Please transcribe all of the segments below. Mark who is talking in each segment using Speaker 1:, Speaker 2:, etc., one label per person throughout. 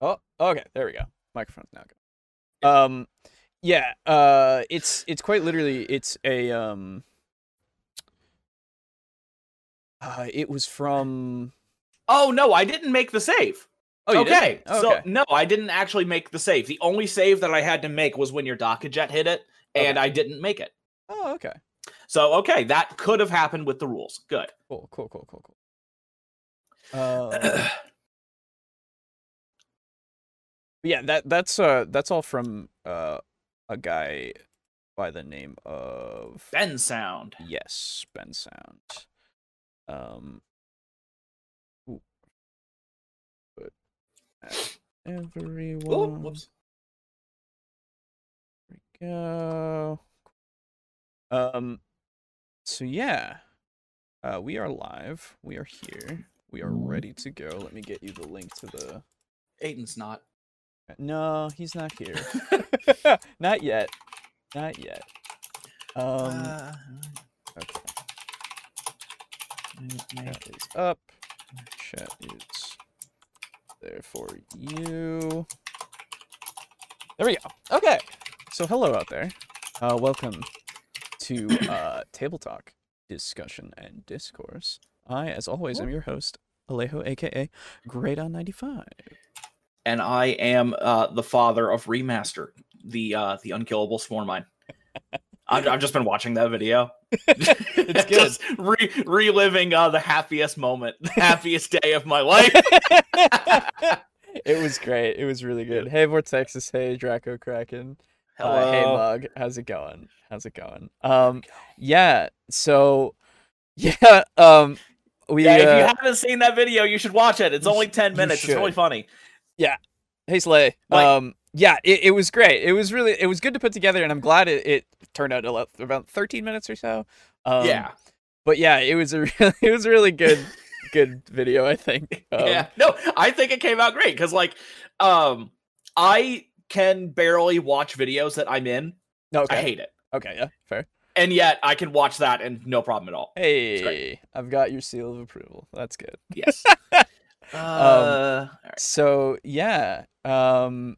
Speaker 1: Oh, okay. There we go. Microphone's now going. Um, yeah. Uh, it's it's quite literally it's a um. Uh, it was from.
Speaker 2: Oh no, I didn't make the save.
Speaker 1: Oh,
Speaker 2: okay?
Speaker 1: Okay.
Speaker 2: so no, I didn't actually make the save. The only save that I had to make was when your Dakkajet hit it, and
Speaker 1: Okay.
Speaker 2: I didn't make it.
Speaker 1: Oh, okay.
Speaker 2: So okay, that could have happened with the rules. Good.
Speaker 1: Cool. Cool. Cool. Cool. Cool. Uh, yeah. That that's uh that's all from uh a guy by the name of
Speaker 2: Bensound.
Speaker 1: Yes, Bensound. Um. Ooh. But everyone.
Speaker 2: Oh, whoops.
Speaker 1: There we go. Um. So yeah, uh, we are live. We are here. We are ready to go. Let me get you the link to the.
Speaker 2: Aiden's not.
Speaker 1: No, he's not here. not yet. Not yet. Um.
Speaker 2: Uh,
Speaker 1: okay. Chat is up. Chat is there for you. There we go. Okay. So hello out there. Uh, welcome to uh, Table Talk discussion and discourse. I, as always, am your host, Alejo, aka Great on 95.
Speaker 2: And I am uh, the father of Remaster, the uh, the unkillable Spore Mine. I've, I've just been watching that video.
Speaker 1: It's good.
Speaker 2: Just re- reliving uh, the happiest moment, the happiest day of my life.
Speaker 1: it was great. It was really good. Hey, Vortexus. Hey, Draco Kraken. Uh, hey Mug, how's it going? How's it going? Um, yeah. So, yeah. Um, we.
Speaker 2: yeah, if you
Speaker 1: uh,
Speaker 2: haven't seen that video, you should watch it. It's only ten minutes. It's really
Speaker 1: should.
Speaker 2: Funny.
Speaker 1: hey Slay.
Speaker 2: Like-
Speaker 1: um, yeah. It, it was great. It was really. It was good to put together, and I'm glad it, it turned out about 13 minutes or so. Um,
Speaker 2: yeah,
Speaker 1: But yeah, it was a really, it was a really good, good video. I think. Um,
Speaker 2: yeah. No, I think it came out great because, like, um, I can barely watch videos that I'm in.
Speaker 1: Okay.
Speaker 2: I hate it,
Speaker 1: Okay. Yeah. Fair.
Speaker 2: and yet I can watch that and no problem at all.
Speaker 1: Hey. I've got your seal of approval. That's good.
Speaker 2: Yes. uh, all right.
Speaker 1: so yeah um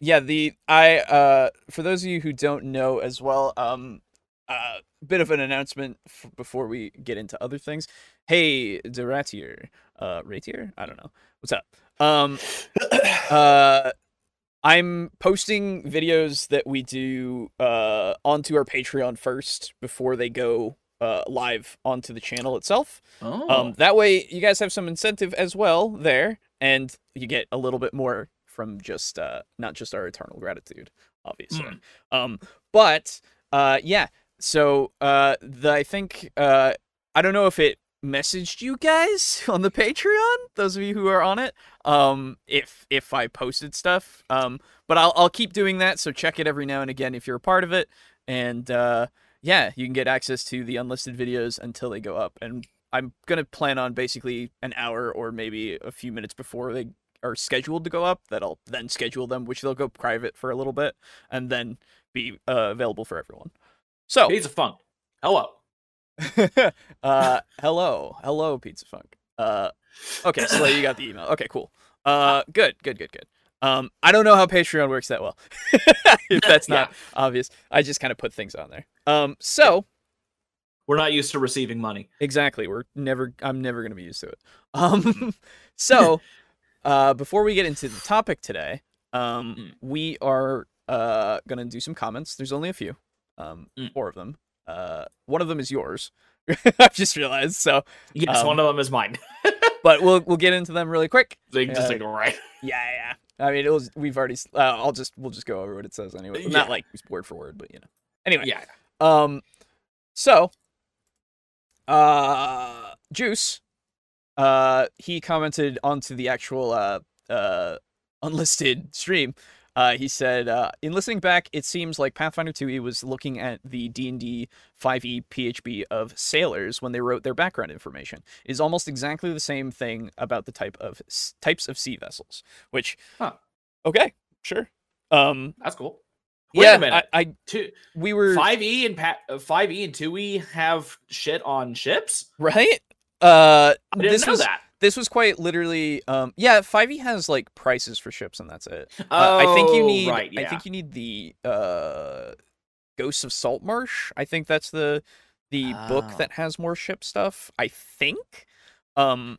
Speaker 1: yeah the i uh for those of you who don't know as well um uh bit of an announcement f- before we get into other things. Hey Duratier, uh ratier i don't know. What's up? Um uh i'm posting videos that we do uh onto our patreon first before they go uh live onto the channel itself
Speaker 2: Oh.
Speaker 1: um, that way, you guys have some incentive as well there, and you get a little bit more from just uh, not just our eternal gratitude, obviously.
Speaker 2: Mm.
Speaker 1: Um, but uh, yeah. So uh, the I think uh, I don't know if it messaged you guys on the Patreon, those of you who are on it. Um, if if I posted stuff, um, but I'll I'll keep doing that. So check it every now and again if you're a part of it, and uh, yeah, you can get access to the unlisted videos until they go up. And I'm gonna plan on basically an hour or maybe a few minutes before they are scheduled to go up. That I'll then schedule them, which they'll go private for a little bit, and then be uh, available for everyone. So,
Speaker 2: Pizza Funk. Hello.
Speaker 1: uh, hello, hello, Pizza Funk. Uh, okay, so you got the email. Okay, cool. Uh, good, good, good, good. Um, I don't know how Patreon works that well. if that's not obvious, I just kind of put things on there. Um, so
Speaker 2: We're not used to receiving money.
Speaker 1: exactly, we're never. I'm never gonna be used to it. Um, so, uh, before we get into the topic today, um,
Speaker 2: Mm.
Speaker 1: we are uh gonna do some comments. There's only a few, um,
Speaker 2: Mm.
Speaker 1: four of them. Uh, one of them is yours. I've just realized. So,
Speaker 2: Yes,
Speaker 1: Um,
Speaker 2: one of them is mine.
Speaker 1: but we'll we'll get into them really quick.
Speaker 2: so just
Speaker 1: uh,
Speaker 2: ignore it.
Speaker 1: Yeah, yeah. I mean, it was we've already. Uh, I'll just we'll just go over what it says anyway. Not like word for word, but you know. Anyway,
Speaker 2: Yeah.
Speaker 1: Um, so, uh, Juice, uh, he commented onto the actual uh uh unlisted stream. Uh, he said, uh, in listening back, it seems like Pathfinder 2e was looking at the D&D 5e PHB of sailors when they wrote their background information. It is almost exactly the same thing about the type of s- types of sea vessels. Which,
Speaker 2: Huh.
Speaker 1: okay, sure. Um,
Speaker 2: That's cool. Wait
Speaker 1: yeah,
Speaker 2: a minute.
Speaker 1: I, I
Speaker 2: Two,
Speaker 1: we were
Speaker 2: 5e and pa- uh, 5e and 2e have shit on ships?
Speaker 1: right. Uh, this
Speaker 2: know
Speaker 1: was
Speaker 2: that.
Speaker 1: this was quite literally um yeah 5e has like prices for ships and that's it
Speaker 2: Oh,
Speaker 1: Uh, i think you need
Speaker 2: right, yeah.
Speaker 1: i think you need the uh ghosts of saltmarsh i think that's the the book
Speaker 2: Oh.
Speaker 1: that has more ship stuff i think um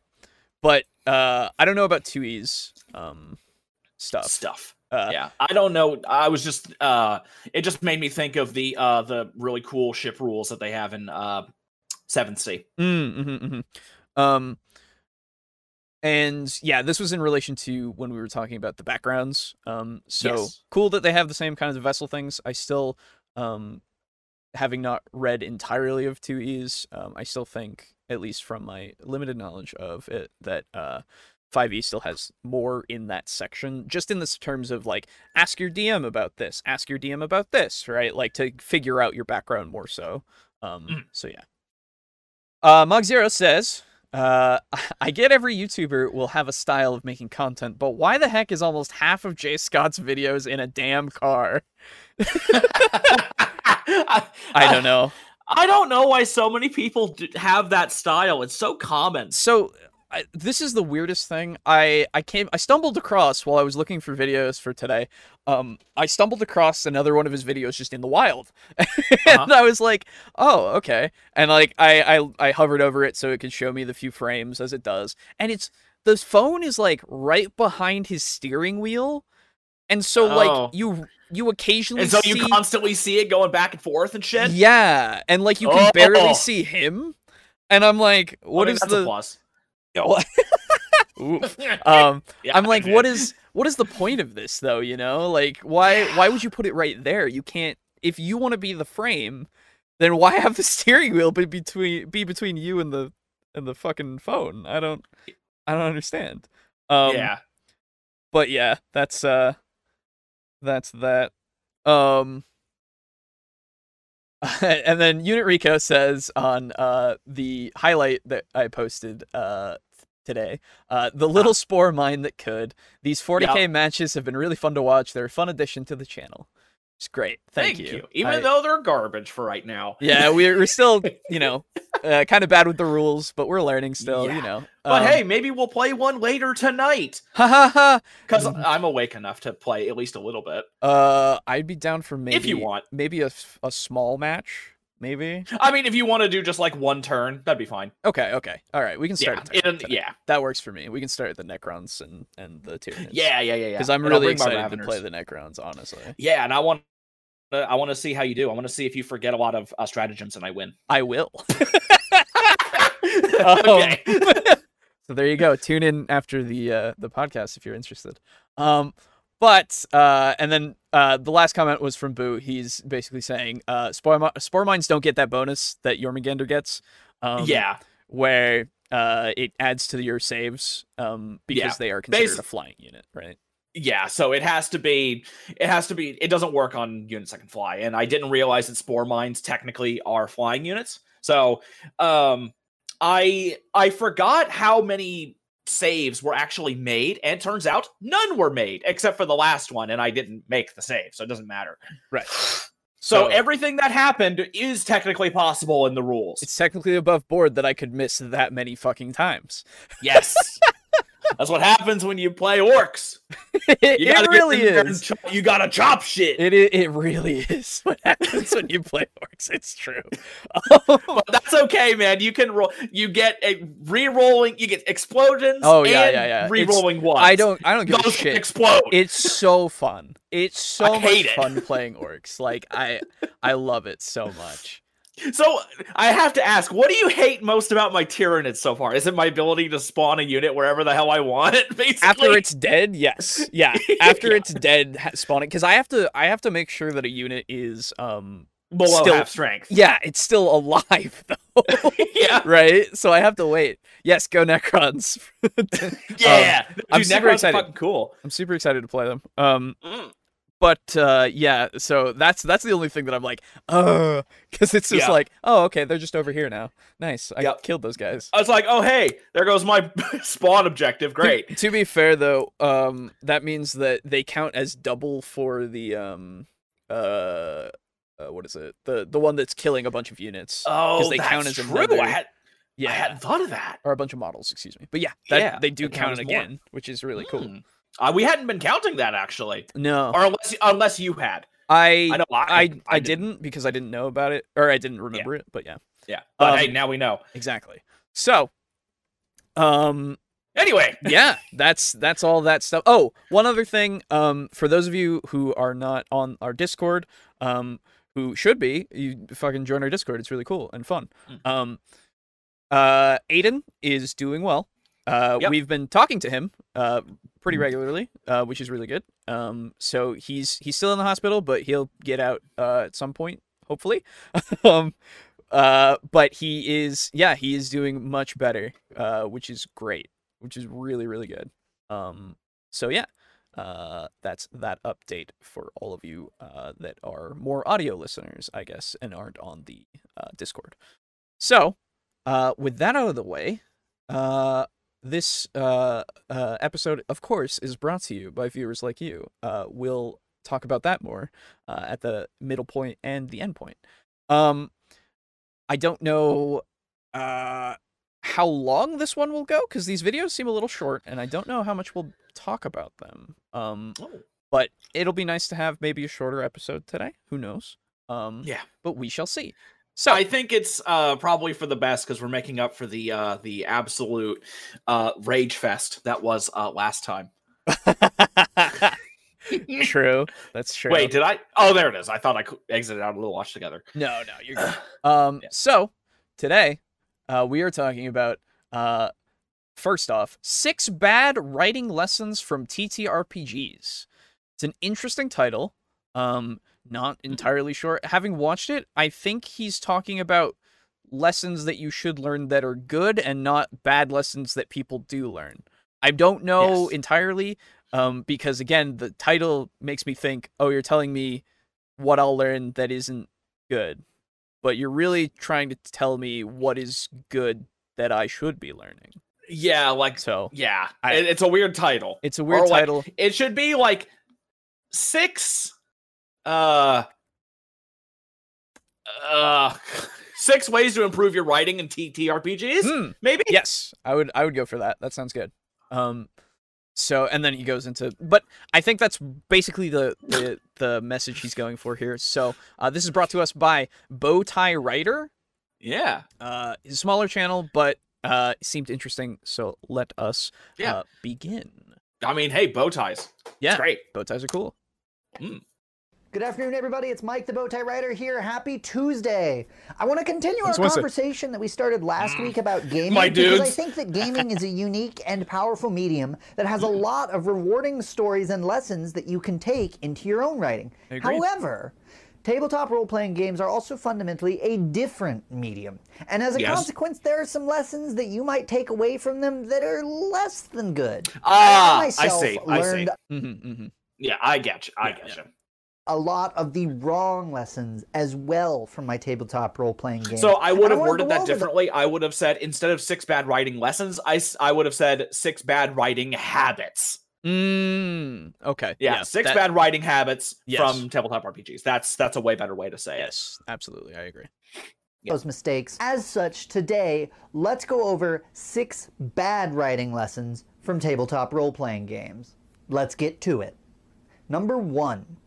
Speaker 1: but uh i don't know about 2e's um stuff
Speaker 2: stuff.
Speaker 1: Uh
Speaker 2: yeah, I don't know. I was just uh it just made me think of the uh the really cool ship rules that they have in uh Seventh Sea.
Speaker 1: Mm, mhm, mhm. Um, and yeah, this was in relation to when we were talking about the backgrounds. Um, so
Speaker 2: Yes.
Speaker 1: cool that they have the same kinds of vessel things. I still, um, having not read entirely of 2E's, um, I still think, at least from my limited knowledge of it, that uh, 5E still has more in that section, just in this terms of like, ask your DM about this, ask your DM about this, right? Like to figure out your background more so. Um,
Speaker 2: Mm.
Speaker 1: so yeah. Uh, Mog Zero says, uh, I get every YouTuber will have a style of making content, but why the heck is almost half of Jay Scott's videos in a damn car?
Speaker 2: I,
Speaker 1: I don't know.
Speaker 2: I don't know why so many people have that style. It's so common.
Speaker 1: So I, this is the weirdest thing. I I came I stumbled across while I was looking for videos for today. Um, I stumbled across another one of his videos just in the wild, and I was like, oh okay. And like I I I hovered over it so it could show me the few frames as it does, and it's the phone is like right behind his steering wheel, and so
Speaker 2: Oh.
Speaker 1: like you you occasionally
Speaker 2: And so
Speaker 1: see
Speaker 2: you constantly see it going back and forth and shit.
Speaker 1: yeah, and like you can
Speaker 2: Oh.
Speaker 1: barely see him, and I'm like, what
Speaker 2: I mean,
Speaker 1: is
Speaker 2: that's a
Speaker 1: the
Speaker 2: plus?
Speaker 1: Um
Speaker 2: Yeah,
Speaker 1: i'm like
Speaker 2: man.
Speaker 1: what is what is the point of this though you know? Like why why would you put it right there? You can't if you want to be the frame then why have the steering wheel be between be between you and the and the fucking phone? I don't i don't understand. Um
Speaker 2: yeah.
Speaker 1: but yeah that's uh that's that. Um and then unit rico says on uh the highlight that i posted uh today uh the little spore mine that could. These 40k matches have been really fun to watch. They're a fun addition to the channel it's great thank, you,
Speaker 2: Even
Speaker 1: I-
Speaker 2: though they're garbage for right now.
Speaker 1: yeah we're, we're still you know uh, kind of bad with the rules but we're learning still you
Speaker 2: Yeah.
Speaker 1: know
Speaker 2: But
Speaker 1: Um,
Speaker 2: hey, maybe we'll play one later tonight.
Speaker 1: ha ha ha
Speaker 2: Because
Speaker 1: Mm-hmm.
Speaker 2: I'm awake enough to play at least a little bit.
Speaker 1: uh i'd be down for maybe
Speaker 2: if you want.
Speaker 1: maybe a, a small match maybe
Speaker 2: I mean, if you want to do just like one turn, that'd be fine.
Speaker 1: okay okay all right we can start
Speaker 2: Yeah, it- yeah,
Speaker 1: that works for me we can start at the necrons and and the Tyranids.
Speaker 2: yeah, yeah, yeah, yeah.
Speaker 1: because i'm
Speaker 2: And
Speaker 1: really excited to play the necrons honestly
Speaker 2: Yeah, and I want. I want to see how you do. I want to see if you forget a lot of uh, stratagems and I win.
Speaker 1: i will
Speaker 2: okay.
Speaker 1: so there you go. Tune in after the uh, the podcast if you're interested. Um, but uh, and then uh, the last comment was from Boo. He's basically saying uh, spore, spore mines don't get that bonus that Jormungandr gets. Um,
Speaker 2: yeah,
Speaker 1: where uh, it adds to your saves um, because
Speaker 2: Yeah,
Speaker 1: they are considered
Speaker 2: basi-
Speaker 1: a flying unit, right?
Speaker 2: Yeah. So it has to be. It has to be. It doesn't work on units that can fly, and I didn't realize that spore mines technically are flying units. So, um, I I forgot how many saves were actually made, and turns out none were made except for the last one, and I didn't make the save, so it doesn't matter.
Speaker 1: Right.
Speaker 2: So,
Speaker 1: So-
Speaker 2: everything that happened is technically possible in the rules.
Speaker 1: It's technically above board that I could miss that many fucking times.
Speaker 2: Yes. That's what happens when you play orcs.
Speaker 1: it
Speaker 2: You
Speaker 1: it really
Speaker 2: in there and
Speaker 1: is.
Speaker 2: chop- you gotta chop shit.
Speaker 1: It, it it really is what happens when you play orcs. It's true.
Speaker 2: But that's okay, man. You can roll. You get a re-rolling. You get explosions.
Speaker 1: Oh, yeah,
Speaker 2: and
Speaker 1: yeah, yeah.
Speaker 2: Re-rolling ones.
Speaker 1: I don't I don't give a
Speaker 2: Those can
Speaker 1: shit.
Speaker 2: explode.
Speaker 1: It's so fun. It's so much
Speaker 2: it.
Speaker 1: fun playing orcs. Like I I love it so much.
Speaker 2: So I have to ask, what do you hate most about my Tyranids so far? Is it my ability to spawn a unit wherever the hell I want it? Basically,
Speaker 1: After it's dead, yes. Yeah. After
Speaker 2: Yeah.
Speaker 1: it's dead spawning cuz I have to I have to make sure that a unit is um
Speaker 2: below
Speaker 1: still-
Speaker 2: half strength.
Speaker 1: yeah, it's still alive though.
Speaker 2: yeah,
Speaker 1: right? So I have to wait. Yes, go Necrons.
Speaker 2: yeah.
Speaker 1: I'm
Speaker 2: Dude,
Speaker 1: super
Speaker 2: Necrons are
Speaker 1: excited.
Speaker 2: Fucking cool.
Speaker 1: I'm super excited to play them. Um
Speaker 2: Mm.
Speaker 1: But uh yeah so that's that's the only thing that i'm like uh because it's just
Speaker 2: Yeah.
Speaker 1: like oh okay they're just over here now nice i
Speaker 2: Yep.
Speaker 1: killed those guys
Speaker 2: I was like, oh hey, there goes my spawn objective. Great.
Speaker 1: to be fair though um that means that they count as double for the um uh, uh what is it the the one that's killing a bunch of units
Speaker 2: Oh,
Speaker 1: they
Speaker 2: that's
Speaker 1: count as
Speaker 2: true.
Speaker 1: another-
Speaker 2: I had,
Speaker 1: Yeah,
Speaker 2: I hadn't thought of that.
Speaker 1: or a bunch of models, excuse me. But yeah, that,
Speaker 2: Yeah,
Speaker 1: they do
Speaker 2: it
Speaker 1: count
Speaker 2: counts more.
Speaker 1: again, which is really cool.
Speaker 2: Uh, we hadn't been counting that actually,
Speaker 1: No,
Speaker 2: or unless unless you had.
Speaker 1: I
Speaker 2: I know I,
Speaker 1: I, I,
Speaker 2: didn't.
Speaker 1: didn't because I didn't know about it or I didn't remember it. But yeah,
Speaker 2: Yeah, but
Speaker 1: Um,
Speaker 2: hey, now we know.
Speaker 1: exactly. So, um,
Speaker 2: Anyway,
Speaker 1: yeah, that's that's all that stuff. Oh, one other thing. Um, for those of you who are not on our Discord, um, who should be, you fucking join our Discord. It's really cool and fun.
Speaker 2: Mm.
Speaker 1: Um, uh, Aiden is doing well. Uh,
Speaker 2: Yep.
Speaker 1: we've been talking to him uh pretty
Speaker 2: Mm.
Speaker 1: regularly, uh, which is really good. Um, so he's he's still in the hospital, but he'll get out uh at some point, hopefully. um, uh, but he is yeah, he is doing much better, uh, which is great, which is really really good. Um, so yeah, uh, that's that update for all of you uh that are more audio listeners, I guess, and aren't on the uh, Discord. So, uh, with that out of the way, uh, this uh, uh, episode, of course, is brought to you by viewers like you. Uh, we'll talk about that more uh, at the middle point and the end point. Um, I don't know uh, how long this one will go because these videos seem a little short, and I don't know how much we'll talk about them. Um,
Speaker 2: Oh.
Speaker 1: but it'll be nice to have maybe a shorter episode today. Who knows? Um,
Speaker 2: Yeah.
Speaker 1: but we shall see. So
Speaker 2: I think it's uh, probably for the best because we're making up for the uh, the absolute uh, rage fest that was uh, last time.
Speaker 1: true. That's true.
Speaker 2: Wait, did I? Oh, there it is. I thought I cou- exited out a little watch together.
Speaker 1: No, no, you're good. Um,
Speaker 2: Yeah.
Speaker 1: so today, uh, we are talking about uh, first off, six bad writing lessons from TTRPGs. It's an interesting title. Um, not entirely sure. Having watched it, I think he's talking about lessons that you should learn that are good and not bad lessons that people do learn. I don't know
Speaker 2: Yes.
Speaker 1: entirely, um, because again, the title makes me think, oh, you're telling me what I'll learn that isn't good, but you're really trying to tell me what is good that I should be learning.
Speaker 2: Yeah, like
Speaker 1: So
Speaker 2: yeah,
Speaker 1: I-
Speaker 2: it's a weird title.
Speaker 1: it's a weird
Speaker 2: Or, like,
Speaker 1: title.
Speaker 2: It should be like six, uh, uh, six ways to improve your writing in TTRPGs.
Speaker 1: Hmm,
Speaker 2: Maybe.
Speaker 1: yes, I would I would go for that. That sounds good. Um, so and then he goes into, but I think that's basically the the, the message he's going for here. So uh, this is brought to us by Bowtie Writer.
Speaker 2: Yeah.
Speaker 1: Uh, smaller channel, but uh, seemed interesting. So let us
Speaker 2: Yeah.
Speaker 1: uh, begin.
Speaker 2: I mean, hey, bow ties.
Speaker 1: Yeah,
Speaker 2: It's great.
Speaker 1: bow ties are cool.
Speaker 3: Good afternoon, everybody. It's Mike the Bowtie Writer here. Happy Tuesday. I want to continue our
Speaker 1: Wesley.
Speaker 3: conversation that we started last week about gaming
Speaker 2: My
Speaker 3: because I think that gaming is a unique and powerful medium that has a lot of rewarding stories and lessons that you can take into your own writing. However, tabletop role-playing games are also fundamentally a different medium. And as a
Speaker 2: Yes.
Speaker 3: consequence, there are some lessons that you might take away from them that are less than good.
Speaker 2: Ah, I
Speaker 3: myself
Speaker 2: see. I see.
Speaker 1: Mm-hmm, mm-hmm.
Speaker 2: Yeah, I get you. I
Speaker 1: Yeah,
Speaker 2: get
Speaker 1: yeah.
Speaker 2: You.
Speaker 3: a lot of the wrong lessons as well from my tabletop role playing game.
Speaker 2: So I would have
Speaker 3: wanna
Speaker 2: worded that
Speaker 3: over the-
Speaker 2: differently. I would have said instead of six bad writing lessons, I, I would have said six bad writing habits.
Speaker 1: Mm, okay.
Speaker 2: Yeah, six
Speaker 1: that-
Speaker 2: bad writing habits
Speaker 1: Yes.
Speaker 2: from tabletop RPGs. That's that's a way better way to say it.
Speaker 1: Yes, absolutely. I agree.
Speaker 3: those mistakes. As such, today, let's go over six bad writing lessons from tabletop role playing games. Let's get to it. Number one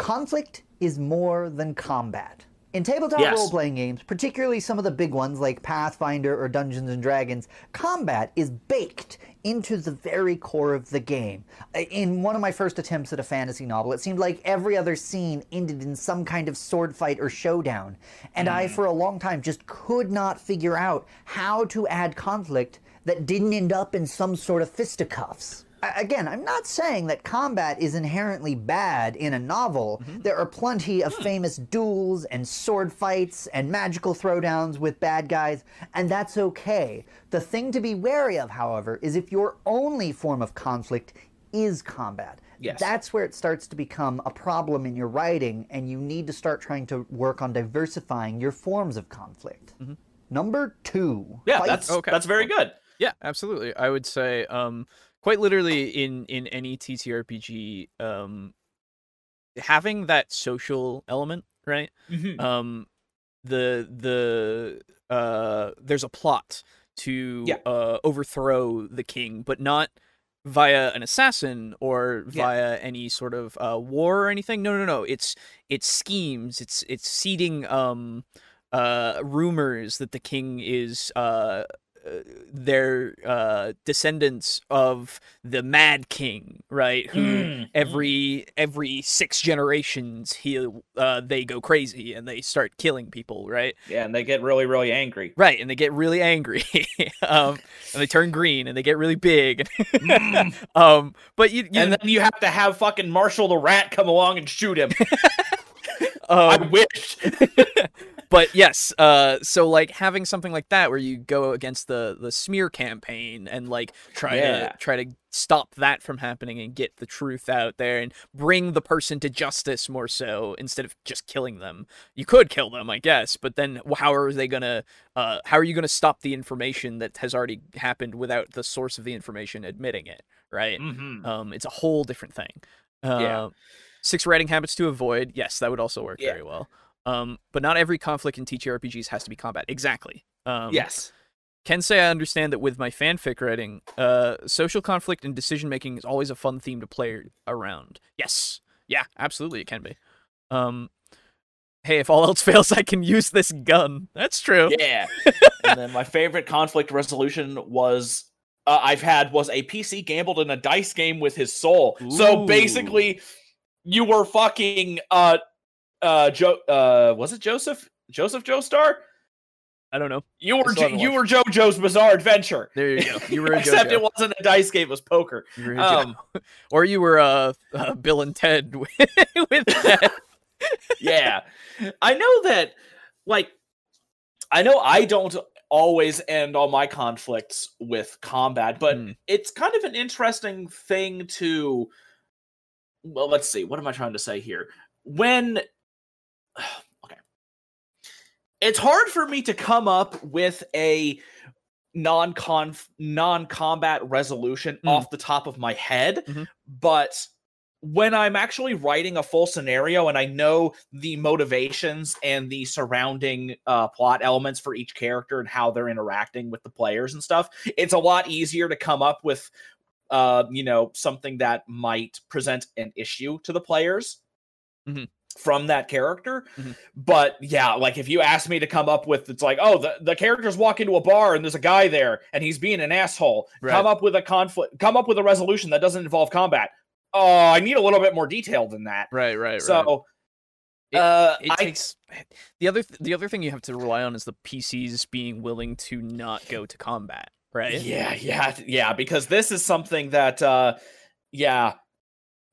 Speaker 3: conflict is more than combat. In tabletop
Speaker 2: Yes.
Speaker 3: role playing games, particularly some of the big ones like Pathfinder or Dungeons and Dragons, combat is baked into the very core of the game. In one of my first attempts at a fantasy novel, it seemed like every other scene ended in some kind of sword fight or showdown. And I, mm. for a long time, just could not figure out how to add conflict that didn't end up in some sort of fisticuffs. A- Again, I'm not saying that combat is inherently bad in a novel. There are plenty of famous duels and sword fights and magical throwdowns with bad guys, and that's okay. The thing to be wary of, however, is if your only form of conflict is combat.
Speaker 2: Yes.
Speaker 3: That's where it starts to become a problem in your writing, and you need to start trying to work on diversifying your forms of conflict. Number two.
Speaker 2: Yeah,
Speaker 3: fights-
Speaker 2: that's
Speaker 1: Okay.
Speaker 2: that's very good.
Speaker 1: Yeah, absolutely. I would say, um, quite literally in in any TTRPG, um, having that social element, right?
Speaker 2: Mhm.
Speaker 1: Um, the the uh there's a plot to
Speaker 2: Yeah.
Speaker 1: uh overthrow the king, but not via an assassin or
Speaker 2: Yeah.
Speaker 1: via any sort of uh war or anything. No, no, no. It's it's schemes. It's it's seeding um uh rumors that the king is uh their uh descendants of the mad king right who
Speaker 2: Mm,
Speaker 1: every every six generations he uh they go crazy and they start killing people right
Speaker 2: Yeah, and they get really, really angry.
Speaker 1: right and they get really angry um and they turn green and they get really big
Speaker 2: Mm.
Speaker 1: um but you, you
Speaker 2: and then you have to have fucking Marshall the Rat come along and shoot him. I
Speaker 1: um,
Speaker 2: wish.
Speaker 1: but yes uh so like having something like that where you go against the the smear campaign and like try
Speaker 2: Yeah.
Speaker 1: to try to stop that from happening and get the truth out there and bring the person to justice more so instead of just killing them you could kill them i guess but then how are they gonna uh how are you gonna stop the information that has already happened without the source of the information admitting it right
Speaker 2: Mhm.
Speaker 1: um it's a whole different thing uh,
Speaker 2: Yeah.
Speaker 1: Six writing habits to avoid yes that would also work
Speaker 2: Yeah.
Speaker 1: very well um, but not every conflict in TTRPGs has to be combat. Exactly. Um,
Speaker 2: yes.
Speaker 1: Can say I understand that with my fanfic writing, uh, social conflict and decision making is always a fun theme to play around. Yes. Yeah, absolutely, it can be. Um, hey, if all else fails, I can use this gun. That's true.
Speaker 2: Yeah. and then my favorite conflict resolution was uh, I've had was a PC gambled in a dice game with his soul. So basically, you were fucking uh uh Joe uh was it Joseph Joseph Joestar?
Speaker 1: I don't know.
Speaker 2: You were Jo- you were JoJo's Bizarre Adventure.
Speaker 1: There you go. You were
Speaker 2: Except it wasn't a dice game; it was poker.
Speaker 1: You
Speaker 2: Um,
Speaker 1: or you were uh, uh, Bill and Ted with, with Ted.
Speaker 2: yeah. I know that, like, I know I don't always end all my conflicts with combat, but
Speaker 1: Hmm.
Speaker 2: it's kind of an interesting thing to. Well, let's see. What am I trying to say here? When. Okay. It's hard for me to come up with a non-con non-combat resolution
Speaker 1: Hmm.
Speaker 2: off the top of my head
Speaker 1: Mhm.
Speaker 2: but when I'm actually writing a full scenario and I know the motivations and the surrounding uh, plot elements for each character and how they're interacting with the players and stuff, it's a lot easier to come up with, uh, you know, something that might present an issue to the players
Speaker 1: Mhm.
Speaker 2: from that character.
Speaker 1: Mhm.
Speaker 2: But yeah, like if you ask me to come up with, it's like, oh, the, the characters walk into a bar and there's a guy there and he's being an asshole.
Speaker 1: Right.
Speaker 2: Come up with a conflict, come up with a resolution that doesn't involve combat oh, I need a little bit more detail than that.
Speaker 1: Right, right, right.
Speaker 2: So,
Speaker 1: It-
Speaker 2: uh,
Speaker 1: it
Speaker 2: I,
Speaker 1: takes the other th- the other thing you have to rely on is the PCs being willing to not go to combat, right?
Speaker 2: yeah, yeah, yeah, because this is something that, uh, yeah,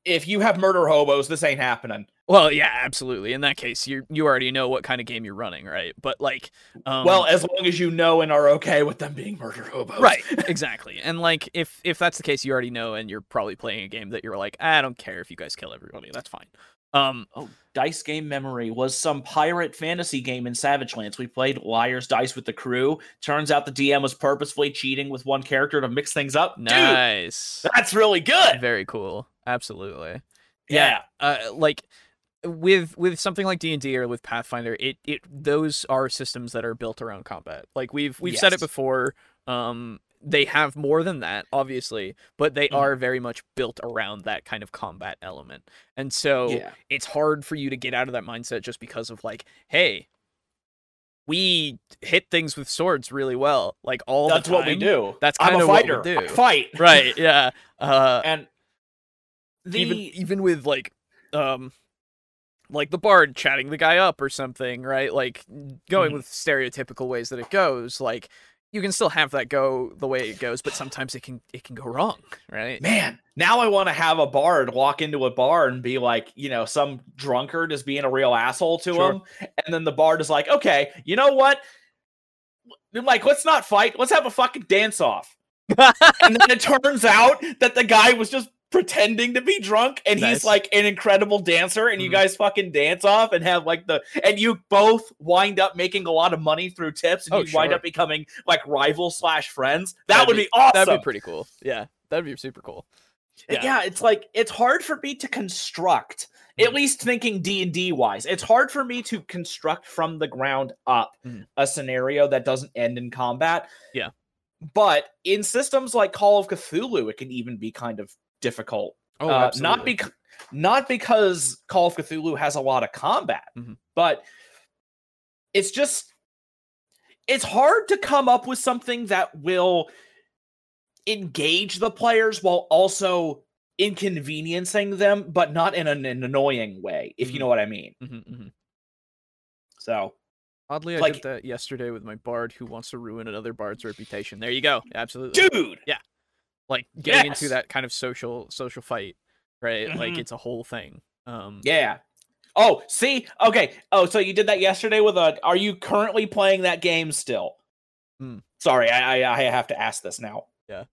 Speaker 2: if you have murder hobos, this ain't happening.
Speaker 1: Well, yeah, absolutely. In that case, you you already know what kind of game you're running, right? But like, um,
Speaker 2: well, as long as you know and are okay with them being murder hobos,
Speaker 1: right, exactly. And like, if if that's the case, you already know, and you're probably playing a game that you're like, I don't care if you guys kill everybody. That's fine. Um,
Speaker 2: Oh, Dice Game Memory was some pirate fantasy game in Savage Lands. We played Liar's Dice with the crew. Turns out the DM was purposefully cheating with one character to mix things up. Dude,
Speaker 1: nice,
Speaker 2: that's really good.
Speaker 1: very cool. Absolutely.
Speaker 2: Yeah.
Speaker 1: uh, like with with something like D&D or with Pathfinder it it those are systems that are built around combat like we've we've said it before um they have more than that obviously but they
Speaker 2: Mhm.
Speaker 1: are very much built around that kind of combat element and so
Speaker 2: Yeah.
Speaker 1: it's hard for you to get out of that mindset just because of like hey we hit things with swords really well like all
Speaker 2: That's what we do.
Speaker 1: That's
Speaker 2: I'm
Speaker 1: kinda
Speaker 2: a
Speaker 1: what we do.
Speaker 2: I fight.
Speaker 1: right yeah uh
Speaker 2: And the
Speaker 1: even even with like um like the bard chatting the guy up or something right like going
Speaker 2: Mhm.
Speaker 1: with stereotypical ways that it goes like you can still have that go the way it goes but sometimes it can it can go wrong right
Speaker 2: man, now I want to have a bard walk into a bar and be like, you know, some drunkard is being a real asshole to
Speaker 1: Sure.
Speaker 2: him, and then the bard is like, okay, you know what? Like, let's not fight. Let's have a fucking dance off. and then it turns out that the guy was just pretending to be drunk and
Speaker 1: Nice.
Speaker 2: he's like an incredible dancer and you
Speaker 1: Mhm.
Speaker 2: guys fucking dance off and have like the and you both wind up making a lot of money through tips and
Speaker 1: Oh,
Speaker 2: you wind up becoming like rivals slash friends that
Speaker 1: That'd
Speaker 2: would
Speaker 1: be-
Speaker 2: be, awesome
Speaker 1: that'd be pretty cool yeah that'd be super cool
Speaker 2: yeah.
Speaker 1: Yeah.
Speaker 2: it's like it's hard for me to construct at least thinking d&d wise it's hard for me to construct from the ground up
Speaker 1: Mhm.
Speaker 2: a scenario that doesn't end in combat
Speaker 1: Yeah.
Speaker 2: but in systems like call of cthulhu it can even be kind of difficult
Speaker 1: Oh,
Speaker 2: uh, not because not because call of cthulhu has a lot of combat
Speaker 1: Mhm.
Speaker 2: but it's just it's hard to come up with something that will engage the players while also inconveniencing them but not in an, an annoying way if you
Speaker 1: Mhm.
Speaker 2: know what i mean
Speaker 1: Mhm, mhm.
Speaker 2: so
Speaker 1: Oddly, I
Speaker 2: like-
Speaker 1: did that yesterday with my bard who wants to ruin another bard's reputation. There you go. Absolutely.
Speaker 2: dude
Speaker 1: Like getting into that kind of social social fight, right? Like
Speaker 2: Mhm.
Speaker 1: it's a whole thing. Um,
Speaker 2: yeah oh see okay oh so you did that yesterday with a are you currently playing that game still
Speaker 1: Hmm.
Speaker 2: sorry I, I i have to ask this now yeah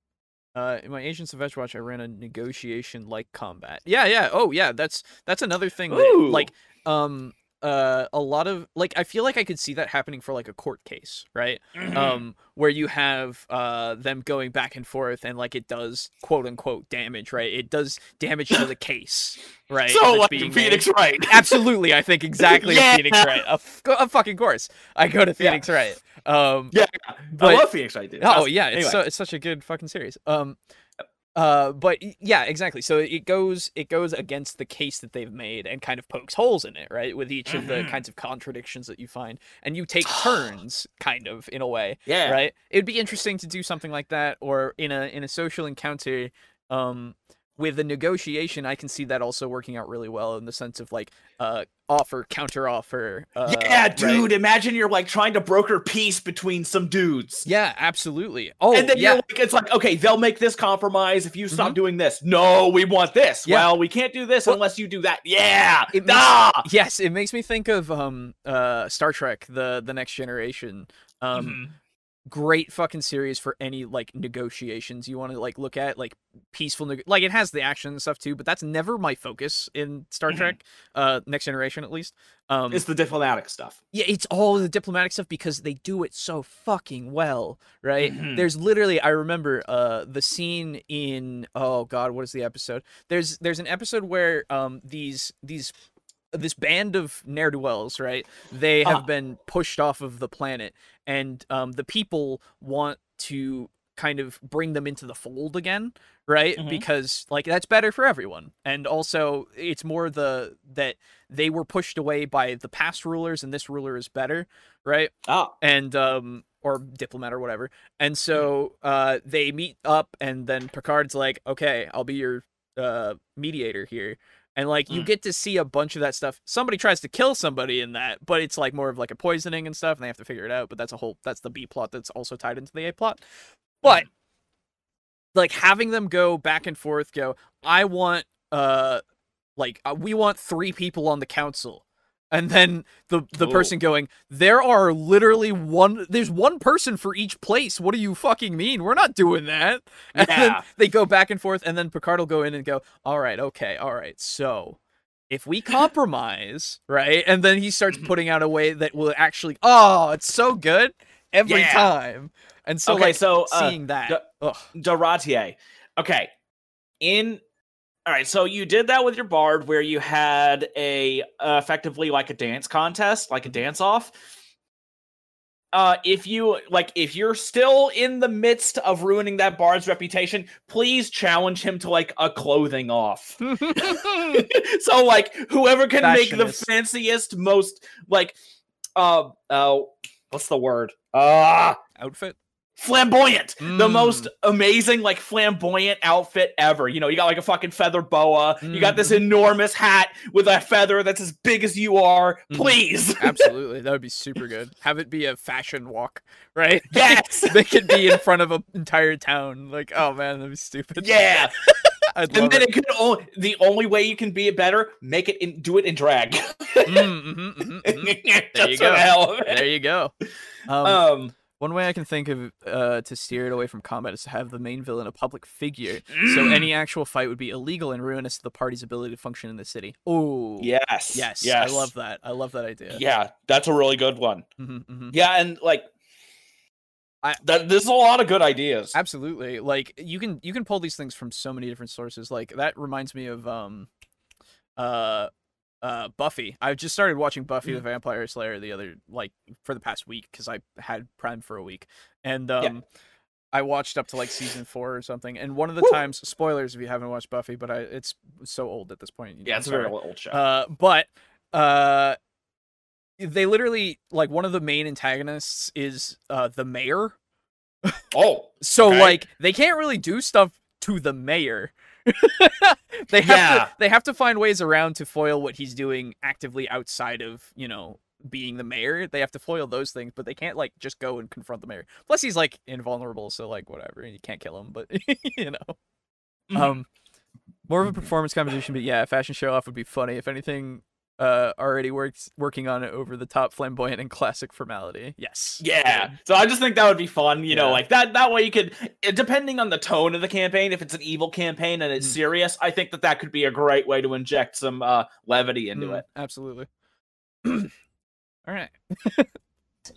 Speaker 1: Uh, in my Agents of Edgewatch, I ran a negotiation like combat. Yeah, yeah. Oh, yeah. That's that's another thing. That, like, um, uh, a lot of like, I feel like I could see that happening for like a court case, right?
Speaker 2: Mhm.
Speaker 1: Um, where you have uh them going back and forth, and like it does quote unquote damage, right? It does damage to the case, right?
Speaker 2: so like phoenix
Speaker 1: made.
Speaker 2: right
Speaker 1: Absolutely, I think exactly
Speaker 2: Yeah.
Speaker 1: Phoenix Wright. A, f- a fucking course. I go to
Speaker 2: Yeah.
Speaker 1: Phoenix Wright. Um,
Speaker 2: yeah
Speaker 1: but-
Speaker 2: i love Phoenix Wright dude.
Speaker 1: Oh yeah, it's
Speaker 2: anyway.
Speaker 1: so it's such a good fucking series. Um, uh, but yeah, exactly. So it goes it goes against the case that they've made and kind of pokes holes in it, right? With each of the
Speaker 2: Mhm.
Speaker 1: kinds of contradictions that you find, and you take turns, kind of in a way,
Speaker 2: yeah
Speaker 1: right? It'd be interesting to do something like that, or in a in a social encounter, um. With the negotiation, I can see that also working out really well in the sense of like uh offer counter offer. Uh,
Speaker 2: yeah,
Speaker 1: right?
Speaker 2: dude. Imagine you're like trying to broker peace between some dudes.
Speaker 1: Yeah, absolutely. Oh,
Speaker 2: and then
Speaker 1: yeah.
Speaker 2: you're like, it's like, okay, they'll make this compromise if you stop doing this. No, we want this.
Speaker 1: Yeah.
Speaker 2: Well, we can't do this
Speaker 1: Well,
Speaker 2: unless you do that. Yeah.
Speaker 1: it makes-
Speaker 2: ah!
Speaker 1: Yes, it makes me think of um uh Star Trek, the the next generation. Um
Speaker 2: Mhm.
Speaker 1: Great fucking series for any like negotiations you want to like look at like peaceful neg- like it has the action and stuff too, but that's never my focus in Star
Speaker 2: Mhm.
Speaker 1: Trek, uh next generation at least. Um
Speaker 2: It's the diplomatic stuff.
Speaker 1: yeah, it's all the diplomatic stuff because they do it so fucking well, right?
Speaker 2: Mhm.
Speaker 1: There's literally I remember uh the scene in oh god, what is the episode? There's there's an episode where um these these this band of ne'er do wells, right? They have
Speaker 2: Ah.
Speaker 1: been pushed off of the planet, and um the people want to kind of bring them into the fold again, right?
Speaker 2: Mhm.
Speaker 1: Because like that's better for everyone. And also it's more the that they were pushed away by the past rulers and this ruler is better, right?
Speaker 2: Ah.
Speaker 1: And um or diplomat or whatever. And so uh they meet up and then Picard's like, "Okay, I'll be your uh mediator here." And like you
Speaker 2: Mm.
Speaker 1: get to see a bunch of that stuff. Somebody tries to kill somebody in that, but it's like more of like a poisoning and stuff, and they have to figure it out. But that's a whole that's the B plot that's also tied into the A plot. But like having them go back and forth, go, I want uh like uh, we want three people on the council. And then the the person going, there are literally one there's one person for each place. What do you fucking mean? We're not doing that. And then
Speaker 2: Yeah.
Speaker 1: they go back and forth, and then Picard will go in and go, All right, okay, all right. So if we compromise, right? And then he starts putting out a way that will actually oh, it's so good every
Speaker 2: Yeah.
Speaker 1: time. And so
Speaker 2: okay,
Speaker 1: like
Speaker 2: so uh,
Speaker 1: seeing that. ugh.
Speaker 2: Doratier. Okay. In all right, so you did that with your bard where you had a uh, effectively like a dance contest, like a dance off. Uh, if you like, if you're still in the midst of ruining that bard's reputation, please challenge him to like a clothing off. so like, whoever can make the fanciest, most like, uh, uh, what's the word? Ah,
Speaker 1: Outfit?
Speaker 2: Flamboyant the most
Speaker 1: Mm.
Speaker 2: amazing like flamboyant outfit ever you know you got like a fucking feather boa you got this
Speaker 1: Mhm.
Speaker 2: enormous hat with a feather that's as big as you are
Speaker 1: Mhm.
Speaker 2: please
Speaker 1: Absolutely. That would be super good. Have it be a fashion walk, right?
Speaker 2: yes
Speaker 1: Make it be in front of an entire town. Like, oh man, that'd be stupid.
Speaker 2: yeah and then
Speaker 1: it.
Speaker 2: it could only the only way you can be it better make it in do it in drag
Speaker 1: Mm, mhm, mhm, mhm.
Speaker 2: Just
Speaker 1: you go.
Speaker 2: the hell of it.
Speaker 1: There you go. Um,
Speaker 2: um
Speaker 1: one way I can think of uh, to steer it away from combat is to have the main villain a public figure, so
Speaker 2: mm,
Speaker 1: any actual fight would be illegal and ruinous to the party's ability to function in the city. Oh,
Speaker 2: yes
Speaker 1: yes,
Speaker 2: yes
Speaker 1: I love that. I love that idea.
Speaker 2: yeah that's a really good one
Speaker 1: hmm hmm
Speaker 2: yeah and like
Speaker 1: I-
Speaker 2: that, there's a lot of good ideas
Speaker 1: Absolutely. Like you can you can pull these things from so many different sources. Like that reminds me of um uh uh Buffy. I just started watching Buffy
Speaker 2: Mm.
Speaker 1: the Vampire Slayer the other like for the past week because I had Prime for a week, and um.
Speaker 2: Yeah.
Speaker 1: I watched up to like season four or something, and one of the
Speaker 2: Woo!
Speaker 1: times, spoilers if you haven't watched Buffy, but I it's so old at this point.
Speaker 2: Yeah, it's a very old show.
Speaker 1: Uh, but uh, they literally like one of the main antagonists is uh the mayor.
Speaker 2: oh,
Speaker 1: So
Speaker 2: Okay.
Speaker 1: like they can't really do stuff to the mayor. they have
Speaker 2: Yeah.
Speaker 1: to they have to find ways around to foil what he's doing actively outside of you know being the mayor. They have to foil those things, but they can't like just go and confront the mayor. Plus he's like invulnerable, so like whatever, you can't kill him. But you know,
Speaker 2: Mhm.
Speaker 1: um, more of a performance competition. But yeah, a fashion show off would be funny. If anything, uh, already works working on it over the top, flamboyant and classic formality. Yes.
Speaker 2: Yeah. So I just think that would be fun, you know, like that that way you could eh, depending on the tone of the campaign, if it's an evil campaign and it's
Speaker 1: Mm.
Speaker 2: serious, I think that that could be a great way to inject some uh levity into
Speaker 1: Mm,
Speaker 2: it.
Speaker 1: Absolutely. All right.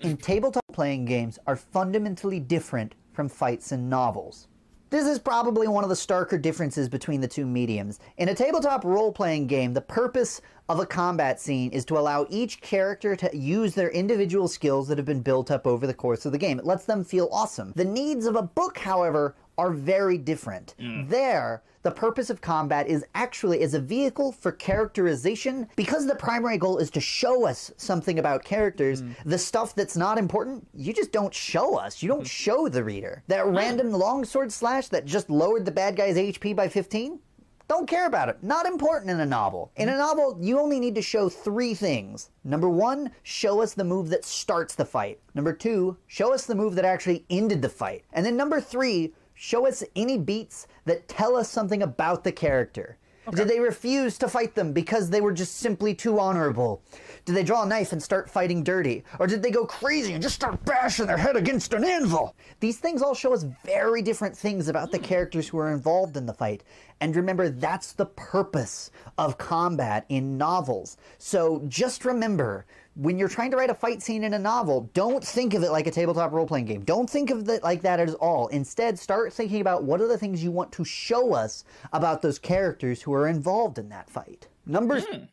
Speaker 3: in tabletop playing games are fundamentally different from fights in novels. This is probably one of the starker differences between the two mediums. In a tabletop role playing game, the purpose of a combat scene is to allow each character to use their individual skills that have been built up over the course of the game. It lets them feel awesome. The needs of a book, however, are very different. Mm. There, the purpose of combat is actually as a vehicle for characterization because the primary goal is to show us something about characters. Mm. The stuff that's not important, you just don't show us. You don't mm. show the reader. That random longsword slash that just lowered the bad guy's HP by 15, don't care about it. Not important in a novel. In a novel, you only need to show three things. Number one, show us the move that starts the fight. Number two, show us the move that actually ended the fight. And then number three, show us any beats that tell us something about the character. Did they refuse to fight them because they were just simply too honorable? Did they draw a knife and start fighting dirty? Or did they go crazy and just start bashing their head against an anvil? These things all show us very different things about the characters who are involved in the fight. And remember, that's the purpose of combat in novels. So just remember, when you're trying to write a fight scene in a novel, don't think of it like a tabletop role playing game. Don't think of it like that at all. Instead, start thinking about what are the things you want to show us about those characters who are involved in that fight. Number hmm.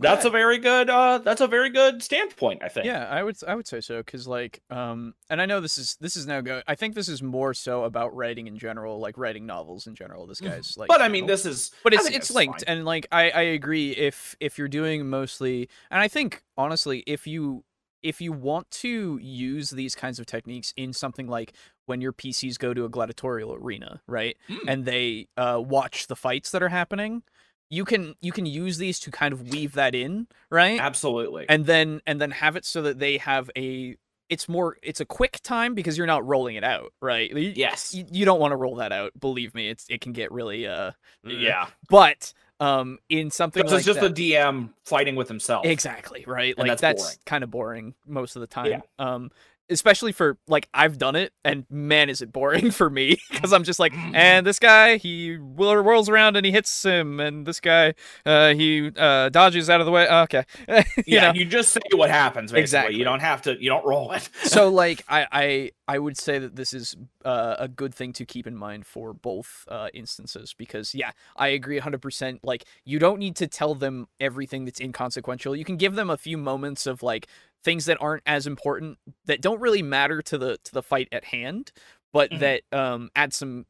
Speaker 2: That's a very good uh that's a very good standpoint, I think.
Speaker 1: Yeah, I would I would say so because like um and I know this is this is now go I think this is more so about writing in general like writing novels in general this guy's like
Speaker 2: Mm-hmm. But I mean this is
Speaker 1: but
Speaker 2: I
Speaker 1: it's it's linked
Speaker 2: fine.
Speaker 1: and like I I agree if if you're doing mostly and I think honestly if you if you want to use these kinds of techniques in something like when your PCs go to a gladiatorial arena, right?
Speaker 2: Mm.
Speaker 1: And they uh watch the fights that are happening, you can you can use these to kind of weave that in, right?
Speaker 2: Absolutely.
Speaker 1: and then and then have it so that they have a it's more it's a quick time because you're not rolling it out right
Speaker 2: yes.
Speaker 1: you, you don't want to roll that out believe me it's it can get really uh
Speaker 2: yeah.
Speaker 1: but um in something like
Speaker 2: it's just
Speaker 1: that,
Speaker 2: the DM fighting with himself.
Speaker 1: exactly right
Speaker 2: And
Speaker 1: like
Speaker 2: that's
Speaker 1: that's, kind of boring most of the time
Speaker 2: Yeah.
Speaker 1: um especially for like I've done it and man is it boring for me because I'm just like and this guy he whirl- whirls around and he hits him and this guy uh he uh dodges out of the way okay you
Speaker 2: yeah,
Speaker 1: know
Speaker 2: you just say what happens basically.
Speaker 1: Exactly.
Speaker 2: You don't have to you don't roll it.
Speaker 1: so like I, I I would say that this is uh, a good thing to keep in mind for both uh, instances because yeah I agree 100% like you don't need to tell them everything that's inconsequential you can give them a few moments of like things that aren't as important that don't really matter to the to the fight at hand but
Speaker 2: Mhm.
Speaker 1: that um add some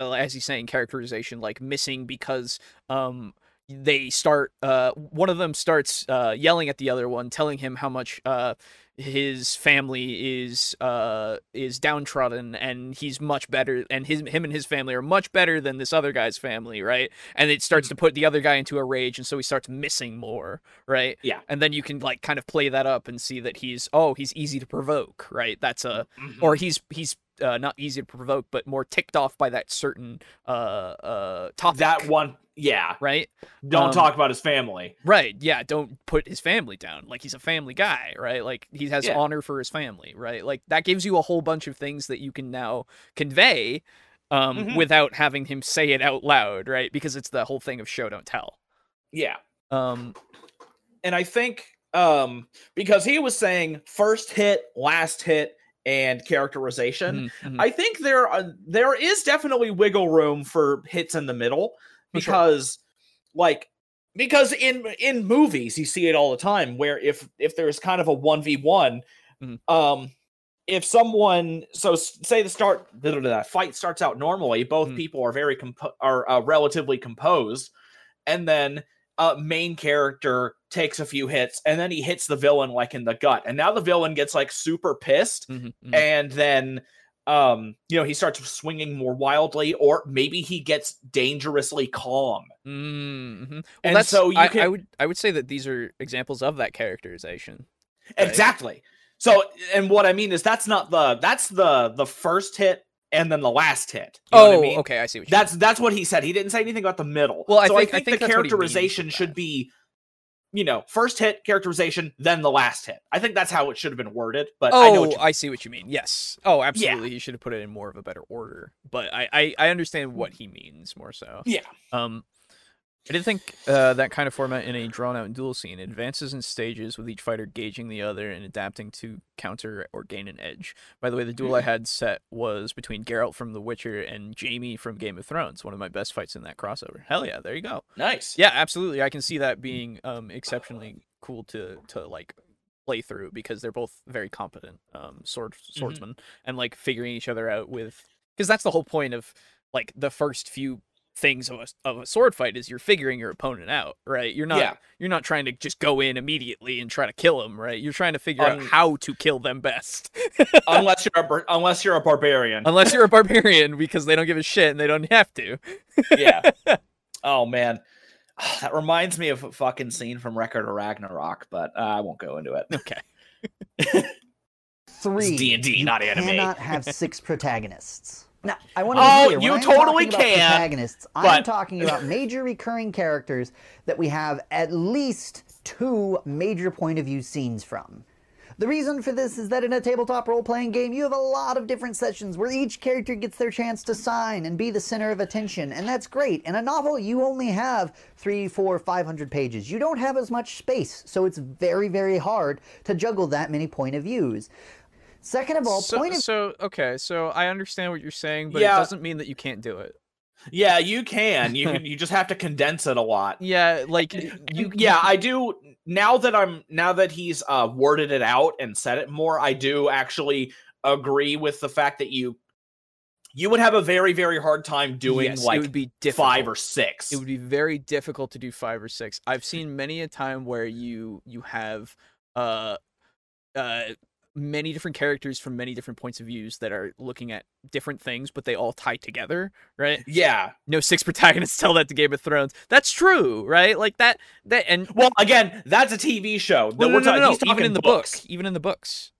Speaker 1: uh, as he's saying characterization like missing because um they start uh one of them starts uh yelling at the other one telling him how much uh his family is uh is downtrodden and he's much better and his him and his family are much better than this other guy's family right and it starts to put the other guy into a rage and so he starts missing more right
Speaker 2: Yeah.
Speaker 1: and then you can like kind of play that up and see that he's oh he's easy to provoke right that's a
Speaker 2: Mhm.
Speaker 1: or he's he's uh, not easy to provoke but more ticked off by that certain uh uh topic
Speaker 2: that one yeah.
Speaker 1: right
Speaker 2: Don't
Speaker 1: Um,
Speaker 2: talk about his family.
Speaker 1: Right. Yeah. Don't put his family down. Like he's a family guy, right? Like he has
Speaker 2: Yeah.
Speaker 1: honor for his family, right? Like that gives you a whole bunch of things that you can now convey um,
Speaker 2: Mhm.
Speaker 1: without having him say it out loud, right? Because it's the whole thing of show don't tell.
Speaker 2: Yeah.
Speaker 1: Um,
Speaker 2: and I think um because he was saying first hit, last hit, and characterization.
Speaker 1: mhm, mhm.
Speaker 2: I think there are, there is definitely wiggle room for hits in the middle
Speaker 1: For sure.
Speaker 2: because like because in in movies you see it all the time where if if there's kind of a 1v1
Speaker 1: Mhm.
Speaker 2: um if someone so say the start the, fight starts out normally both
Speaker 1: Mhm.
Speaker 2: people are very compo- are uh, relatively composed and then uh main character takes a few hits and then he hits the villain like in the gut and now the villain gets like super pissed
Speaker 1: Mhm, mhm.
Speaker 2: and then um you know he starts swinging more wildly or maybe he gets dangerously calm
Speaker 1: Mm-hmm. Well,
Speaker 2: And so you
Speaker 1: I, I would I would say that these are examples of that characterization. Right.
Speaker 2: Exactly. So, and what I mean is that's not the that's the the first hit and then the last hit. You know
Speaker 1: oh,
Speaker 2: what I mean?
Speaker 1: okay, I see what you mean.
Speaker 2: That's that's what he said. He didn't say anything about the middle.
Speaker 1: Well, I
Speaker 2: so
Speaker 1: think-
Speaker 2: I
Speaker 1: I
Speaker 2: think,
Speaker 1: think
Speaker 2: the
Speaker 1: that's what he means with
Speaker 2: characterization should be, you know, first hit characterization, then the last hit. I think that's how it should have been worded. But
Speaker 1: Oh,
Speaker 2: I know what you
Speaker 1: I see what you mean. Yes. Oh, absolutely. He should have put it in more of a better order. But I, I, I understand what he means more so.
Speaker 2: Yeah.
Speaker 1: Um, I did think uh, that kind of format in a drawn-out duel scene advances in stages with each fighter gauging the other and adapting to counter or gain an edge. By the way, the duel I had set was between Geralt from The Witcher and Jaime from Game of Thrones. One of my best fights in that crossover. Hell yeah! There you go.
Speaker 2: nice.
Speaker 1: Yeah, absolutely. I can see that being um exceptionally cool to to like play through because they're both very competent um sword swordsmen and like figuring each other out with because that's the whole point of like the first few things of a of a sword fight is you're figuring your opponent out, right? You're not
Speaker 2: Yeah.
Speaker 1: you're not trying to just go in immediately and try to kill them, right? You're trying to figure out how to kill them best.
Speaker 2: unless you're a bar- unless you're a barbarian.
Speaker 1: Unless you're a barbarian because they don't give a shit and they don't have to.
Speaker 2: yeah. Oh man. That reminds me of a fucking scene from Record of Ragnarok, but uh, I won't go into it.
Speaker 1: Okay.
Speaker 3: Three.
Speaker 2: D&D,
Speaker 3: you
Speaker 2: not anime.
Speaker 3: cannot have six protagonists. Now, I want to
Speaker 2: Oh,
Speaker 3: be clear.
Speaker 2: you totally can,
Speaker 3: Protagonists. I'm talking about major recurring characters that we have at least two major point of view scenes from. The reason for this is that in a tabletop role playing game, you have a lot of different sessions where each character gets their chance to shine and be the center of attention, and that's great. In a novel, you only have three, four, five hundred pages. You don't have as much space, so it's very, very hard to juggle that many point of views. Second of all,
Speaker 1: So,
Speaker 3: point of
Speaker 1: so okay, so I understand what you're saying, but
Speaker 2: Yeah.
Speaker 1: it doesn't mean that you can't do it.
Speaker 2: Yeah, you can. You can. You just have to condense it a lot.
Speaker 1: Yeah, like you,
Speaker 2: yeah, I do. Now that I'm now that he's uh, worded it out and said it more, I do actually agree with the fact that you you would have a very very hard time doing
Speaker 1: yes, it
Speaker 2: like
Speaker 1: would be difficult.
Speaker 2: five or six.
Speaker 1: It would be very difficult to do five or six. I've seen many a time where you you have uh uh many different characters from many different points of views that are looking at different things, but they all tie together, right?
Speaker 2: yeah.
Speaker 1: No six protagonists tell that to Game of Thrones. That's true, right? Like that that and
Speaker 2: Well, again, that's a TV show.
Speaker 1: no, no, no, no, no, even in the
Speaker 2: books.
Speaker 1: book, even in the books,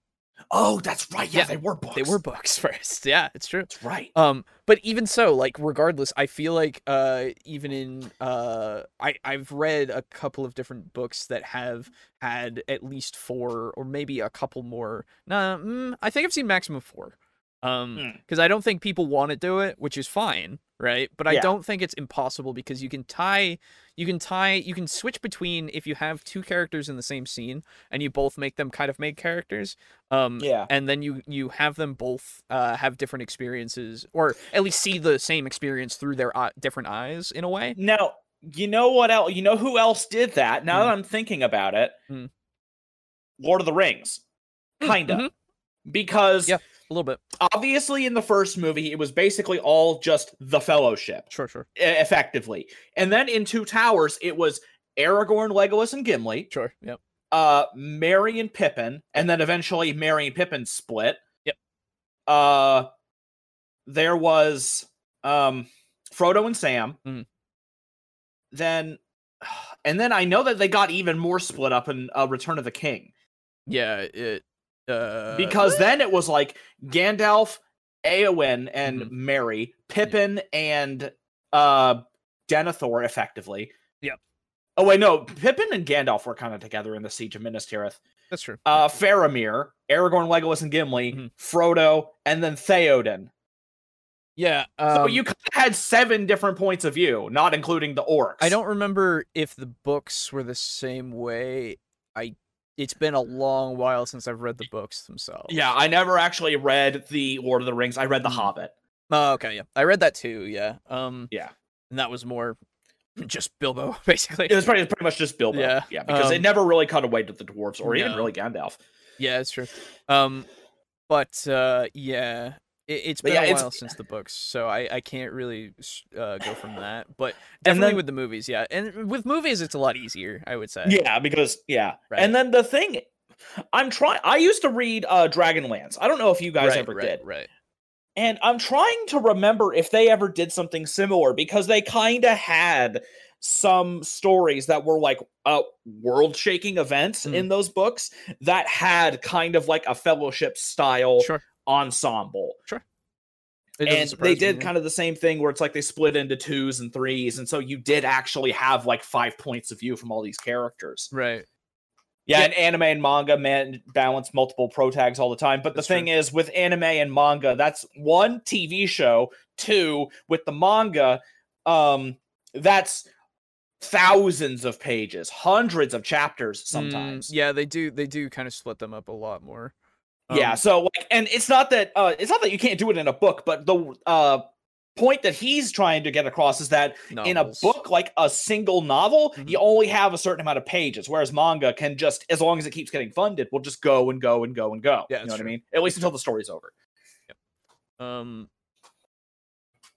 Speaker 2: Oh, that's right. Yeah,
Speaker 1: Yeah,
Speaker 2: they were books.
Speaker 1: they were books first. Yeah, it's true.
Speaker 2: That's right.
Speaker 1: Um, but even so, like regardless, I feel like uh even in uh I I've read a couple of different books that have had at least four or maybe a couple more. Nah, mm, I think I've seen maximum four. Um,
Speaker 2: Mm.
Speaker 1: because I don't think people want to do it, which is fine, right? But I
Speaker 2: Yeah.
Speaker 1: don't think it's impossible because you can tie, you can tie, you can switch between if you have two characters in the same scene and you both make them kind of main characters. Um,
Speaker 2: Yeah.
Speaker 1: and then you you have them both uh, have different experiences or at least see the same experience through their eye different eyes in a way
Speaker 2: Now, you know what else? You know who else did that? Now
Speaker 1: Hmm.
Speaker 2: that I'm thinking about it,
Speaker 1: Hmm.
Speaker 2: Lord of the Rings, kinda,
Speaker 1: mhm.
Speaker 2: because
Speaker 1: Yeah. A little bit
Speaker 2: obviously in the first movie it was basically all just the Fellowship,
Speaker 1: sure sure
Speaker 2: effectively, and then in Two Towers it was Aragorn, Legolas, and Gimli,
Speaker 1: sure yep
Speaker 2: uh, Merry and Pippin, and then eventually Merry and Pippin split.
Speaker 1: Yep.
Speaker 2: Uh, there was um Frodo and Sam.
Speaker 1: Mhm.
Speaker 2: Then, and then I know that they got even more split up in uh, Return of the King
Speaker 1: yeah it uh
Speaker 2: because then it was like Gandalf, Eowyn, and
Speaker 1: Mhm.
Speaker 2: Merry, Pippin, and uh Denethor, effectively.
Speaker 1: Yep.
Speaker 2: Oh wait, no, Pippin and Gandalf were kind of together in the Siege of Minas Tirith.
Speaker 1: that's true
Speaker 2: uh Faramir, Aragorn, Legolas, and Gimli,
Speaker 1: Mhm.
Speaker 2: Frodo, and then Theoden.
Speaker 1: yeah
Speaker 2: So
Speaker 1: um,
Speaker 2: you kinda had seven different points of view, not including the orcs.
Speaker 1: I don't remember if the books were the same way I it's been a long while since I've read the books themselves
Speaker 2: Yeah, I never actually read the Lord of the Rings. I read The
Speaker 1: Mhm.
Speaker 2: Hobbit.
Speaker 1: oh okay yeah I read that too yeah um
Speaker 2: Yeah.
Speaker 1: and that was more just Bilbo, basically.
Speaker 2: It was pretty, pretty much just Bilbo.
Speaker 1: Yeah,
Speaker 2: yeah, because it
Speaker 1: um,
Speaker 2: never really cut away to the dwarves or even really Gandalf.
Speaker 1: Yeah, it's true. Um, but uh, yeah, it, it's
Speaker 2: But
Speaker 1: been
Speaker 2: yeah,
Speaker 1: a while since the books, so I I can't really uh, go from that. But definitely
Speaker 2: then-
Speaker 1: with the movies, yeah, and with movies, it's a lot easier, I would say.
Speaker 2: Yeah, because yeah,
Speaker 1: Right.
Speaker 2: and then the thing, I'm trying. I used to read uh Dragonlance. I don't know if you guys
Speaker 1: right,
Speaker 2: ever
Speaker 1: right,
Speaker 2: did,
Speaker 1: Right.
Speaker 2: and I'm trying to remember if they ever did something similar because they kind of had some stories that were like uh world shaking events
Speaker 1: Mm.
Speaker 2: in those books that had kind of like a fellowship style
Speaker 1: Sure.
Speaker 2: Ensemble
Speaker 1: doesn't
Speaker 2: and they
Speaker 1: me,
Speaker 2: did
Speaker 1: yeah.
Speaker 2: kind of the same thing where it's like they split into twos and threes and so you did actually have like five points of view from all these characters
Speaker 1: right.
Speaker 2: yeah,
Speaker 1: Yeah.
Speaker 2: and anime and manga man balance multiple pro tags all the time. But the
Speaker 1: That's true.
Speaker 2: thing is, with anime and manga, that's one TV show. Two, with the manga, um, that's thousands of pages, hundreds of chapters
Speaker 1: Mm,
Speaker 2: sometimes.
Speaker 1: yeah, they do. They do kind of split them up a lot more.
Speaker 2: Yeah.
Speaker 1: Um,
Speaker 2: So like, and it's not that uh, it's not that you can't do it in a book, but the uh point that he's trying to get across is that in a book like a single novel
Speaker 1: Mhm.
Speaker 2: you only have a certain amount of pages whereas manga can just as long as it keeps getting funded will just go and go and go and go
Speaker 1: Yeah,
Speaker 2: you know what i mean at least until the story's over
Speaker 1: Um,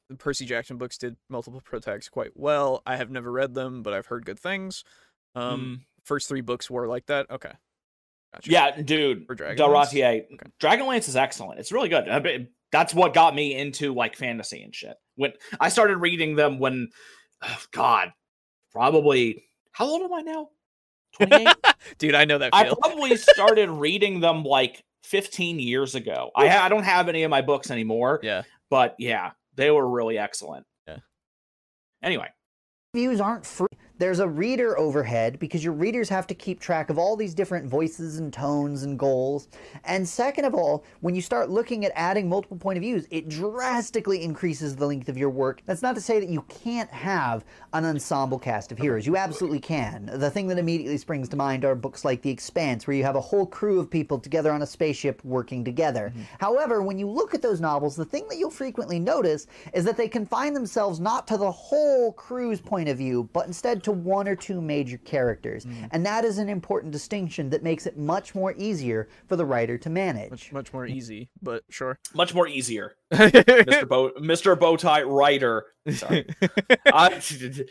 Speaker 1: the Percy Jackson books did multiple protags quite well. I have never read them, but I've heard good things. Um, first three books were like that. Okay. Gotcha.
Speaker 2: Yeah dude
Speaker 1: For Dragonlance?
Speaker 2: Dalratier,
Speaker 1: Okay.
Speaker 2: dragonlance is excellent it's really good I that's what got me into like fantasy and shit when i started reading them when oh, god probably how old am i now 28
Speaker 1: Dude, I know that
Speaker 2: I probably started reading them like 15 years ago. I ha- I don't have any of my books anymore,
Speaker 1: yeah.
Speaker 2: but yeah, they were really excellent.
Speaker 1: Yeah.
Speaker 2: Anyway,
Speaker 3: Views aren't free. There's a reader overhead because your readers have to keep track of all these different voices and tones and goals. And second of all, when you start looking at adding multiple point of views, it drastically increases the length of your work. That's not to say that you can't have an ensemble cast of heroes. You absolutely can. The thing that immediately springs to mind are books like The Expanse, where you have a whole crew of people together on a spaceship working together. Mm-hmm. However, when you look at those novels, the thing that you'll frequently notice is that they confine themselves not to the whole crew's point of view, but instead to one or two major characters. And that is an important distinction that makes it much more easier for the writer to manage.
Speaker 1: Much, much more easy, but sure.
Speaker 2: much more easier, Mr. Bow Mr. Bowtie writer. Sorry, I, don't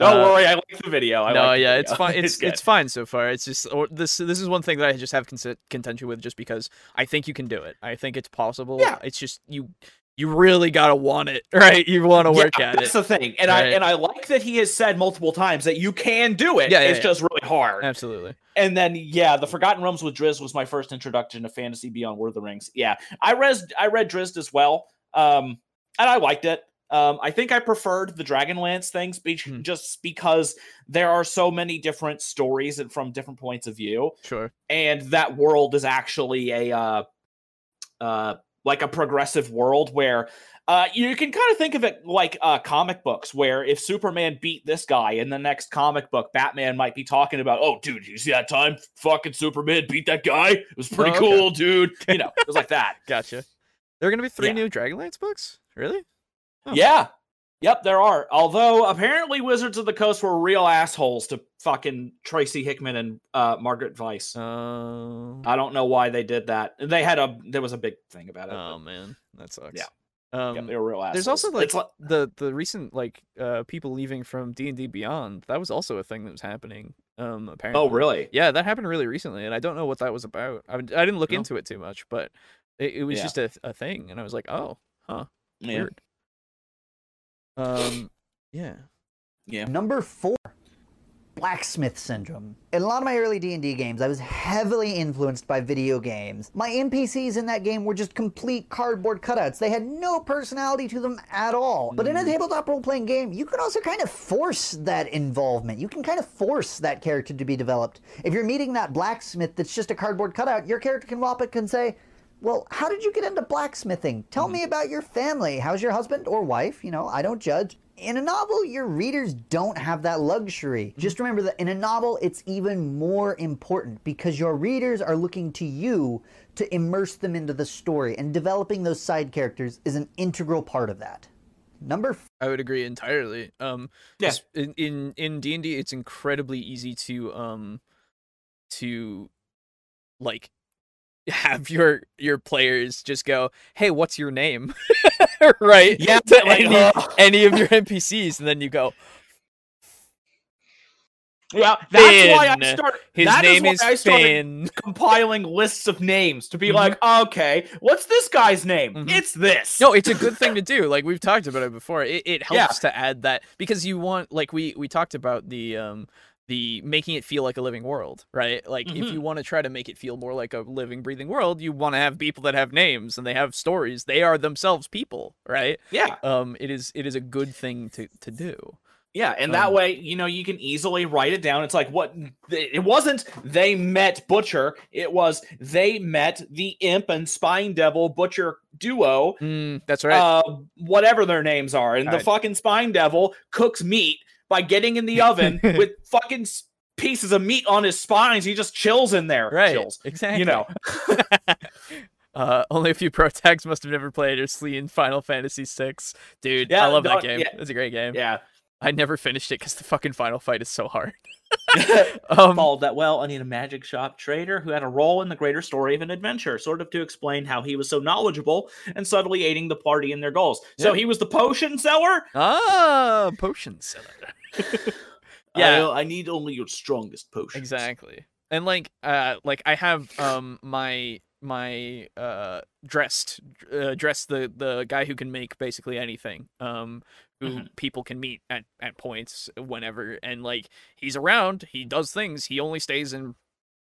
Speaker 1: Uh,
Speaker 2: worry, I like the video. I
Speaker 1: no,
Speaker 2: like the
Speaker 1: yeah, it's fine. It's
Speaker 2: good.
Speaker 1: it's fine so far. It's just or this this is one thing that I just have consi- contention with, just because I think you can do it. I think it's possible.
Speaker 2: Yeah.
Speaker 1: It's just you you really gotta want it, right? You want to work
Speaker 2: yeah,
Speaker 1: at
Speaker 2: that's
Speaker 1: it.
Speaker 2: That's the thing, and I and I like that he has said multiple times that you can do it.
Speaker 1: Yeah, yeah,
Speaker 2: it's
Speaker 1: yeah.
Speaker 2: just really hard.
Speaker 1: Absolutely.
Speaker 2: and then yeah, the Forgotten Realms with Drizzt was my first introduction to fantasy beyond Lord of the Rings. Yeah, I read I read Drizzt as well, um, and I liked it. Um, I think I preferred the Dragonlance things be-
Speaker 1: Hmm.
Speaker 2: just because there are so many different stories and from different points of view,
Speaker 1: Sure.
Speaker 2: and that world is actually a uh, uh, like a progressive world where uh, you can kind of think of it like uh, comic books, where if Superman beat this guy in the next comic book, Batman might be talking about, "Oh, dude, you see that time fucking Superman beat that guy? It was pretty
Speaker 1: Oh, okay.
Speaker 2: cool, dude." You know, it was like that.
Speaker 1: Gotcha. There are gonna be three
Speaker 2: Yeah.
Speaker 1: new Dragonlance books. Really? Oh.
Speaker 2: Yeah. Yep, there are. Although apparently Wizards of the Coast were real assholes to fucking Tracy Hickman and uh, Margaret Weis.
Speaker 1: Uh,
Speaker 2: I don't know why they did that. They had a there was a big thing about it. but-
Speaker 1: oh man, that sucks.
Speaker 2: Yeah.
Speaker 1: Um,
Speaker 2: they were real assholes.
Speaker 1: there's also like
Speaker 2: It's li-
Speaker 1: the the recent like uh people leaving from D and D Beyond. That was also a thing that was happening. Um, apparently.
Speaker 2: oh really?
Speaker 1: Yeah, that happened really recently, and I don't know what that was about. I, I didn't look
Speaker 2: No?
Speaker 1: into it too much, but it, it was
Speaker 2: Yeah.
Speaker 1: just a, a thing, and I was like, oh,
Speaker 2: Yeah.
Speaker 1: weird. Um, yeah.
Speaker 2: Yeah.
Speaker 3: Number four, blacksmith syndrome. In a lot of my early D&D games, I was heavily influenced by video games. My NPCs in that game were just complete cardboard cutouts. They had no personality to them at all. But in a tabletop role-playing game, you can also kind of force that involvement. You can kind of force that character to be developed. If you're meeting that blacksmith that's just a cardboard cutout, your character can walk up and say, well, how did you get into blacksmithing? Tell me about your family. How's your husband or wife? You know, I don't judge. In a novel, your readers don't have that luxury. Just remember that in a novel, it's even more important because your readers are looking to you to immerse them into the story, and developing those side characters is an integral part of that. Number f-
Speaker 1: I would agree entirely. Um,
Speaker 2: Yeah.
Speaker 1: in in in D and D, it's incredibly easy to um, to like have your your players just go, "Hey, what's your name?" right?
Speaker 2: Yeah,
Speaker 1: To
Speaker 2: like,
Speaker 1: any,
Speaker 2: ugh.
Speaker 1: any of your NPCs, and then you go,
Speaker 2: Yeah, that's why I started.
Speaker 1: "His
Speaker 2: that
Speaker 1: name
Speaker 2: why
Speaker 1: is
Speaker 2: I
Speaker 1: Finn."
Speaker 2: compiling lists of names to be
Speaker 1: Mhm.
Speaker 2: like, okay, what's this guy's name?
Speaker 1: Mhm.
Speaker 2: It's this.
Speaker 1: No, it's a good thing to do. Like we've talked about it before. It it helps
Speaker 2: Yeah.
Speaker 1: to add that because you want like we we talked about the um the making it feel like a living world, right? Like if
Speaker 2: Mhm.
Speaker 1: you want to try to make it feel more like a living breathing world, you want to have people that have names and they have stories. They are themselves people, right?
Speaker 2: Yeah,
Speaker 1: Um it is it is a good thing to to do.
Speaker 2: yeah, and that
Speaker 1: Um,
Speaker 2: way, you know, you can easily write it down. It's like what it wasn't. They met Butcher. It was they met the Imp and Spine Devil Butcher duo.
Speaker 1: Mm, that's right.
Speaker 2: uh, whatever their names are. And the
Speaker 1: Right.
Speaker 2: fucking spine devil cooks meat by getting in the oven with fucking pieces of meat on his spines. He just chills in there.
Speaker 1: right.
Speaker 2: Chills.
Speaker 1: Exactly.
Speaker 2: You know.
Speaker 1: uh, only a few pro tags must have never played or seen Final Fantasy VI. Dude,
Speaker 2: Yeah,
Speaker 1: I love that game.
Speaker 2: yeah.
Speaker 1: It's a great game.
Speaker 2: Yeah.
Speaker 1: I never finished it because the fucking final fight is so hard. um,
Speaker 2: Followed that well, I need a magic shop trader who had a role in the greater story of an adventure, sort of to explain how he was so knowledgeable and subtly aiding the party in their goals. So he was the potion seller?
Speaker 1: ah, potion seller. Yeah.
Speaker 2: I, I need only your strongest potion.
Speaker 1: Exactly. And like, uh, like I have um my my uh dressed uh, dressed the the guy who can make basically anything. Um, who
Speaker 2: Mhm.
Speaker 1: people can meet at at points whenever, and like he's around, he does things. He only stays in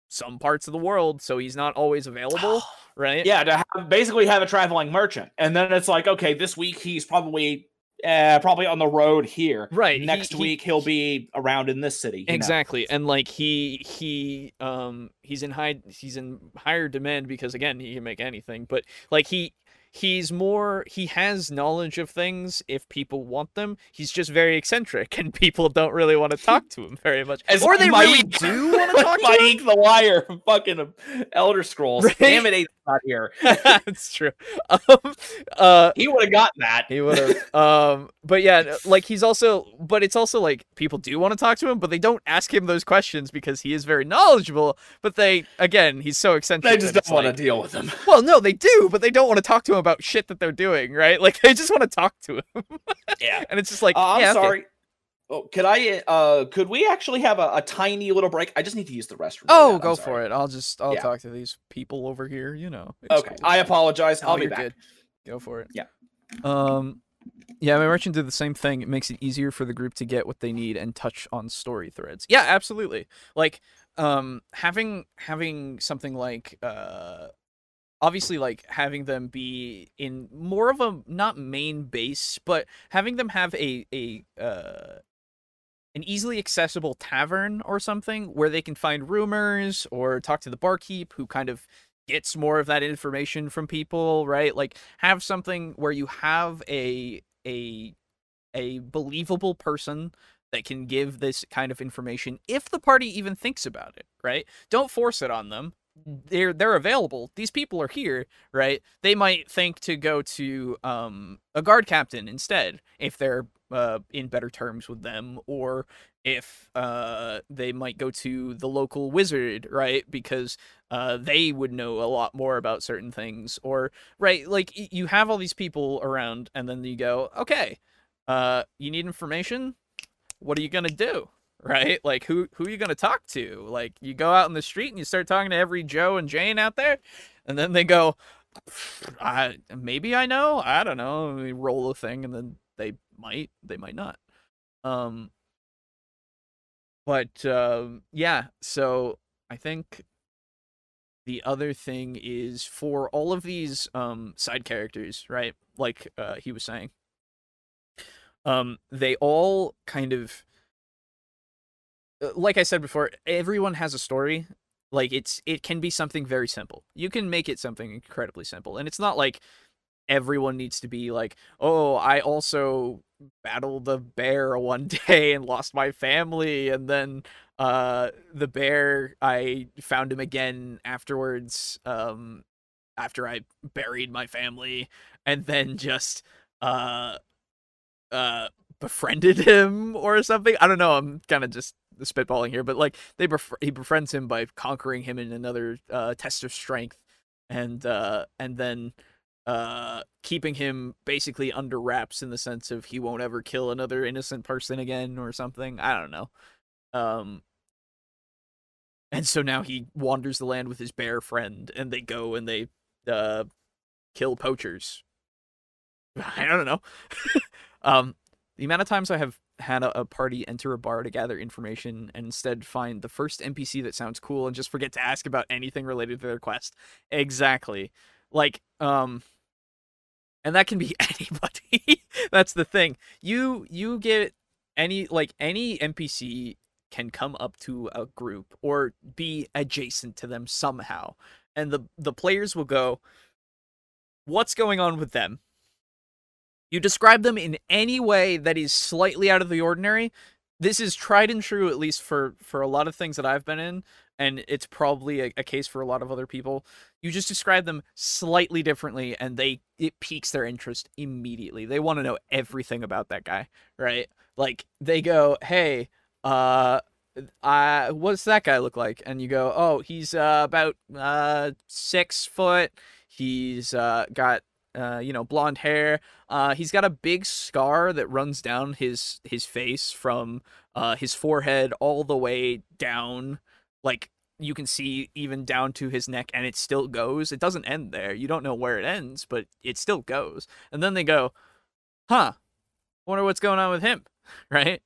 Speaker 1: some parts of the world, so he's not always available, right?
Speaker 2: Yeah, to have, basically have a traveling merchant, and then it's like, okay, this week he's probably uh, probably on the road here.
Speaker 1: Right,
Speaker 2: Next
Speaker 1: he-
Speaker 2: week he'll be around in this city. you know?
Speaker 1: exactly and like he he um he's in high he's in higher demand because again he can make anything but like he he's more he has knowledge of things if people want them he's just very eccentric and people don't really want to talk to him very much
Speaker 2: As
Speaker 1: or they really
Speaker 2: Mike-
Speaker 1: do want to talk to him
Speaker 2: M'aiq the Liar, fucking Elder Scrolls.
Speaker 1: Right?
Speaker 2: Damn it, not here.
Speaker 1: that's true um uh
Speaker 2: He would have gotten that.
Speaker 1: He would have. um, but yeah, like he's also, but it's also like people do want to talk to him, but they don't ask him those questions because he is very knowledgeable. But they, again, he's so eccentric.
Speaker 2: They just don't want
Speaker 1: it's
Speaker 2: to deal with him.
Speaker 1: Well, no, they do, but they don't want to talk to him about shit that they're doing, right? Like they just want to talk to him,
Speaker 2: Yeah.
Speaker 1: and it's just like,
Speaker 2: Uh, I'm
Speaker 1: yeah, okay.
Speaker 2: Oh, could I? Uh, could we actually have a, a tiny little break? I just need to use the restroom.
Speaker 1: Oh, go for it. I'll just, I'll
Speaker 2: Yeah.
Speaker 1: talk to these people over here. You know.
Speaker 2: Okay,
Speaker 1: cool.
Speaker 2: I apologize.
Speaker 1: Oh,
Speaker 2: I'll be back.
Speaker 1: good. Go for it.
Speaker 2: Yeah.
Speaker 1: Um, yeah, my merchant did the same thing. It makes it easier for the group to get what they need and touch on story threads. Yeah, absolutely. Like, um, having having something like uh, obviously like having them be in more of a not main base, but having them have a a uh an easily accessible tavern or something where they can find rumors or talk to the barkeep who kind of gets more of that information from people, right? Like have something where you have a a a believable person that can give this kind of information if the party even thinks about it, right? Don't force it on them. They're they're available. These people are here, right? They might think to go to um a guard captain instead if they're uh in better terms with them or if uh they might go to the local wizard, right? Because uh they would know a lot more about certain things or right like you have all these people around and then you go okay uh you need information? What are you gonna do? Right? Like who who are you gonna talk to? Like you go out in the street and you start talking to every joe and jane out there and then they go I, maybe i know? I don't know. We roll a thing and then might they might not. Um but um yeah so i think the other thing is for all of these um side characters right like uh he was saying um they all kind of uh, like i said before everyone has a story. Like it's it can be something very simple. You can make it something incredibly simple. And it's not like everyone needs to be like oh i also battled a bear one day and lost my family and then uh the bear i found him again afterwards um after i buried my family and then just uh uh befriended him or something. I don't know. I'm kind of just spitballing here, but like they bef- he befriends him by conquering him in another uh, test of strength, and uh, and then uh, keeping him basically under wraps in the sense of he won't ever kill another innocent person again or something. I don't know. Um, and so now he wanders the land with his bear friend, and they go and they uh, kill poachers. I don't know. um, the amount of times I have had a, a, party enter a bar to gather information and instead find the first NPC that sounds cool and just forget to ask about anything related to their quest. Exactly. Like, um, and that can be anybody. That's the thing. You you get any like any NPC can come up to a group or be adjacent to them somehow. And the the players will go, "What's going on with them?" You describe them in any way that is slightly out of the ordinary. This is tried and true, at least for for a lot of things that I've been in, and it's probably a, a case for a lot of other people. You just describe them slightly differently, and they it piques their interest immediately. They want to know everything about that guy, right? Like they go, "Hey, uh, uh, what's that guy look like?" And you go, "Oh, he's uh, about uh six foot. He's uh got uh, you know, blonde hair. Uh, he's got a big scar that runs down his his face from uh, his forehead all the way down, like you can see even down to his neck, and it still goes. It doesn't end there. You don't know where it ends, but it still goes. And then they go, "Huh? Wonder what's going on with him?" Right?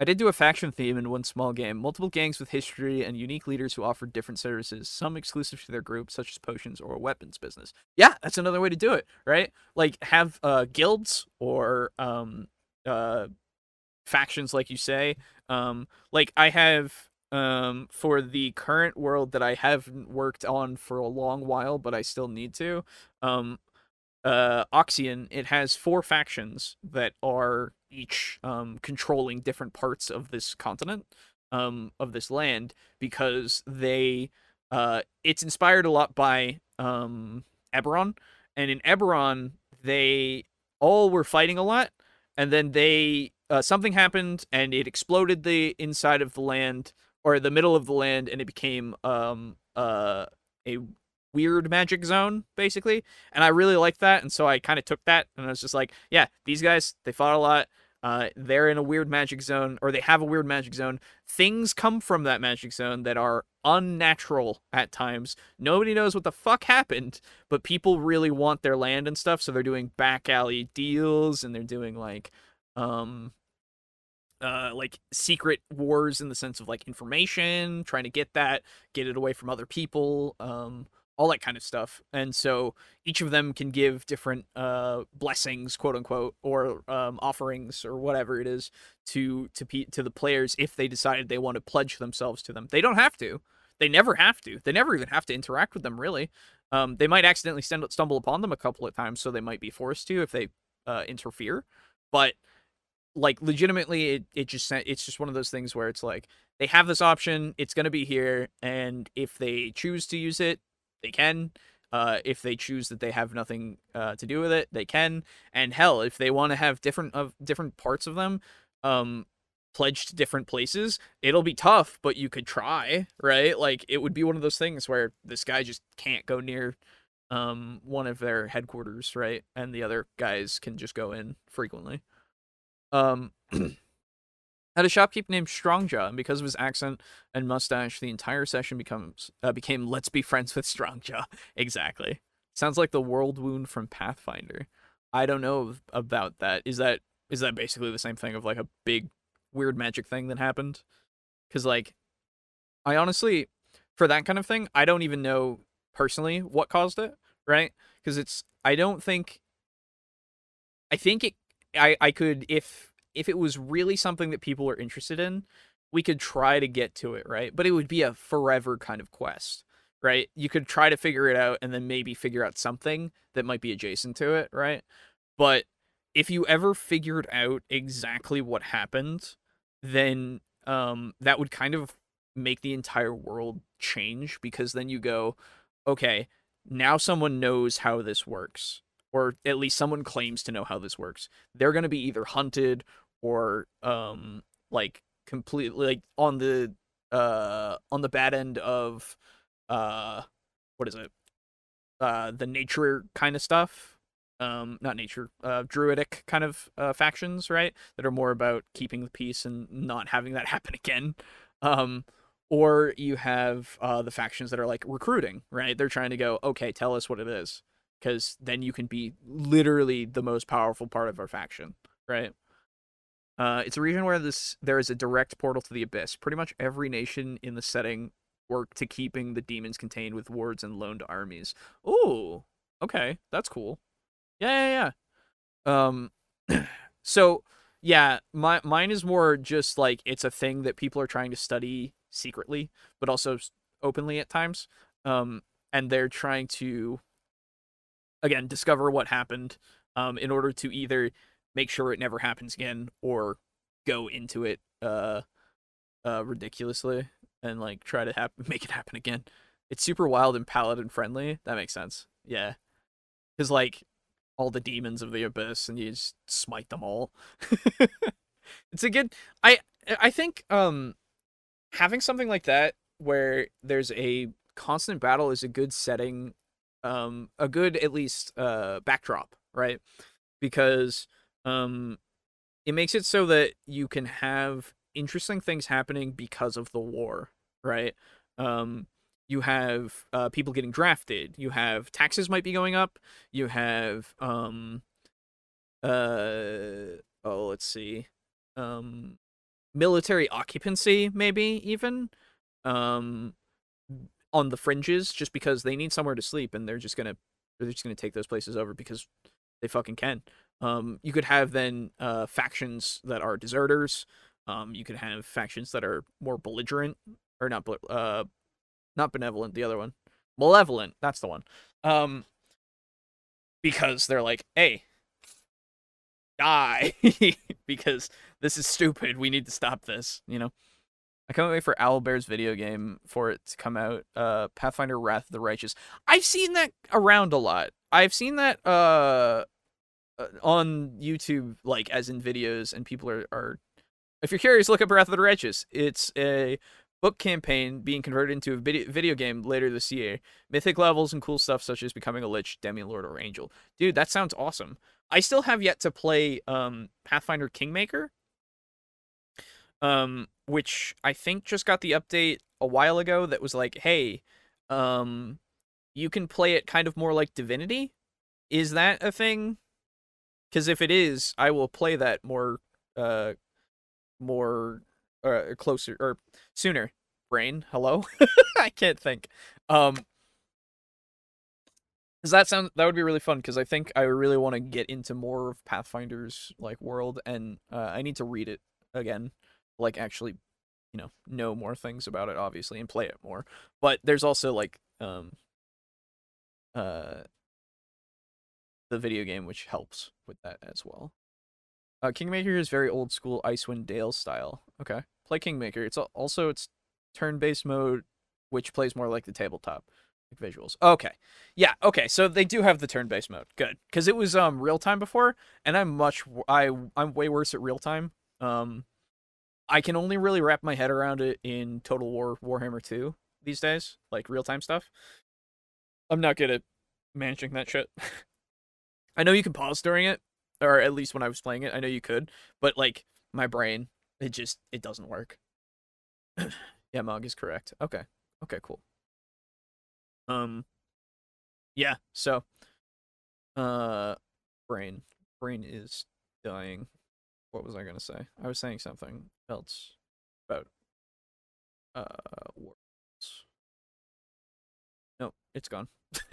Speaker 1: I did do a faction theme in one small game. Multiple gangs with history and unique leaders who offered different services, some exclusive to their group, such as potions or weapons business. Yeah, that's another way to do it, right? Like have uh, guilds or um, uh, factions, like you say. Um, like I have um, for the current world that I haven't worked on for a long while, but I still need to. Um, uh, Oxian, it has four factions that are each um, controlling different parts of this continent, um, of this land, because they, uh, it's inspired a lot by um, Eberron, and in Eberron they all were fighting a lot, and then they uh, something happened and it exploded the inside of the land or the middle of the land, and it became um uh a weird magic zone basically and i really liked that and so i kind of took that and i was just like yeah these guys they fought a lot uh, they're in a weird magic zone or they have a weird magic zone. Things come from that magic zone that are unnatural at times. Nobody knows what the fuck happened but people really want their land and stuff so they're doing back alley deals and they're doing like um uh, like secret wars in the sense of like information, trying to get that, get it away from other people, um, all that kind of stuff. And so each of them can give different uh, blessings, quote unquote, or um, offerings or whatever it is to to pe- to the players if they decided they want to pledge themselves to them. They don't have to. They never have to. They never even have to interact with them really. Um, they might accidentally stumble upon them a couple of times, so they might be forced to if they uh, interfere. But like legitimately it, it just it's just one of those things where it's like they have this option it's going to be here and if they choose to use it they can. Uh, if they choose that they have nothing uh, to do with it they can. And hell if they want to have different of different parts of them um pledged to different places it'll be tough but you could try right? Like it would be one of those things where this guy just can't go near um one of their headquarters right? And the other guys can just go in frequently um, had a shopkeep named Strongjaw, and because of his accent and mustache, the entire session becomes uh, became "Let's be friends with Strongjaw." exactly. Sounds like the Worldwound from Pathfinder. I don't know about that. Is that is that basically the same thing of like a big weird magic thing that happened? Because like, I honestly, for that kind of thing, I don't even know personally what caused it. Right? Because it's I don't think. I think it I I could if if it was really something that people are interested in, we could try to get to it, right? But it would be a forever kind of quest, right? You could try to figure it out and then maybe figure out something that might be adjacent to it, right? But if you ever figured out exactly what happened, then um that would kind of make the entire world change because then you go, okay, now someone knows how this works or at least someone claims to know how this works, they're going to be either hunted or um like completely like on the uh on the bad end of uh what is it? Uh the nature kind of stuff um not nature uh druidic kind of uh factions right? That are more about keeping the peace and not having that happen again. Um or you have uh the factions that are like recruiting right? They're trying to go okay tell us what it is because then you can be literally the most powerful part of our faction right uh, it's a region where this there is a direct portal to the abyss. Pretty much every nation in the setting work to keeping the demons contained with wards and loaned armies. Ooh, okay, that's cool. Yeah, yeah, yeah. Um, so yeah, my mine is more just like it's a thing that people are trying to study secretly, but also openly at times. Um, and they're trying to again discover what happened. Um, in order to either make sure it never happens again or go into it uh uh ridiculously and like try to hap- make it happen again. It's super wild and paladin friendly. That makes sense. Yeah. Cuz like all the demons of the abyss and you just smite them all. it's a good I I think um having something like that where there's a constant battle is a good setting um a good at least uh backdrop, right? Because um it makes it so that you can have interesting things happening because of the war right um you have uh, people getting drafted you have taxes might be going up you have um uh oh let's see um military occupancy maybe even um on the fringes just because they need somewhere to sleep and they're just gonna they're just gonna take those places over because they fucking can um, you could have then uh, factions that are deserters. Um, you could have factions that are more belligerent or not, uh, not benevolent. The other one, malevolent. That's the one. Um, because they're like, hey, die, because this is stupid. We need to stop this. You know. I can't wait for Owlbear's video game for it to come out. Uh, Pathfinder Wrath of the Righteous. I've seen that around a lot. I've seen that uh uh, on YouTube, like as in videos, and people are, are if you're curious, look up Wrath of the Righteous. It's a book campaign being converted into a video, video game later this year. Mythic levels and cool stuff such as becoming a lich, demi lord, or angel. Dude, that sounds awesome. I still have yet to play um, Pathfinder Kingmaker, um, which I think just got the update a while ago that was like, hey, um, you can play it kind of more like Divinity. Is that a thing? Because if it is, I will play that more, uh, more, uh, closer or sooner. Brain, hello, I can't think. Um, does that sound that would be really fun? Because I think I really want to get into more of Pathfinder's like world, and uh, I need to read it again, like actually, you know, know more things about it, obviously, and play it more. But there's also like um, uh, the video game, which helps with that as well. Uh, Kingmaker is very old school Icewind Dale style. Okay, play Kingmaker. It's also it's turn-based mode, which plays more like the tabletop like visuals. Okay, yeah. Okay, so they do have the turn-based mode. Good, because it was um real time before, and I'm much I I'm way worse at real time. Um, I can only really wrap my head around it in Total War Warhammer 2 these days, like real time stuff. I'm not good at managing that shit. I know you can pause during it, or at least when I was playing it, I know you could, but like my brain, it just it doesn't work. yeah, Mog is correct. Okay. Okay, cool. Um yeah, so uh brain brain is dying. What was I going to say? I was saying something else about uh words. No, it's gone.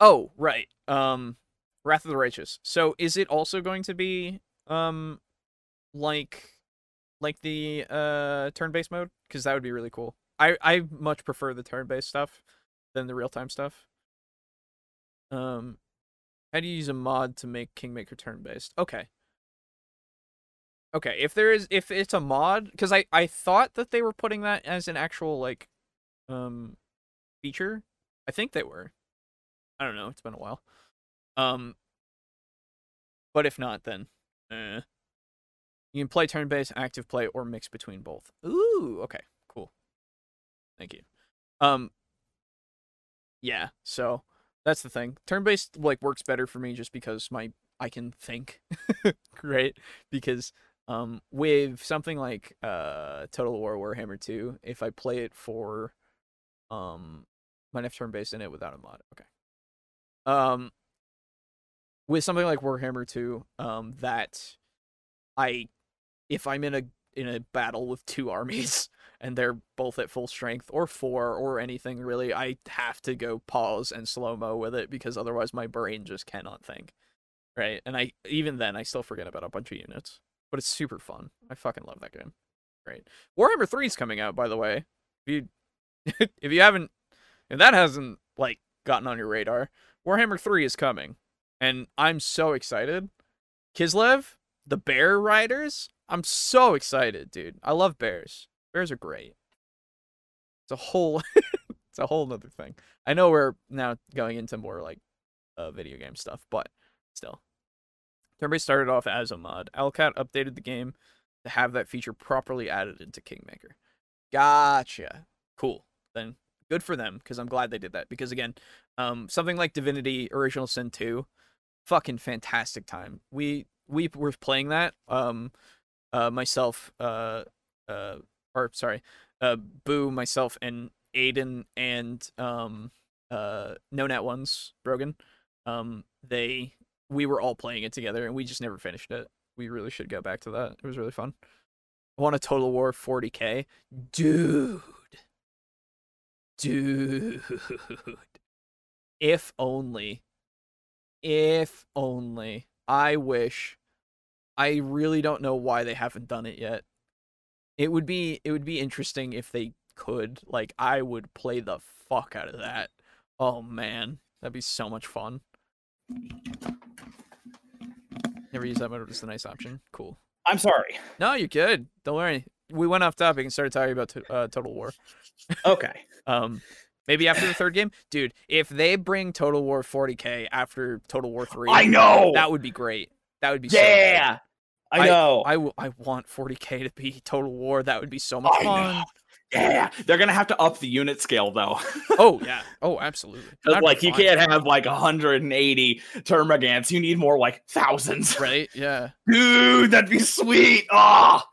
Speaker 1: Oh, right. Um Wrath of the Righteous. So is it also going to be um like like the uh turn-based mode cuz that would be really cool. I I much prefer the turn-based stuff than the real-time stuff. Um how do you use a mod to make Kingmaker turn-based? Okay. Okay, if there is if it's a mod cuz I I thought that they were putting that as an actual like um feature. I think they were. I don't know. It's been a while. Um, but if not, then eh. you can play turn-based, active play, or mix between both. Ooh, okay, cool. Thank you. Um, yeah. So that's the thing. Turn-based like works better for me just because my I can think, right? Because um, with something like uh, Total War Warhammer 2, if I play it for um, might have turn based in it without a mod. Okay. Um, with something like Warhammer 2, um, that I, if I'm in a in a battle with two armies and they're both at full strength or four or anything really, I have to go pause and slow mo with it because otherwise my brain just cannot think. Right, and I even then I still forget about a bunch of units, but it's super fun. I fucking love that game. Great. Warhammer 3 is coming out, by the way. If you if you haven't if that hasn't like gotten on your radar, Warhammer 3 is coming. And I'm so excited. Kislev, the bear riders, I'm so excited, dude. I love bears. Bears are great. It's a whole it's a whole nother thing. I know we're now going into more like uh, video game stuff, but still. Turn-based started off as a mod. Owlcat updated the game to have that feature properly added into Kingmaker. Gotcha. Cool. Then good for them because I'm glad they did that. Because again, um, something like Divinity Original Sin 2, fucking fantastic time. We we were playing that. Um, uh, myself, uh, uh, or sorry, uh, Boo, myself, and Aiden and um, uh, No Net Ones, Brogan. Um, they we were all playing it together and we just never finished it. We really should go back to that. It was really fun. I want a Total War 40k, dude. Dude. If only. If only. I wish. I really don't know why they haven't done it yet. It would be it would be interesting if they could. Like I would play the fuck out of that. Oh man, that'd be so much fun. Never use that mode. It's a nice option. Cool.
Speaker 2: I'm sorry.
Speaker 1: No, you're good. Don't worry. We went off topic and started talking about to, uh, Total War.
Speaker 2: Okay.
Speaker 1: Um, maybe after the third game, dude. If they bring Total War 40k after Total War 3,
Speaker 2: I know.
Speaker 1: that would be great. That would be so
Speaker 2: yeah. I know.
Speaker 1: I I want 40k to be Total War. That would be so much
Speaker 2: I
Speaker 1: fun.
Speaker 2: know. yeah. They're gonna have to up the unit scale though.
Speaker 1: Oh yeah. Oh, absolutely.
Speaker 2: Like you can't have like 180 termagants. You need more like thousands.
Speaker 1: Right? Yeah.
Speaker 2: Dude, that'd be sweet. Ah.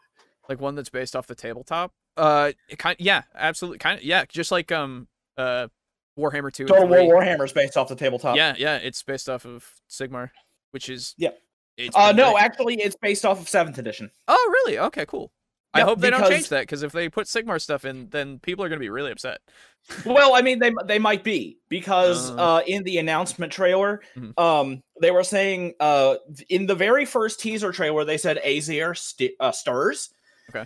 Speaker 1: Like one that's based off the tabletop. Uh, it kind. Yeah. Absolutely. Kind of. Yeah. Just like um uh Warhammer 2. and
Speaker 2: Total War
Speaker 1: 3.
Speaker 2: Warhammer's based off the tabletop.
Speaker 1: Yeah. Yeah. It's based off of Sigmar, which is.
Speaker 2: Yep.
Speaker 1: It's
Speaker 2: Uh, no,
Speaker 1: great.
Speaker 2: actually, it's based off of seventh edition.
Speaker 1: Oh, really? Okay, cool. I hope they don't change that because if they put Sigmar stuff in, then people are gonna be really upset.
Speaker 2: Well, I mean, they they might be because
Speaker 1: Uh.
Speaker 2: uh, in the announcement trailer,
Speaker 1: Mhm.
Speaker 2: um, they were saying uh, in the very first teaser trailer they said Azyr st- uh, stirs.
Speaker 1: Okay.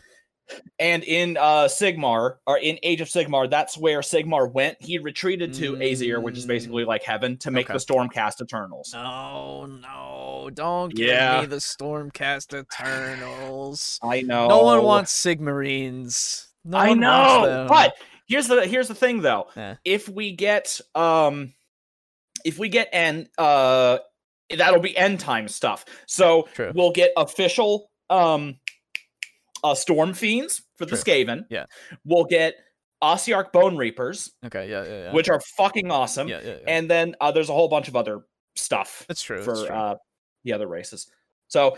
Speaker 2: And in uh, Sigmar or in Age of Sigmar, that's where Sigmar went. He retreated to Azyr, which is basically like heaven, to make
Speaker 1: Mm. Okay.
Speaker 2: the Stormcast Eternals.
Speaker 1: No, no, don't give
Speaker 2: Yeah.
Speaker 1: me the Stormcast Eternals.
Speaker 2: I know.
Speaker 1: No one wants Sigmarines. No
Speaker 2: I know, but here's the here's the thing though.
Speaker 1: Eh.
Speaker 2: If we get um, if we get end uh, that'll be end time stuff. So
Speaker 1: True.
Speaker 2: we'll get official um, uh, Stormfiends for the
Speaker 1: True.
Speaker 2: Skaven.
Speaker 1: Yeah.
Speaker 2: we'll get Ossiarch Bonereapers,
Speaker 1: okay, yeah, yeah, yeah.
Speaker 2: which are fucking awesome.
Speaker 1: yeah, yeah, yeah.
Speaker 2: And then uh, there's a whole bunch of other stuff
Speaker 1: that's true.
Speaker 2: for
Speaker 1: that's true.
Speaker 2: uh, the other races. So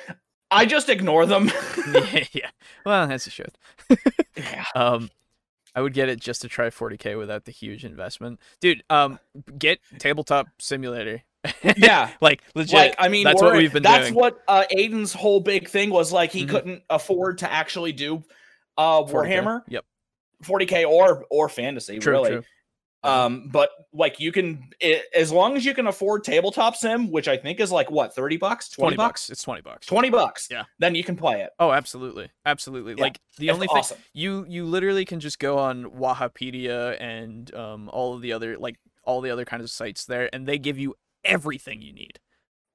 Speaker 2: I just ignore them.
Speaker 1: yeah, yeah. Well, as you should.
Speaker 2: yeah.
Speaker 1: Um, I would get it just to try 40k without the huge investment, dude. Um, get tabletop simulator.
Speaker 2: Yeah.
Speaker 1: like legit.
Speaker 2: like I mean,
Speaker 1: that's what we've been doing.
Speaker 2: That's
Speaker 1: doing.
Speaker 2: what uh, Aiden's whole big thing was. Like he
Speaker 1: Mhm.
Speaker 2: couldn't afford to actually do uh,
Speaker 1: 40K.
Speaker 2: Warhammer,
Speaker 1: Yep.
Speaker 2: 40k or or fantasy,
Speaker 1: True,
Speaker 2: really.
Speaker 1: true.
Speaker 2: Um, but like you can, i as long as you can afford tabletop sim, which I think is like what thirty bucks,
Speaker 1: 20
Speaker 2: 20,
Speaker 1: bucks. It's 20 bucks.
Speaker 2: 20 bucks.
Speaker 1: Yeah.
Speaker 2: then you can play it.
Speaker 1: Oh, absolutely. Absolutely.
Speaker 2: Yeah,
Speaker 1: Like the
Speaker 2: It's
Speaker 1: only thing you you literally can just go on Wahapedia and um all of the other like all the other kinds of sites there and they give you everything you need.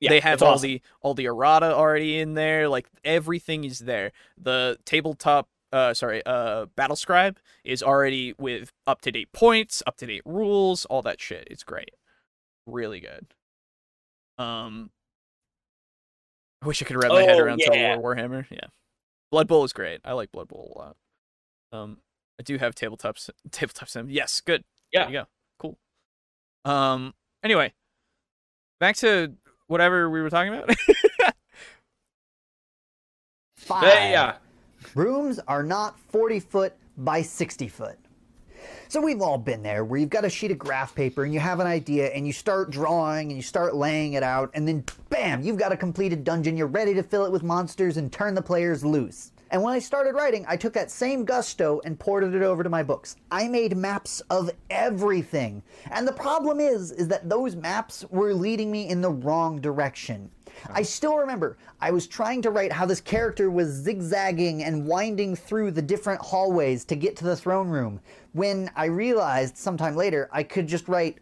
Speaker 2: Yeah,
Speaker 1: they have all
Speaker 2: awesome.
Speaker 1: the all the errata already in there, like everything is there. The tabletop uh sorry, uh BattleScribe is already with up to date points, up to date rules, all that shit. It's great. Really good. Um I wish I could wrap my head
Speaker 2: Oh,
Speaker 1: around
Speaker 2: yeah.
Speaker 1: Total War Warhammer. Yeah. Blood Bowl is great. I like Blood Bowl a lot. Um I do have tabletop sim- tabletop sim. Yes, good.
Speaker 2: Yeah.
Speaker 1: There you go. Cool. Um anyway, back to whatever we were talking about.
Speaker 3: Five.
Speaker 2: Yeah, yeah.
Speaker 3: Rooms are not 40 foot by 60 foot. So we've all been there where you've got a sheet of graph paper and you have an idea and you start drawing and you start laying it out and then bam, you've got a completed dungeon. You're ready to fill it with monsters and turn the players loose. And when I started writing, I took that same gusto and ported it over to my books. I made maps of everything. And the problem is is that those maps were leading me in the wrong direction. I still remember I was trying to write how this character was zigzagging and winding through the different hallways to get to the throne room when I realized sometime later I could just write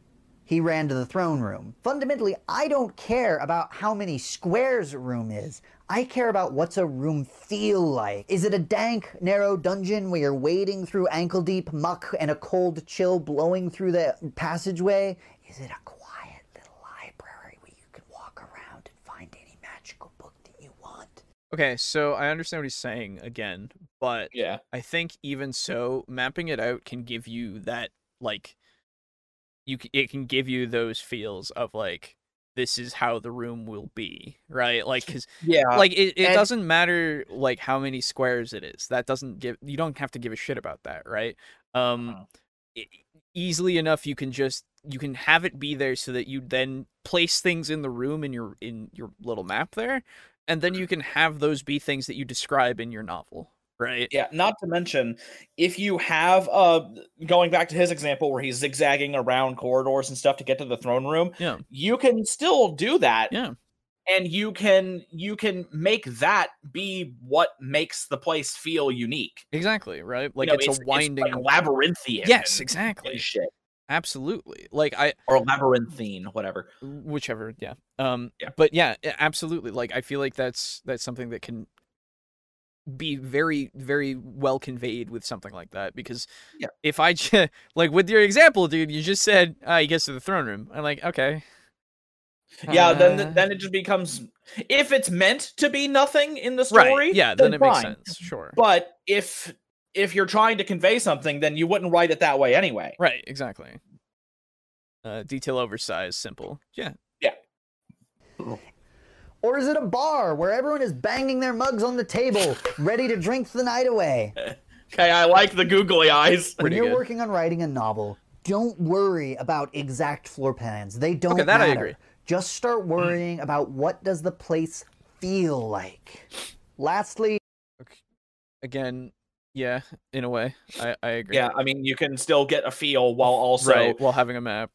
Speaker 3: he ran to the throne room. Fundamentally, I don't care about how many squares a room is. I care about what's a room feel like. Is it a dank, narrow dungeon where you're wading through ankle deep muck and a cold chill blowing through the passageway? Is it a quiet little library where you can walk around and find any magical book that you want?
Speaker 1: okay, so I understand what he's saying again, but
Speaker 2: Yeah.
Speaker 1: I think even so, mapping it out can give you that like you it can give you those feels of like this is how the room will be, right? Like cuz
Speaker 2: Yeah.
Speaker 1: like it, it
Speaker 2: and-
Speaker 1: doesn't matter like how many squares it is. That doesn't give you don't have to give a shit about that, right? Um
Speaker 2: Uh-huh.
Speaker 1: e- easily enough you can just you can have it be there so that you then place things in the room in your in your little map there and then you can have those be things that you describe in your novel, right?
Speaker 2: Yeah, not to mention if you have uh going back to his example where he's zigzagging around corridors and stuff to get to the throne room,
Speaker 1: Yeah.
Speaker 2: you can still do that
Speaker 1: Yeah.
Speaker 2: and you can you can make that be what makes the place feel unique.
Speaker 1: Exactly, right? Like
Speaker 2: You know,
Speaker 1: it's, a winding
Speaker 2: like labyrinthian.
Speaker 1: Yes, exactly.
Speaker 2: shit.
Speaker 1: Absolutely. Like I
Speaker 2: Or labyrinthine, whatever.
Speaker 1: whichever, yeah. Um
Speaker 2: Yeah.
Speaker 1: but yeah, absolutely. Like I feel like that's that's something that can be very very well conveyed with something like that because
Speaker 2: Yeah.
Speaker 1: if I j- like with your example, dude, you just said uh, he gets to the throne room. I'm like, okay.
Speaker 2: Yeah, then
Speaker 1: Uh,
Speaker 2: then it just becomes if it's meant to be nothing in the
Speaker 1: right.
Speaker 2: story.
Speaker 1: Yeah, then it makes sense. Sure.
Speaker 2: But if if you're trying to convey something, then you wouldn't write it that way anyway.
Speaker 1: right, exactly. Uh detail oversized, simple. Yeah. Yeah.
Speaker 3: Or is it a bar where everyone is banging their mugs on the table, ready to drink the night away?
Speaker 2: Okay, I like the googly eyes.
Speaker 3: When
Speaker 1: Pretty
Speaker 3: you're
Speaker 1: good.
Speaker 3: working on writing a novel, don't worry about exact floor plans. They don't
Speaker 1: Okay, that I
Speaker 3: matter.
Speaker 1: agree.
Speaker 3: Just start hmm. worrying about what does the place feel like. Lastly, okay.
Speaker 1: Again, yeah, in a way. I I agree.
Speaker 2: Yeah, I mean, you can still get a feel while also.
Speaker 1: right, while having a map.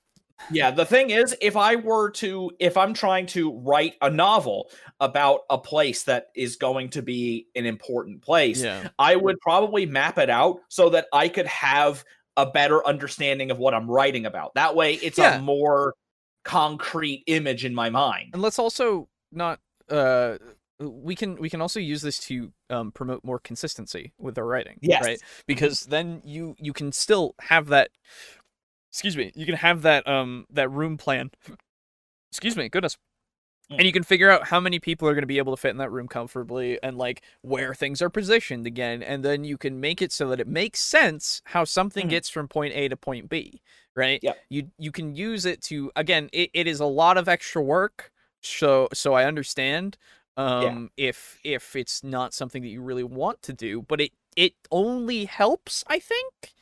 Speaker 2: Yeah, the thing is, if I were to, if I'm trying to write a novel about a place that is going to be an important place,
Speaker 1: Yeah.
Speaker 2: I would probably map it out so that I could have a better understanding of what I'm writing about. That way, it's
Speaker 1: Yeah.
Speaker 2: a more concrete image in my mind.
Speaker 1: and let's also not uh we can we can also use this to um, promote more consistency with our writing
Speaker 2: Yes.
Speaker 1: right because then you you can still have that excuse me you can have that um that room plan excuse me goodness
Speaker 2: Mm.
Speaker 1: and you can figure out how many people are going to be able to fit in that room comfortably and like where things are positioned again and then you can make it so that it makes sense how something
Speaker 2: Mhm.
Speaker 1: gets from point a to point b right
Speaker 2: Yeah.
Speaker 1: you you can use it to again it, it is a lot of extra work so so i understand um if if it's not something that you really want to do but it it only helps i think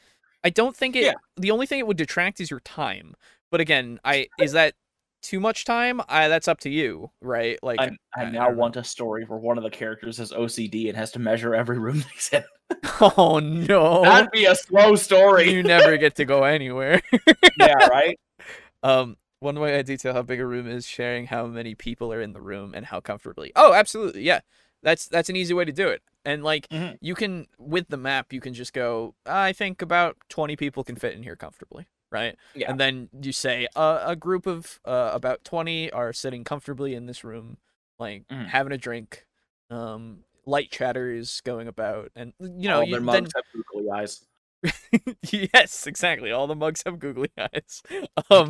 Speaker 1: i don't think it
Speaker 2: Yeah.
Speaker 1: the only thing it would detract is your time but again i is that too much time i that's up to you right like
Speaker 2: I, I
Speaker 1: I
Speaker 2: now
Speaker 1: know.
Speaker 2: want a story where one of the characters has OCD and has to measure every room he's in.
Speaker 1: oh no
Speaker 2: That'd be a slow story.
Speaker 1: you never get to go anywhere
Speaker 2: yeah, right.
Speaker 1: Um, one way I detail how big a room is sharing how many people are in the room and how comfortably. Oh, absolutely, yeah. That's that's an easy way to do it. And like
Speaker 2: Mhm.
Speaker 1: you can with the map, you can just go. I think about twenty people can fit in here comfortably, right?
Speaker 2: Yeah.
Speaker 1: And then you say uh, a group of uh, about twenty are sitting comfortably in this room, like
Speaker 2: Mhm.
Speaker 1: having a drink. Um, light is going about, and you know,
Speaker 2: All
Speaker 1: you,
Speaker 2: their
Speaker 1: then
Speaker 2: mugs have googly eyes.
Speaker 1: Yes, exactly. All the mugs have googly eyes. Um,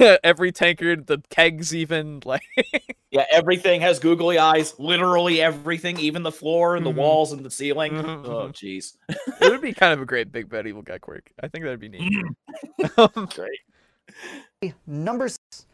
Speaker 1: every tankard, the kegs, even like
Speaker 2: Yeah, everything has googly eyes. Literally everything, even the floor and the
Speaker 1: Mhm.
Speaker 2: walls and the ceiling.
Speaker 1: Mhm,
Speaker 2: Oh,
Speaker 1: mhm.
Speaker 2: jeez.
Speaker 1: it would be kind of a great big bad evil guy quirk. I think that'd be neat.
Speaker 2: Mm.
Speaker 1: Um,
Speaker 2: Great.
Speaker 3: Number six,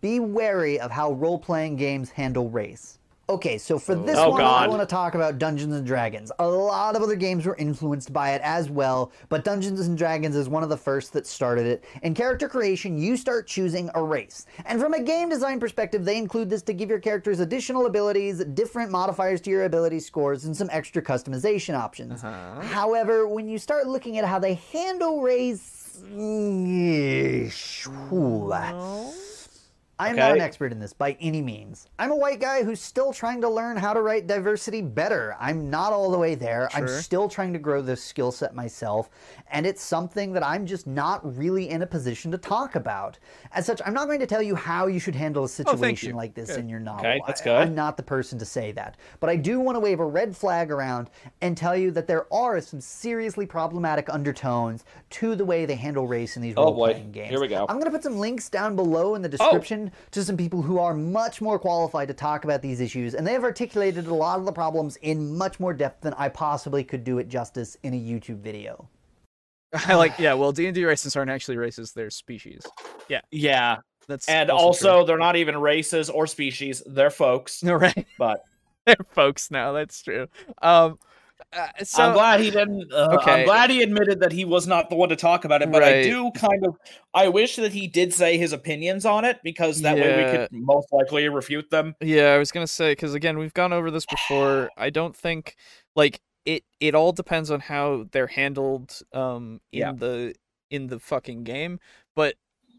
Speaker 3: be wary of how role playing games handle race. Okay, so for this
Speaker 2: Oh,
Speaker 3: one, I want to talk about Dungeons and Dragons. A lot of other games were influenced by it as well, but Dungeons and Dragons is one of the first that started it. In character creation, you start choosing a race. And from a game design perspective, they include this to give your characters additional abilities, different modifiers to your ability scores, and some extra customization options.
Speaker 1: Uh-huh.
Speaker 3: However, when you start looking at how they handle race, yeesh, I'm not an expert in this by any means. I'm a white guy who's still trying to learn how to write diversity better. I'm not all the way there. I'm still trying to grow this skill set myself, and it's something that I'm just not really in a position to talk about. As such, I'm not going to tell you how you should handle a oh, situation
Speaker 1: you.
Speaker 3: like this
Speaker 1: Good.
Speaker 3: in your novel.
Speaker 2: Okay, that's
Speaker 3: I-
Speaker 2: good.
Speaker 3: I'm not the person to say that. But I do want to wave a red flag around and tell you that there are some seriously problematic undertones to the way they handle race in these
Speaker 2: Oh,
Speaker 3: role
Speaker 2: boy.
Speaker 3: playing games.
Speaker 2: Here we go.
Speaker 3: I'm going to put some links down below in the oh. description to some people who are much more qualified to talk about these issues, and they have articulated a lot of the problems in much more depth than I possibly could do it justice in a YouTube video.
Speaker 1: I like, yeah. Well, D and D races aren't actually races; they're species.
Speaker 2: Yeah. Yeah.
Speaker 1: That's
Speaker 2: And
Speaker 1: also,
Speaker 2: also, they're not even races or species. They're folks.
Speaker 1: true. right.
Speaker 2: But
Speaker 1: They're folks now. That's true. Um, uh, so
Speaker 2: I'm glad he didn't. Uh,
Speaker 1: Okay.
Speaker 2: I'm glad he admitted that he was not the one to talk about it. But I do kind of. I wish that he did say his opinions on it because that way we could most likely refute them.
Speaker 1: Yeah, I was gonna say because again, we've gone over this before. I don't think like it. It all depends on how they're handled um in
Speaker 2: Yeah.
Speaker 1: the in the fucking game. But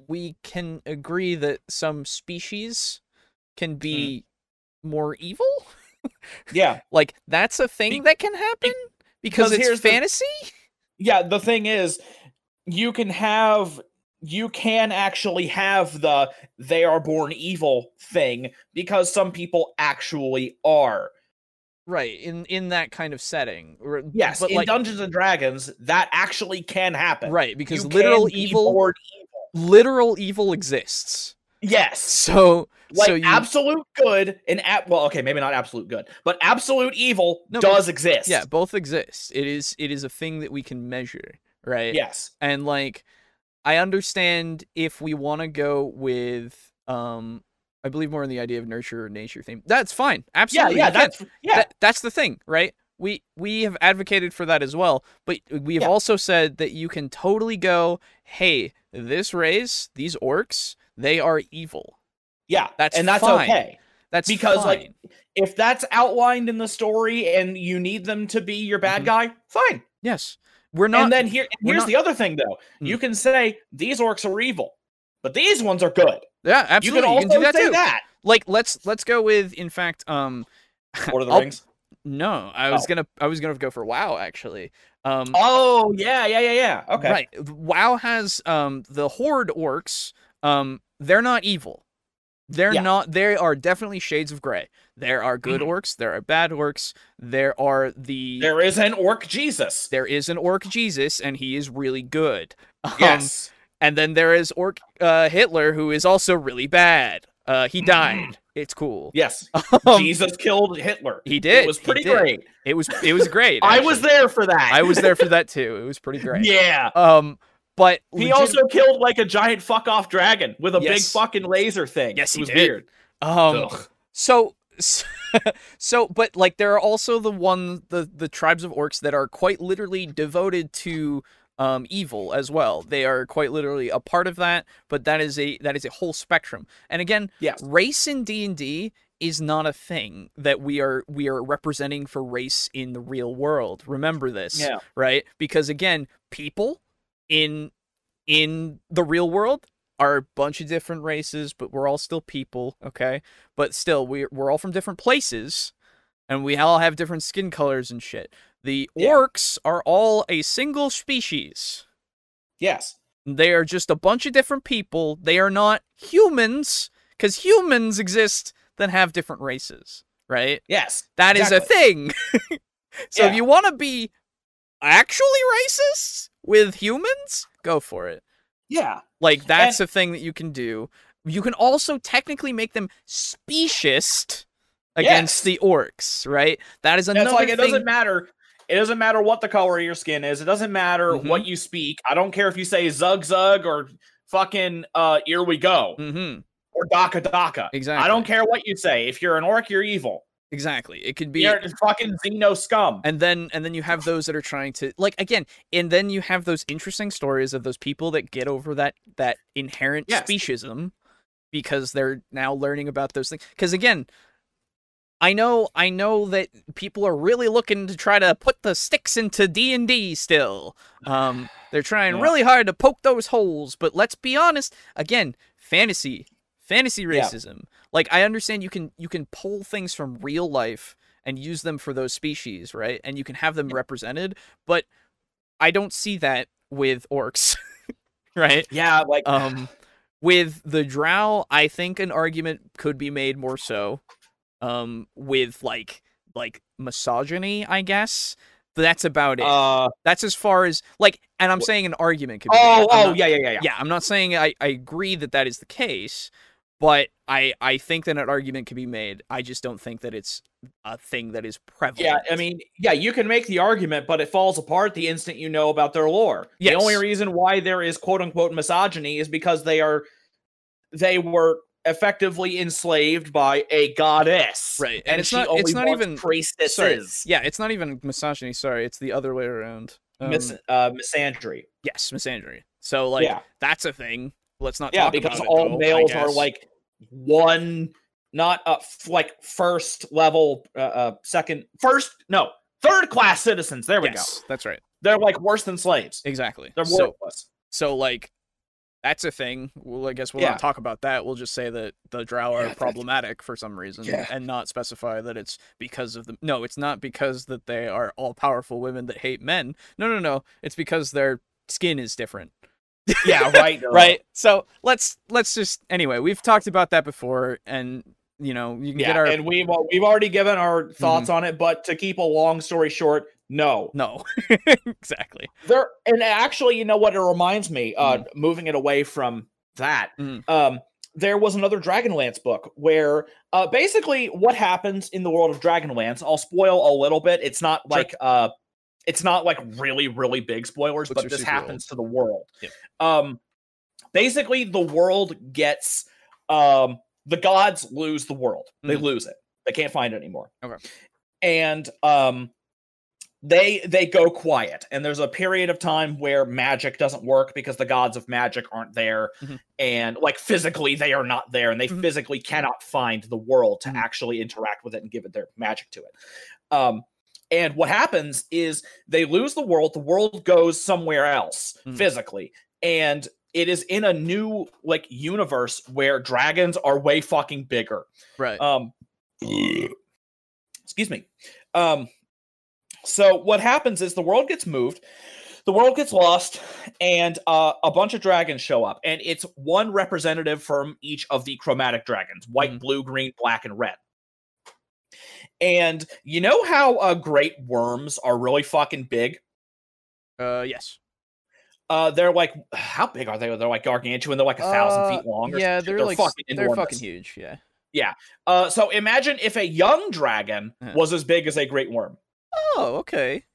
Speaker 1: we can agree that some species can be more evil.
Speaker 2: Yeah.
Speaker 1: Like that's a thing that can happen because
Speaker 2: because
Speaker 1: it's
Speaker 2: here's the-
Speaker 1: fantasy.
Speaker 2: yeah the thing is you can have you can actually have the they are born evil thing because some people actually are
Speaker 1: Right in in that kind of setting.
Speaker 2: Yes
Speaker 1: but
Speaker 2: in
Speaker 1: like
Speaker 2: dungeons and dragons that actually can happen
Speaker 1: right because
Speaker 2: You
Speaker 1: literal
Speaker 2: be
Speaker 1: evil,
Speaker 2: evil.
Speaker 1: literal evil exists.
Speaker 2: Yes.
Speaker 1: So
Speaker 2: like
Speaker 1: so you
Speaker 2: absolute good and ab- well okay maybe not absolute good but absolute evil
Speaker 1: No, but-
Speaker 2: does exist.
Speaker 1: yeah both exist. It is it is a thing that we can measure right?
Speaker 2: Yes.
Speaker 1: And like i understand if we want to go with um i believe more in the idea of nurture or nature theme. That's fine. Absolutely
Speaker 2: yeah
Speaker 1: can.
Speaker 2: that's yeah.
Speaker 1: That- that's the thing right? We we have advocated for that as well but we have
Speaker 2: Yeah.
Speaker 1: also said that you can totally go hey this race these orcs they are evil
Speaker 2: yeah
Speaker 1: That's
Speaker 2: and that's
Speaker 1: fine.
Speaker 2: okay
Speaker 1: that's
Speaker 2: Because, like, if that's outlined in the story and you need them to be your bad
Speaker 1: Mhm.
Speaker 2: guy, fine.
Speaker 1: yes we're not
Speaker 2: and then here,
Speaker 1: we're
Speaker 2: here's
Speaker 1: not-
Speaker 2: the other thing, though.
Speaker 1: Mm.
Speaker 2: You can say these orcs are evil, but these ones are good.
Speaker 1: yeah absolutely
Speaker 2: you
Speaker 1: you
Speaker 2: can
Speaker 1: can,
Speaker 2: also
Speaker 1: do that
Speaker 2: say
Speaker 1: too
Speaker 2: that.
Speaker 1: like let's let's go with in fact um
Speaker 2: Lord of the
Speaker 1: I'll-
Speaker 2: Rings.
Speaker 1: no i was
Speaker 2: Oh.
Speaker 1: gonna i was gonna go for wow actually um
Speaker 2: Oh yeah, yeah, yeah, yeah. Okay.
Speaker 1: right wow has um the horde orcs um they're not evil they're
Speaker 2: Yeah.
Speaker 1: not they are definitely shades of gray there are good
Speaker 2: Mhm.
Speaker 1: orcs there are bad orcs there are the
Speaker 2: There is an orc Jesus.
Speaker 1: there is an orc jesus and he is really good um,
Speaker 2: Yes.
Speaker 1: and then there is orc uh hitler who is also really bad uh he died it's cool
Speaker 2: yes.
Speaker 1: Um,
Speaker 2: Jesus killed Hitler.
Speaker 1: he did
Speaker 2: It was pretty great.
Speaker 1: It was it was great.
Speaker 2: I was there for that.
Speaker 1: I was there for that too. It was pretty great.
Speaker 2: yeah.
Speaker 1: Um, but
Speaker 2: He
Speaker 1: legit-
Speaker 2: also killed like a giant fuck off dragon with a big fucking laser thing.
Speaker 1: Yes,
Speaker 2: it
Speaker 1: he
Speaker 2: was
Speaker 1: did.
Speaker 2: weird.
Speaker 1: um
Speaker 2: Ugh.
Speaker 1: so so but like there are also the one the the tribes of orcs that are quite literally devoted to um evil as well. They are quite literally a part of that, but that is a that is a whole spectrum. And again,
Speaker 2: Yes.
Speaker 1: race in D&D is not a thing that we are we are representing for race in the real world. Remember this.
Speaker 2: Yeah.
Speaker 1: right? Because again, people in in the real world are a bunch of different races, but we're all still people, okay? But still, we're we're all from different places, and we all have different skin colors and shit. The
Speaker 2: Yeah.
Speaker 1: orcs are all a single species.
Speaker 2: Yes.
Speaker 1: They are just a bunch of different people. They are not humans, because humans exist that have different races. right?
Speaker 2: Yes.
Speaker 1: That is
Speaker 2: Exactly.
Speaker 1: a thing. so if you want to be actually racist with humans, go for it.
Speaker 2: Yeah.
Speaker 1: Like that's a thing that you can do. You can also technically make them speciest against
Speaker 2: Yes.
Speaker 1: the orcs, right? That is another
Speaker 2: That's like it
Speaker 1: thing.
Speaker 2: doesn't matter. It doesn't matter what the color of your skin is. It doesn't matter
Speaker 1: Mhm.
Speaker 2: what you speak. I don't care if you say zug zug or fucking uh here we go
Speaker 1: mm-hmm.
Speaker 2: or dakka dakka.
Speaker 1: Exactly.
Speaker 2: I don't care what you say. If you're an orc, you're evil.
Speaker 1: Exactly. It could be
Speaker 2: You're fucking xeno scum.
Speaker 1: and then and then you have those that are trying to like again and then you have those interesting stories of those people that get over that that inherent
Speaker 2: Yes.
Speaker 1: speciesism because they're now learning about those things because again i know i know that people are really looking to try to put the sticks into d&d still um they're trying
Speaker 2: Yeah.
Speaker 1: really hard to poke those holes but let's be honest again fantasy fantasy
Speaker 2: Yeah.
Speaker 1: racism like i understand you can you can pull things from real life and use them for those species right and you can have them represented but i don't see that with orcs right
Speaker 2: Yeah, like
Speaker 1: um with the drow i think an argument could be made more so um with like like misogyny i guess but that's about it
Speaker 2: uh
Speaker 1: that's as far as like and i'm saying an argument could be
Speaker 2: oh
Speaker 1: made.
Speaker 2: Oh
Speaker 1: not-
Speaker 2: yeah yeah yeah yeah.
Speaker 1: yeah i'm not saying I, I agree that that is the case but i i think that an argument could be made i just don't think that it's a thing that is prevalent
Speaker 2: Yeah, I mean, yeah, you can make the argument, but it falls apart the instant you know about their lore.
Speaker 1: Yes.
Speaker 2: The only reason why there is quote unquote misogyny is because they are they were effectively enslaved by a goddess.
Speaker 1: Right, and
Speaker 2: And,
Speaker 1: it's
Speaker 2: she
Speaker 1: not-
Speaker 2: only
Speaker 1: it's not
Speaker 2: wants
Speaker 1: even-
Speaker 2: priestesses.
Speaker 1: sorry yeah it's not even misogyny sorry it's the other way around um,
Speaker 2: Mis- uh, misandry.
Speaker 1: yes misandry so like
Speaker 2: yeah.
Speaker 1: that's a thing let's not
Speaker 2: Yeah,
Speaker 1: talk
Speaker 2: because
Speaker 1: about it,
Speaker 2: all
Speaker 1: though,
Speaker 2: males are like one not uh f- like first level uh, uh second first no third class citizens. There we
Speaker 1: yes,
Speaker 2: go.
Speaker 1: that's right
Speaker 2: They're like worse than slaves.
Speaker 1: exactly
Speaker 2: They're
Speaker 1: so
Speaker 2: worthless.
Speaker 1: so like that's a thing well i guess we'll
Speaker 2: Yeah.
Speaker 1: not talk about that we'll just say that the drow are
Speaker 2: Yeah,
Speaker 1: problematic for some reason
Speaker 2: Yeah.
Speaker 1: and not specify that it's because of the no it's not because that they are all powerful women that hate men no no no it's because their skin is different
Speaker 2: yeah, right. uh,
Speaker 1: right so let's let's just anyway we've talked about that before and you know you can
Speaker 2: Yeah,
Speaker 1: get our
Speaker 2: and we've we've already given our thoughts on it, but to keep a long story short, no.
Speaker 1: no exactly
Speaker 2: There and actually, you know what? It reminds me, uh, moving it away from that.
Speaker 1: Mhm.
Speaker 2: Um, there was another Dragonlance book where uh basically what happens in the world of Dragonlance, I'll spoil a little bit. It's not
Speaker 1: Sure.
Speaker 2: like uh it's not like really, really big spoilers,
Speaker 1: Books
Speaker 2: but this happens to the world.
Speaker 1: Yep.
Speaker 2: Um basically the world gets um the gods lose the world. They
Speaker 1: Mhm.
Speaker 2: lose it. They can't find it anymore.
Speaker 1: Okay.
Speaker 2: And um they they go quiet and there's a period of time where magic doesn't work because the gods of magic aren't there
Speaker 1: Mhm.
Speaker 2: and like physically they are not there and they
Speaker 1: Mhm.
Speaker 2: physically cannot find the world to
Speaker 1: Mhm.
Speaker 2: actually interact with it and give it their magic to it um and what happens is they lose the world the world goes somewhere else
Speaker 1: Mhm.
Speaker 2: physically and it is in a new like universe where dragons are way fucking bigger
Speaker 1: right
Speaker 2: um, excuse me. Um, so what happens is the world gets moved, the world gets lost, and uh, a bunch of dragons show up, and it's one representative from each of the chromatic dragons: white,
Speaker 1: Mhm.
Speaker 2: blue, green, black, and red. And you know how uh, great worms are really fucking big?
Speaker 1: uh yes
Speaker 2: Uh, they're like, how big are they? They're like gargantuan. They're like a thousand
Speaker 1: Uh,
Speaker 2: feet long. Or
Speaker 1: yeah
Speaker 2: shit.
Speaker 1: they're, like
Speaker 2: fucking
Speaker 1: they're
Speaker 2: enormous.
Speaker 1: fucking huge yeah Yeah.
Speaker 2: Uh, so imagine if a young dragon
Speaker 1: Yeah.
Speaker 2: was as big as a great worm.
Speaker 1: oh okay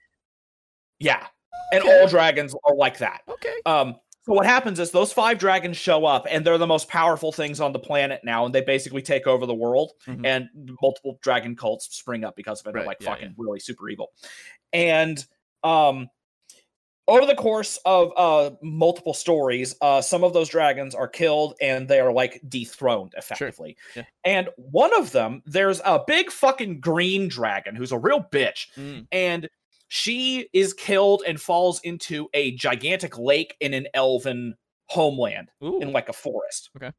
Speaker 2: Yeah. And all dragons are like that.
Speaker 1: okay
Speaker 2: Um, so what happens is those five dragons show up and they're the most powerful things on the planet now, and they basically take over the world,
Speaker 1: Mhm.
Speaker 2: and multiple dragon cults spring up because of it. They're like
Speaker 1: yeah,
Speaker 2: fucking really super evil. And um over the course of uh multiple stories, uh some of those dragons are killed and they are like dethroned effectively.
Speaker 1: Yeah.
Speaker 2: And one of them, there's a big fucking green dragon who's a real bitch
Speaker 1: Mm.
Speaker 2: and she is killed and falls into a gigantic lake in an elven homeland
Speaker 1: Ooh.
Speaker 2: in like a forest.
Speaker 1: Okay.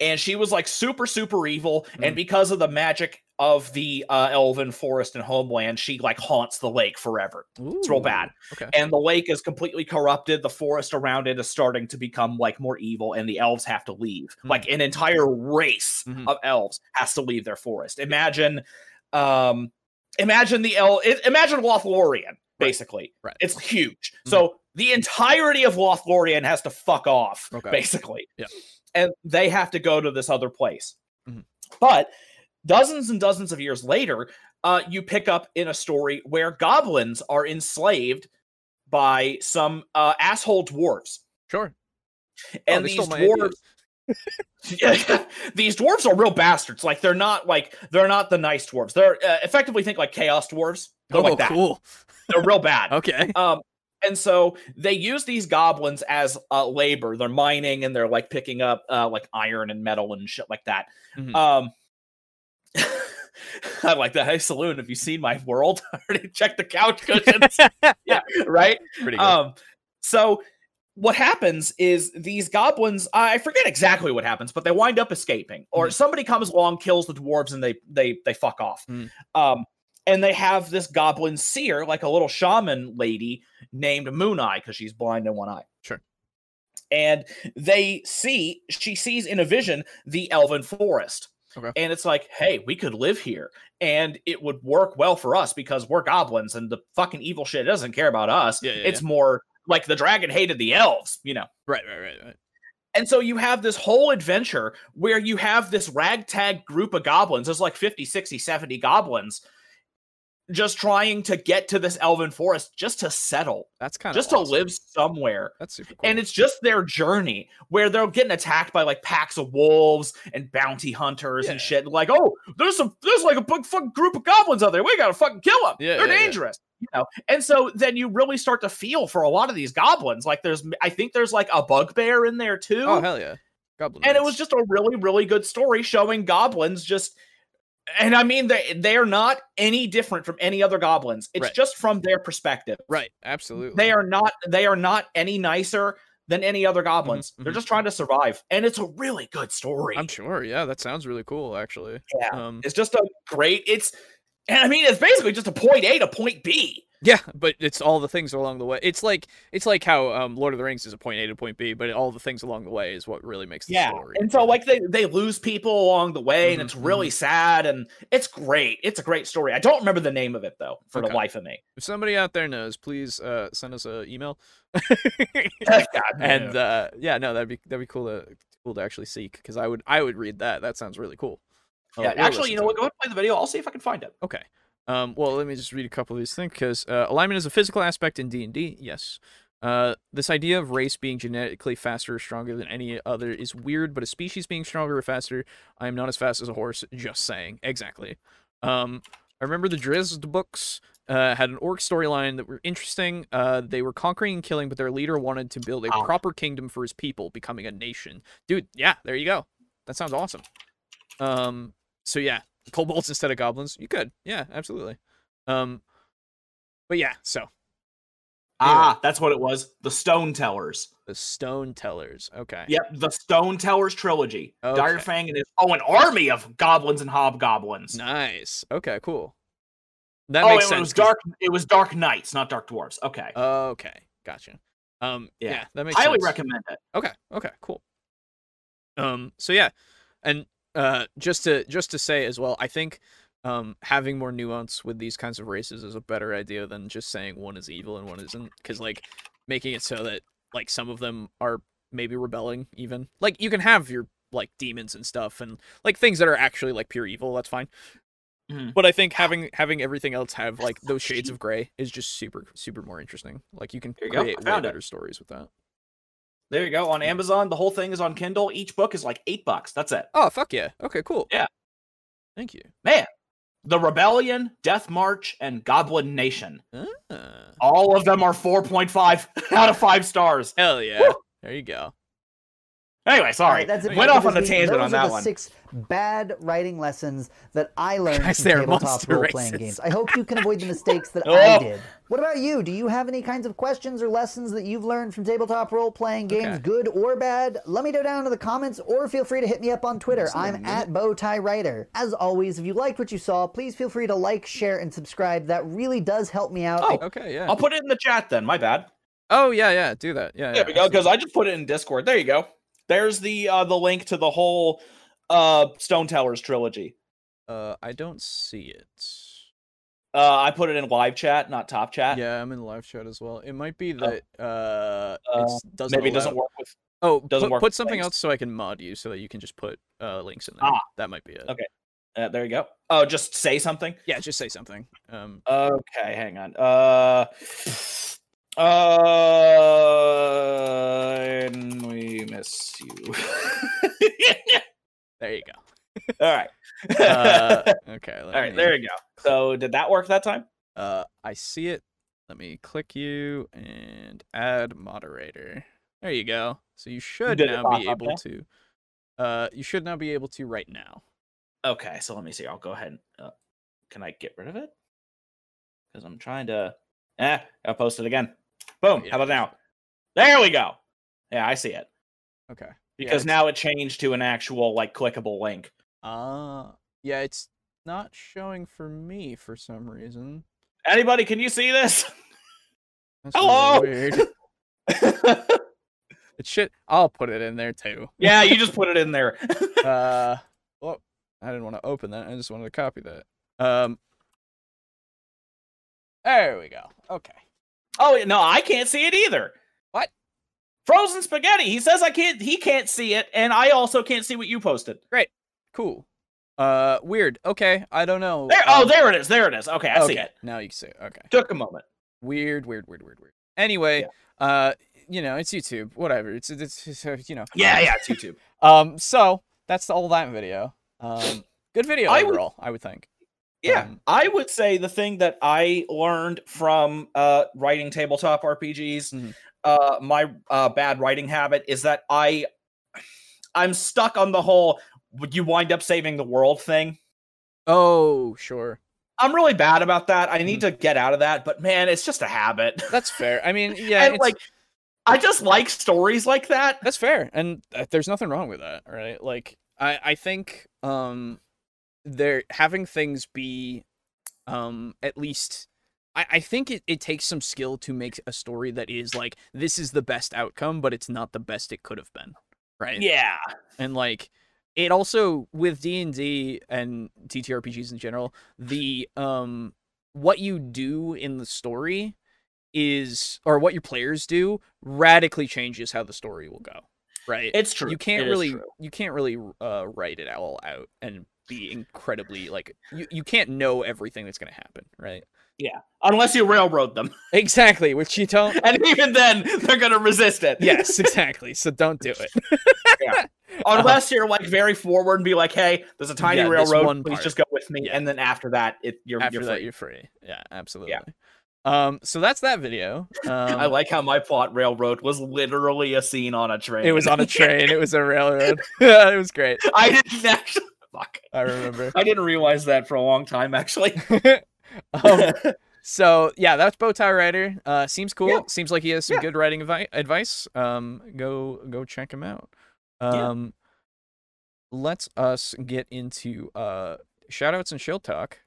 Speaker 2: and she was like super super evil and
Speaker 1: Mhm.
Speaker 2: because of the magic of the uh, elven forest and homeland she like haunts the lake forever It's real bad.
Speaker 1: Okay.
Speaker 2: and the lake is completely corrupted the forest around it is starting to become like more evil and the elves have to leave
Speaker 1: Mhm.
Speaker 2: like an entire race
Speaker 1: Mhm.
Speaker 2: of elves has to leave their forest imagine um imagine the L. imagine lothlorien basically
Speaker 1: Right.
Speaker 2: it's huge
Speaker 1: Mhm.
Speaker 2: so the entirety of lothlorien has to fuck off
Speaker 1: Okay.
Speaker 2: basically
Speaker 1: Yeah.
Speaker 2: and they have to go to this other place
Speaker 1: Mhm.
Speaker 2: but dozens and dozens of years later uh, you pick up in a story where goblins are enslaved by some uh, asshole dwarves.
Speaker 1: Sure.
Speaker 2: And
Speaker 1: oh,
Speaker 2: these dwarves, these dwarves are real bastards. Like they're not like they're not the nice dwarves. They're uh, effectively think like chaos dwarves. They're
Speaker 1: Oh,
Speaker 2: like that.
Speaker 1: cool.
Speaker 2: They're real bad.
Speaker 1: Okay.
Speaker 2: Um, and so they use these goblins as uh, labor. They're mining and they're like picking up uh, like iron and metal and shit like that.
Speaker 1: Mhm.
Speaker 2: Um, I like that. Hey, saloon, have you seen my world? I already checked the couch cushions. yeah, right.
Speaker 1: Pretty good.
Speaker 2: Um, so what happens is these goblins, I forget exactly what happens, but they wind up escaping, or
Speaker 1: Mhm.
Speaker 2: somebody comes along, kills the dwarves, and they they they fuck off.
Speaker 1: Mhm.
Speaker 2: Um, and they have this goblin seer, like a little shaman lady named Moon Eye, because she's blind in one eye.
Speaker 1: Sure.
Speaker 2: And they see, she sees in a vision the elven forest.
Speaker 1: Okay.
Speaker 2: And it's like, hey, we could live here and it would work well for us because we're goblins and the fucking evil shit doesn't care about us.
Speaker 1: Yeah, yeah,
Speaker 2: it's more like the dragon hated the elves, you know.
Speaker 1: right, right, right, right.
Speaker 2: And so you have this whole adventure where you have this ragtag group of goblins. There's like 50, 60, 70 goblins just trying to get to this elven forest just to settle,
Speaker 1: That's kind of
Speaker 2: just to live somewhere.
Speaker 1: That's super cool.
Speaker 2: And it's just their journey where they're getting attacked by like packs of wolves and bounty hunters
Speaker 1: Yeah.
Speaker 2: and shit. Like, oh, there's some, there's like a big fucking group of goblins out there. We gotta fucking kill them.
Speaker 1: Yeah,
Speaker 2: they're
Speaker 1: yeah, yeah.
Speaker 2: You know. And so then you really start to feel for a lot of these goblins. Like, there's, I think there's like a bugbear in there too.
Speaker 1: oh hell yeah, Goblin.
Speaker 2: and it was just a really, really good story showing goblins just. And I mean, they they're not any different from any other goblins. It's
Speaker 1: Right.
Speaker 2: just from their perspective.
Speaker 1: right. Absolutely.
Speaker 2: They are not they are not any nicer than any other goblins. They're
Speaker 1: mhm.
Speaker 2: just trying to survive, and it's a really good story.
Speaker 1: I'm sure. Yeah, that sounds really cool. Actually.
Speaker 2: yeah,
Speaker 1: Um.
Speaker 2: it's just a great. It's and I mean, it's basically just a point A to point B.
Speaker 1: Yeah, but it's all the things along the way. It's like it's like how um, Lord of the Rings is a point A to point B, but all the things along the way is what really makes the
Speaker 2: Yeah,
Speaker 1: story.
Speaker 2: and so like they they lose people along the way, and
Speaker 1: Mhm,
Speaker 2: it's really sad, and it's great. It's a great story. I don't remember the name of it though, for
Speaker 1: Okay.
Speaker 2: the life of me.
Speaker 1: if somebody out there knows, please uh, send us an email.
Speaker 2: God,
Speaker 1: and uh, yeah, no, that'd be that'd be cool to cool to actually seek because I would I would read that. That sounds really cool. I'll-
Speaker 2: yeah, actually, you know
Speaker 1: to
Speaker 2: what? Go ahead and play the video. I'll see if I can find it.
Speaker 1: Okay. Um, well, let me just read a couple of these things because uh, alignment is a physical aspect in D and D. Yes. Uh, this idea of race being genetically faster or stronger than any other is weird, but a species being stronger or faster, I am not as fast as a horse. Just saying. Exactly. Um, I remember the Drizzt books uh, had an orc storyline that were interesting. Uh, they were conquering and killing, but their leader wanted to build a
Speaker 2: Wow.
Speaker 1: proper kingdom for his people, becoming a nation. Dude, yeah, there you go. That sounds awesome. Um, so yeah, kobolds instead of goblins. You could, yeah, absolutely. Um, but yeah, so
Speaker 2: Ah, that's what it was. The Stone Tellers.
Speaker 1: the Stone Tellers. Okay.
Speaker 2: Yep, the Stone Tellers trilogy.
Speaker 1: Okay.
Speaker 2: Direfang and his oh, an army of goblins and hobgoblins.
Speaker 1: Nice. Okay. Cool. That
Speaker 2: oh,
Speaker 1: makes
Speaker 2: it
Speaker 1: sense.
Speaker 2: was
Speaker 1: 'cause-
Speaker 2: dark. It was Dark Knights, not Dark Dwarves. Okay,
Speaker 1: Okay. Gotcha. Um. Yeah.
Speaker 2: Yeah.
Speaker 1: that makes
Speaker 2: highly
Speaker 1: sense.
Speaker 2: recommend it.
Speaker 1: Okay. Okay. Cool. Um. So yeah, and uh, just to just to say as well, I think um having more nuance with these kinds of races is a better idea than just saying one is evil and one isn't, because like making it so that like some of them are maybe rebelling even. Like you can have your like demons and stuff and like things that are actually like pure evil that's fine.
Speaker 2: Mhm.
Speaker 1: but i think having having everything else have like those shades of gray is just super super more interesting. Like you can
Speaker 2: There you
Speaker 1: create
Speaker 2: I
Speaker 1: way
Speaker 2: it.
Speaker 1: better stories with that
Speaker 2: There you go. On Amazon, the whole thing is on Kindle. Each book is like eight bucks. That's it.
Speaker 1: oh fuck yeah okay cool
Speaker 2: Yeah.
Speaker 1: thank you
Speaker 2: Man, the Rebellion, Death March, and Goblin Nation.
Speaker 1: Ah,
Speaker 2: All of them are four point five out of five stars.
Speaker 1: hell yeah
Speaker 2: Woo!
Speaker 1: there you go
Speaker 2: Anyway, sorry.
Speaker 3: right, that's it.
Speaker 2: Went off on a
Speaker 3: this
Speaker 2: tangent on that one.
Speaker 3: Six bad writing lessons that I learned
Speaker 1: Guys,
Speaker 3: from tabletop role-playing games. I hope you can avoid the mistakes that
Speaker 2: Oh.
Speaker 3: I did. What about you? Do you have any kinds of questions or lessons that you've learned from tabletop role-playing games,
Speaker 1: Okay.
Speaker 3: good or bad? Let me know down in the comments, or feel free to hit me up on Twitter. I'm at Bowtie Writer. As always, if you liked what you saw, please feel free to like, share, and subscribe. That really does help me out.
Speaker 2: Oh,
Speaker 1: Okay, yeah.
Speaker 2: I'll put it in the chat then. My bad.
Speaker 1: Oh yeah, yeah. Do that. Yeah.
Speaker 2: There we go. Because I just put it in Discord. There you go. There's the uh the link to the whole uh Stone Towers trilogy.
Speaker 1: Uh, I don't see it.
Speaker 2: Uh I put it in live chat, not top chat.
Speaker 1: Yeah, I'm in live chat as well. It might be that uh,
Speaker 2: Uh,
Speaker 1: it doesn't
Speaker 2: Maybe it doesn't work with
Speaker 1: Oh,
Speaker 2: doesn't
Speaker 1: put,
Speaker 2: work
Speaker 1: put something
Speaker 2: links.
Speaker 1: else so I can mod you so that you can just put uh links in there.
Speaker 2: Ah,
Speaker 1: that might be it.
Speaker 2: okay. uh, there you go. Oh, just say something.
Speaker 1: Yeah, just say something. Um,
Speaker 2: Okay, hang on. Uh uh and we miss you.
Speaker 1: there you go.
Speaker 2: All right.
Speaker 1: Uh, okay.
Speaker 2: All right,
Speaker 1: me-
Speaker 2: there you go. So did that work that time?
Speaker 1: Uh, I see it. Let me click you and add moderator. There you go. So you should now be able to. Uh, you should now be able to right now.
Speaker 2: Okay, so let me see. I'll go ahead and uh, can I get rid of it? Because I'm trying to. Eh, I'll post it again. Boom.
Speaker 1: Yeah.
Speaker 2: How about now? There we go. Yeah, I see it.
Speaker 1: Okay.
Speaker 2: Because
Speaker 1: it's-
Speaker 2: now it changed to an actual like clickable link.
Speaker 1: Uh, yeah, it's not showing for me for some reason.
Speaker 2: Anybody, can you see this?
Speaker 1: That's
Speaker 2: Hello?
Speaker 1: really weird. It should. I'll put it in there too.
Speaker 2: yeah, you just put it in there.
Speaker 1: Uh, well, I didn't want to open that. I just wanted to copy that. Um, there we go. Okay.
Speaker 2: oh no, I can't see it either. Frozen spaghetti. He says I can't. He can't see it, and I also can't see what you posted. Great.
Speaker 1: Cool. Uh, weird. Okay, I don't know.
Speaker 2: There. Oh,
Speaker 1: Um,
Speaker 2: there it is. There it is. Okay, I see it.
Speaker 1: Now you see it. Okay.
Speaker 2: Took a moment.
Speaker 1: Weird, weird, weird, weird, weird. Anyway, uh, you know, it's YouTube. Whatever. It's it's, it's uh, you know.
Speaker 2: Yeah, yeah, it's YouTube.
Speaker 1: Um, so that's all that video. Um, good video
Speaker 2: I would-
Speaker 1: overall, I would think.
Speaker 2: Yeah,
Speaker 1: Um,
Speaker 2: I would say the thing that I learned from uh, writing tabletop RPGs,
Speaker 1: Mhm.
Speaker 2: Uh, my uh, bad writing habit is that I, I'm stuck on the whole "would you wind up saving the world" thing.
Speaker 1: Oh, sure.
Speaker 2: I'm really bad about that. I need
Speaker 1: Mm-hmm.
Speaker 2: to get out of that, but man, it's just a habit.
Speaker 1: That's fair. I mean, yeah,
Speaker 2: and
Speaker 1: it's,
Speaker 2: like, I just like stories like that.
Speaker 1: that's fair, and uh, there's nothing wrong with that, right? Like, I I think um, there having things be um at least. I, I think it, it takes some skill to make a story that is like this is the best outcome, but it's not the best it could have been, right?
Speaker 2: Yeah,
Speaker 1: and like it also with d&d and ttrpgs in general the um what you do in the story is or what your players do radically changes how the story will go right
Speaker 2: it's true.
Speaker 1: you can't
Speaker 2: It
Speaker 1: really you can't really uh write it all out and be incredibly like you, you can't know everything that's going to happen right
Speaker 2: unless you railroad them,
Speaker 1: exactly which you don't
Speaker 2: and even then they're gonna resist it.
Speaker 1: yes exactly so don't do it
Speaker 2: unless you're like very forward and be like, "Hey, there's a tiny
Speaker 1: Yeah,
Speaker 2: railroad. Please
Speaker 1: part.
Speaker 2: just go with me."
Speaker 1: Yeah.
Speaker 2: And then after that, it you're
Speaker 1: after
Speaker 2: you're
Speaker 1: that
Speaker 2: free.
Speaker 1: you're free yeah absolutely Yeah. um so that's that video um,
Speaker 2: I like how my plot railroad was literally a scene on a train.
Speaker 1: It was on a train. It was a railroad. it was great.
Speaker 2: I didn't actually. Fuck.
Speaker 1: I remember.
Speaker 2: I didn't realize that for a long time, actually.
Speaker 1: um, so yeah, that's Bowtie Writer. Uh, seems cool.
Speaker 2: Yeah.
Speaker 1: Seems like he has some
Speaker 2: Yeah.
Speaker 1: good writing advi- advice. Um, go go check him out.
Speaker 2: Yeah.
Speaker 1: Um, let's us get into uh shoutouts and shield talk.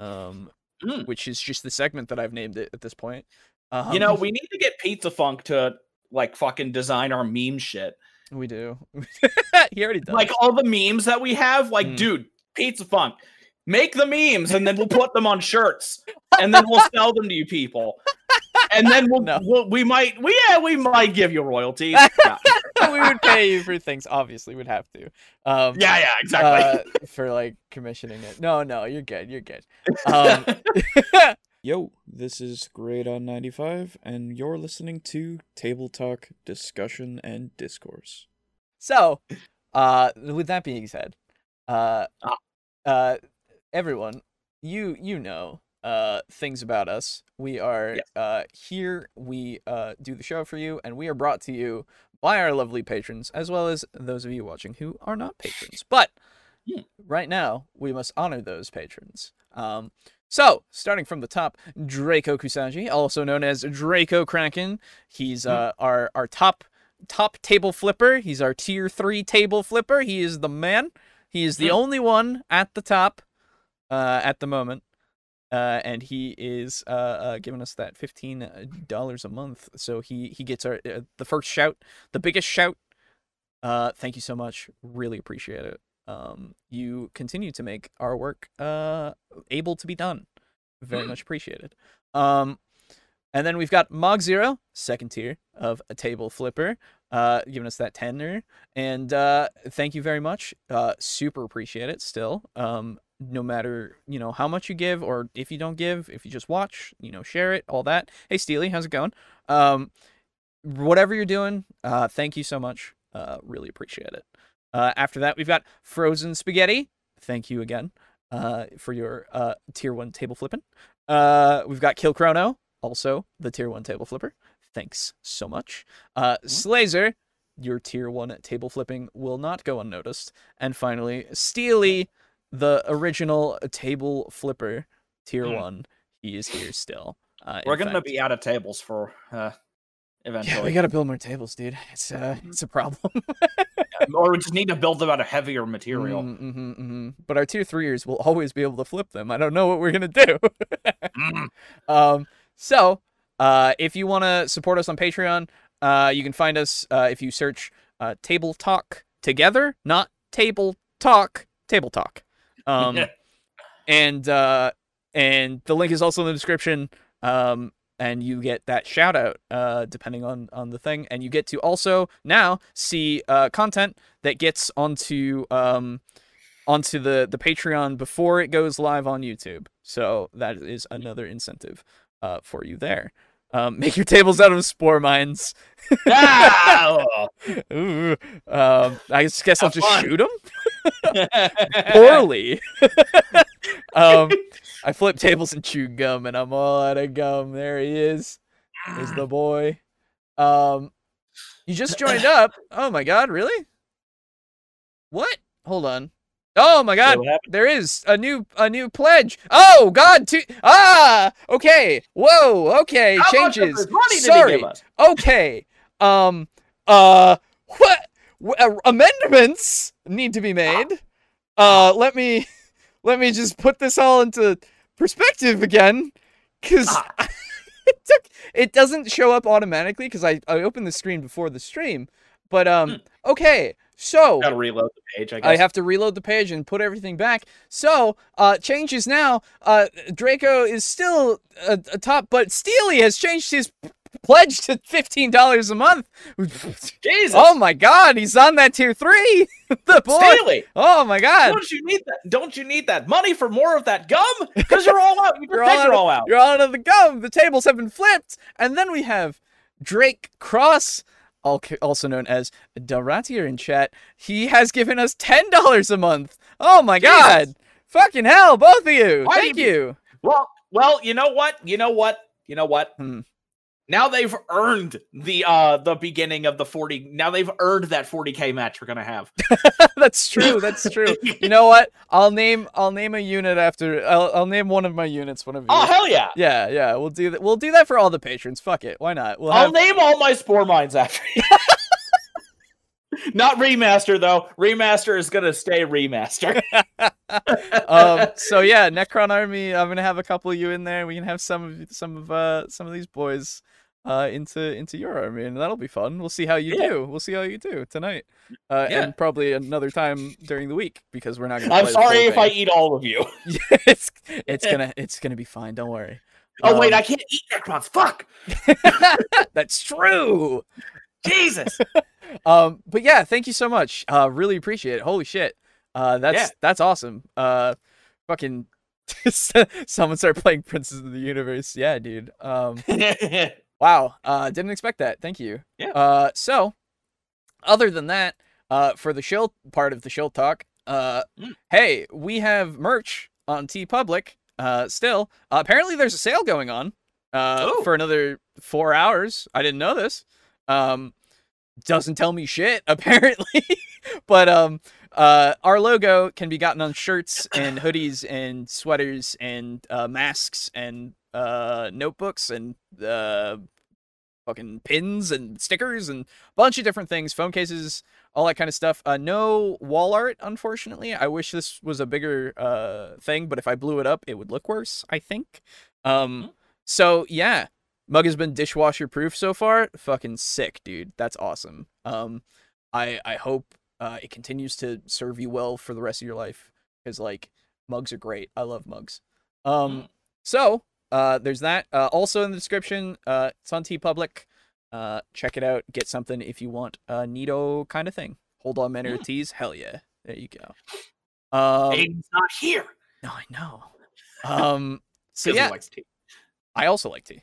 Speaker 1: Um,
Speaker 2: Mm.
Speaker 1: which is just the segment that I've named it at this point. Um,
Speaker 2: you know, we need to get Pizza Funk to like fucking design our meme shit.
Speaker 1: we do. he already does.
Speaker 2: Like all the memes that we have. Like,
Speaker 1: Mm.
Speaker 2: dude, Pizza Funk, make the memes, and then we'll put them on shirts, and then we'll sell them to you people. And then we'll,
Speaker 1: No.
Speaker 2: we'll we might we yeah we might give you royalties. Yeah.
Speaker 1: we would pay you for things. Obviously, we'd have to. Um,
Speaker 2: Yeah, yeah, exactly.
Speaker 1: uh, for like commissioning it. No, no, you're good. You're good. Um, Yo, this is Great on 95, and you're listening to Table Talk Discussion and Discourse. So, uh, with that being said, uh,
Speaker 2: Ah.
Speaker 1: uh, everyone, you you know uh things about us. We are
Speaker 2: Yes.
Speaker 1: uh here. We uh do the show for you, and we are brought to you by our lovely patrons, as well as those of you watching who are not patrons. But
Speaker 2: Hmm.
Speaker 1: right now, we must honor those patrons. Um, so, starting from the top, Draco Kusagi, also known as Draco Kraken. He's
Speaker 2: Hmm.
Speaker 1: uh, our our top top table flipper. He's our tier three table flipper. He is the man. He is the
Speaker 2: Hmm.
Speaker 1: only one at the top uh, at the moment. Uh, and he is uh, uh, giving us that fifteen dollars a month. So he he gets our uh, the first shout, the biggest shout. Uh, thank you so much. Really appreciate it. Um, you continue to make our work uh able to be done. Very
Speaker 2: Mm.
Speaker 1: much appreciated. Um, and then we've got Mog Zero, second tier of a table flipper, uh, giving us that tenner. And uh, thank you very much. Uh, super appreciate it still. Um, no matter you know how much you give or if you don't give, if you just watch, you know, share it, all that. Hey Steely, how's it going? Um, whatever you're doing, uh, thank you so much. Uh, really appreciate it. Uh, after that, we've got Frozen Spaghetti. Thank you again uh, for your uh, tier one table flipping. Uh, we've got Kill Chrono, also the tier one table flipper. Thanks so much. Uh, Slazer, your tier one table flipping will not go unnoticed. And finally, Steely, the original table flipper, tier
Speaker 2: Hmm.
Speaker 1: one. He is here still. Uh,
Speaker 2: We're gonna
Speaker 1: fact-
Speaker 2: be out of tables for uh, eventually,
Speaker 1: Yeah, we gotta build more tables, dude. It's uh, it's a problem.
Speaker 2: or we just need to build them out of heavier material.
Speaker 1: Mm-hmm, hmm But our tier threeers will always be able to flip them. I don't know what we're gonna do.
Speaker 2: Mm.
Speaker 1: um, so uh, if you want to support us on Patreon, uh, you can find us uh, if you search uh, Table Talk Together, not Table Talk, Table Talk. Um, and uh, and the link is also in the description. Um, and you get that shout out uh, depending on on the thing, and you get to also now see uh, content that gets onto um, onto the the Patreon before it goes live on YouTube. So that is another incentive uh, for you there. Um, make your tables out of spore mines.
Speaker 2: Ah!
Speaker 1: Um, I guess I'll just shoot them poorly. um, I flip tables and chew gum, and I'm all out of gum. There he is. Is the boy. Um, you just joined up. Oh my god, really? What? Hold on. Oh my god, there is a new a new pledge. Oh god, to ah, okay. Whoa, okay,
Speaker 2: How
Speaker 1: changes.
Speaker 2: his did he
Speaker 1: Sorry.
Speaker 2: give us?
Speaker 1: Okay. Um uh what amendments need to be made. Uh let me let me just put this all into perspective again cuz
Speaker 2: Ah.
Speaker 1: it took it doesn't show up automatically cuz I I opened the screen before the stream. But um okay. So
Speaker 2: Gotta reload the page. I guess.
Speaker 1: I have to reload the page and put everything back. So, uh, changes now. Uh, Draco is still a, a top, but Steely has changed his p- pledge to fifteen dollars a month.
Speaker 2: Jesus.
Speaker 1: oh my God, he's on that tier three. the boy. Oh my God.
Speaker 2: don't you need that? Don't you need that money for more of that gum? Because you're all out. You
Speaker 1: You're all
Speaker 2: you're
Speaker 1: out-
Speaker 2: all out.
Speaker 1: You're out of the gum. The tables have been flipped, and then we have Drake Cross. Also known as Daratier in chat, he has given us ten dollars a month. Oh my
Speaker 2: Jesus.
Speaker 1: god! Fucking hell, both of you!
Speaker 2: Why
Speaker 1: Thank
Speaker 2: you-
Speaker 1: you.
Speaker 2: Well, well, you know what? You know what? You know what?
Speaker 1: Hmm.
Speaker 2: Now they've earned the uh the beginning of the 40 now they've earned that 40k match we're gonna have.
Speaker 1: That's true. That's true. You know what? I'll name I'll name a unit after I'll, I'll name one of my units one of you.
Speaker 2: oh hell yeah.
Speaker 1: yeah, yeah. We'll do that. We'll do that for all the patrons. Fuck it. Why not? We'll
Speaker 2: I'll
Speaker 1: have
Speaker 2: name all my spore mines after you. Not remaster though. Remaster is gonna stay remaster.
Speaker 1: um, so yeah, Necron Army. I'm gonna have a couple of you in there. We can have some of some of uh some of these boys uh into into your army, and that'll be fun. We'll see how you
Speaker 2: Yeah.
Speaker 1: do. We'll see how you do tonight, uh,
Speaker 2: Yeah.
Speaker 1: and probably another time during the week because we're not gonna.
Speaker 2: I'm
Speaker 1: play the
Speaker 2: sorry if I eat all of you.
Speaker 1: it's it's gonna it's gonna be fine. Don't worry.
Speaker 2: Oh wait,
Speaker 1: Um,
Speaker 2: I can't eat Necrons. Fuck.
Speaker 1: That's true.
Speaker 2: Jesus.
Speaker 1: Um, but yeah, thank you so much. Uh, really appreciate it. Holy shit. Uh, that's
Speaker 2: Yeah.
Speaker 1: that's awesome. Uh, fucking. Someone start playing Princes of the Universe. Yeah, dude. Um, wow. Uh, didn't expect that. Thank you.
Speaker 2: Yeah.
Speaker 1: Uh, so, other than that, uh, for the show part of the show talk, uh,
Speaker 2: Mm.
Speaker 1: hey, we have merch on TeePublic. Uh, still, uh, apparently there's a sale going on. Uh,
Speaker 2: Oh.
Speaker 1: for another four hours. I didn't know this. Um, doesn't tell me shit apparently. but um uh our logo can be gotten on shirts and hoodies and sweaters and uh masks and uh notebooks and uh fucking pins and stickers and a bunch of different things, phone cases, all that kind of stuff. Uh no wall art unfortunately. I wish this was a bigger uh thing, but if I blew it up it would look worse, I think. Um so yeah, mug has been dishwasher proof so far. Fucking sick, dude. That's awesome. Um I I hope uh, it continues to serve you well for the rest of your life because like mugs are great. I love mugs. Um,
Speaker 2: Mm.
Speaker 1: so uh, there's that. Uh, also in the description, uh, it's on TeePublic. Uh, check it out. Get something if you want a neato kind of thing. Hold on, of
Speaker 2: Mm.
Speaker 1: teas. Hell yeah. There you go. Um,
Speaker 2: Aiden's not here.
Speaker 1: no, I know. Um, so yeah,
Speaker 2: likes tea.
Speaker 1: I also like tea.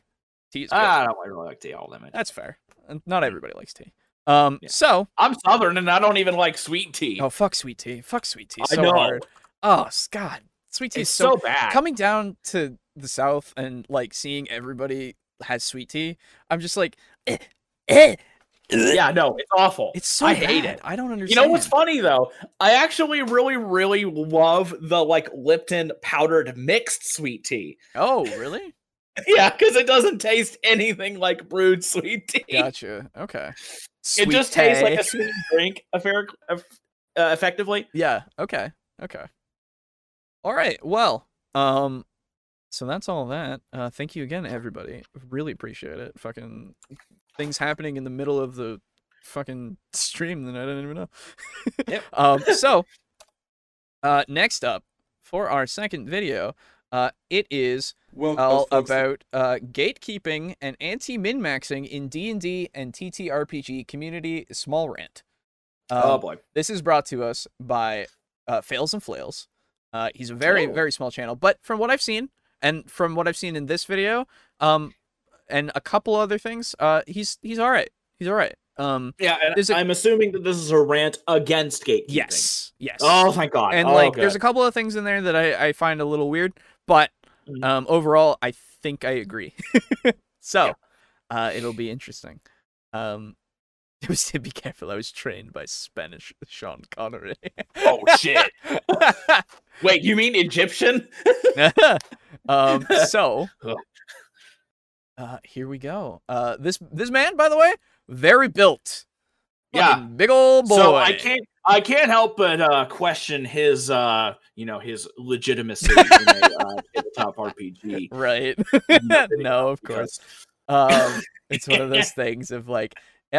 Speaker 1: Tea is good.
Speaker 2: I don't really like tea all that much.
Speaker 1: That's fair. Not everybody likes tea. Um,
Speaker 2: Yeah.
Speaker 1: so
Speaker 2: I'm southern and I don't even like sweet tea.
Speaker 1: oh fuck sweet tea. Fuck sweet tea.
Speaker 2: I
Speaker 1: So
Speaker 2: know.
Speaker 1: hard. Oh God, sweet tea
Speaker 2: it's
Speaker 1: is so
Speaker 2: so, bad.
Speaker 1: coming down to the south and like seeing everybody has sweet tea i'm just like eh, eh.
Speaker 2: yeah, no, it's awful.
Speaker 1: it's so
Speaker 2: I hate it.
Speaker 1: i don't understand.
Speaker 2: You know what's funny though? I actually really, really love the like Lipton powdered mixed sweet tea.
Speaker 1: oh really
Speaker 2: Yeah, because it doesn't taste anything like brewed sweet tea.
Speaker 1: gotcha okay
Speaker 2: it
Speaker 1: Sweet
Speaker 2: just tastes like a sweet drink, affair, uh, effectively.
Speaker 1: yeah okay okay all right well um so that's all that uh thank you again everybody really appreciate it fucking things happening in the middle of the fucking stream that i didn't even know
Speaker 2: Yep.
Speaker 1: um so uh next up for our second video uh it is
Speaker 4: Well,
Speaker 1: all about uh, gatekeeping and anti-min-maxing in D&D and TTRPG community small rant. Um,
Speaker 2: oh boy.
Speaker 1: This is brought to us by uh, Fails and Flails. Uh, he's a very
Speaker 2: Oh.
Speaker 1: very small channel, but from what I've seen and from what I've seen in this video, um, and a couple other things, uh, he's he's all right. He's all right. Um,
Speaker 2: Yeah, and
Speaker 1: a,
Speaker 2: I'm assuming that this is a rant against gatekeeping.
Speaker 1: yes, yes.
Speaker 2: Oh, thank God.
Speaker 1: and
Speaker 2: oh,
Speaker 1: like there's a couple of things in there that I, I find a little weird but
Speaker 2: Mhm.
Speaker 1: um overall i think i agree so
Speaker 2: Yeah.
Speaker 1: uh it'll be interesting um it was be careful i was trained by spanish sean connery
Speaker 2: Oh shit. Wait, you mean Egyptian?
Speaker 1: um so uh here we go uh this this man by the way very built
Speaker 2: Yeah.
Speaker 1: Fucking big old boy
Speaker 2: So I can't I can't help but uh, question his uh, you know his legitimacy in a uh, tabletop RPG.
Speaker 1: right no of course um it's one of those things of like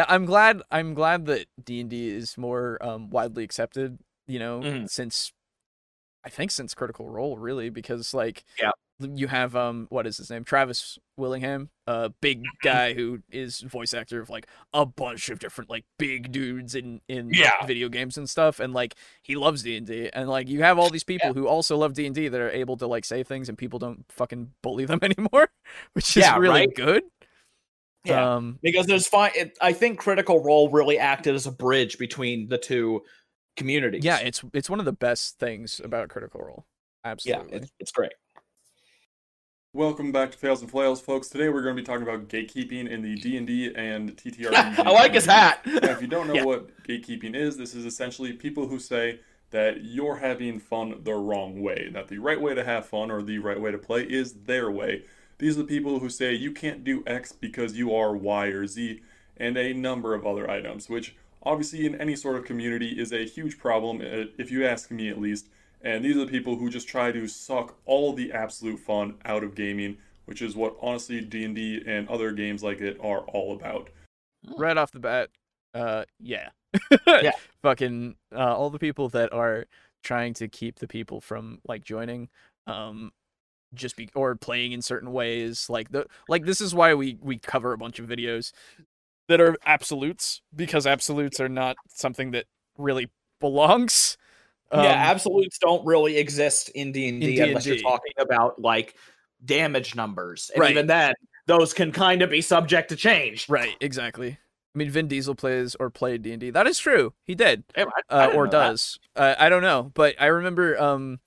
Speaker 1: i'm glad i'm glad that d&d is more um widely accepted you know
Speaker 2: Mhm.
Speaker 1: since i think since critical role really because like
Speaker 2: Yeah.
Speaker 1: you have um what is his name travis willingham a big
Speaker 2: Mm-hmm.
Speaker 1: guy who is voice actor of like a bunch of different like big dudes in in
Speaker 2: Yeah.
Speaker 1: video games and stuff and like he loves d&d and like you have all these people who also love d&d that are able to like say things and people don't fucking bully them anymore which is
Speaker 2: Yeah,
Speaker 1: really
Speaker 2: right?
Speaker 1: good
Speaker 2: Yeah.
Speaker 1: um
Speaker 2: because there's fine. It, I think Critical Role really acted as a bridge between the two communities.
Speaker 1: yeah it's it's one of the best things about critical role
Speaker 2: yeah,
Speaker 1: absolutely
Speaker 2: it's, it's great.
Speaker 4: Welcome back to Fails and Flails, folks. Today we're going to be talking about gatekeeping in the D&D and TTRPG.
Speaker 2: I like his hat.
Speaker 4: Now, if you don't know
Speaker 2: Yeah.
Speaker 4: what gatekeeping is, this is essentially people who say that you're having fun the wrong way, that the right way to have fun or the right way to play is their way. These are the people who say you can't do X because you are Y or Z, and a number of other items, which obviously in any sort of community is a huge problem, uh, if you ask me at least. And these are the people who just try to suck all the absolute fun out of gaming, which is what honestly D&D and other games like it are all about.
Speaker 1: right off the bat uh yeah
Speaker 2: Yeah.
Speaker 1: fucking uh, all the people that are trying to keep the people from like joining um just be or playing in certain ways like the like this is why we we cover a bunch of videos that are absolutes because absolutes are not something that really belongs
Speaker 2: yeah,
Speaker 1: Um,
Speaker 2: absolutes don't really exist in D and D
Speaker 1: in
Speaker 2: unless you're
Speaker 1: D&D.
Speaker 2: talking about like damage numbers, and
Speaker 1: Right.
Speaker 2: even then, those can kind of be subject to change.
Speaker 1: right exactly i mean vin diesel plays or played d&d that is true he did uh, or does. Uh, I don't know, but I remember um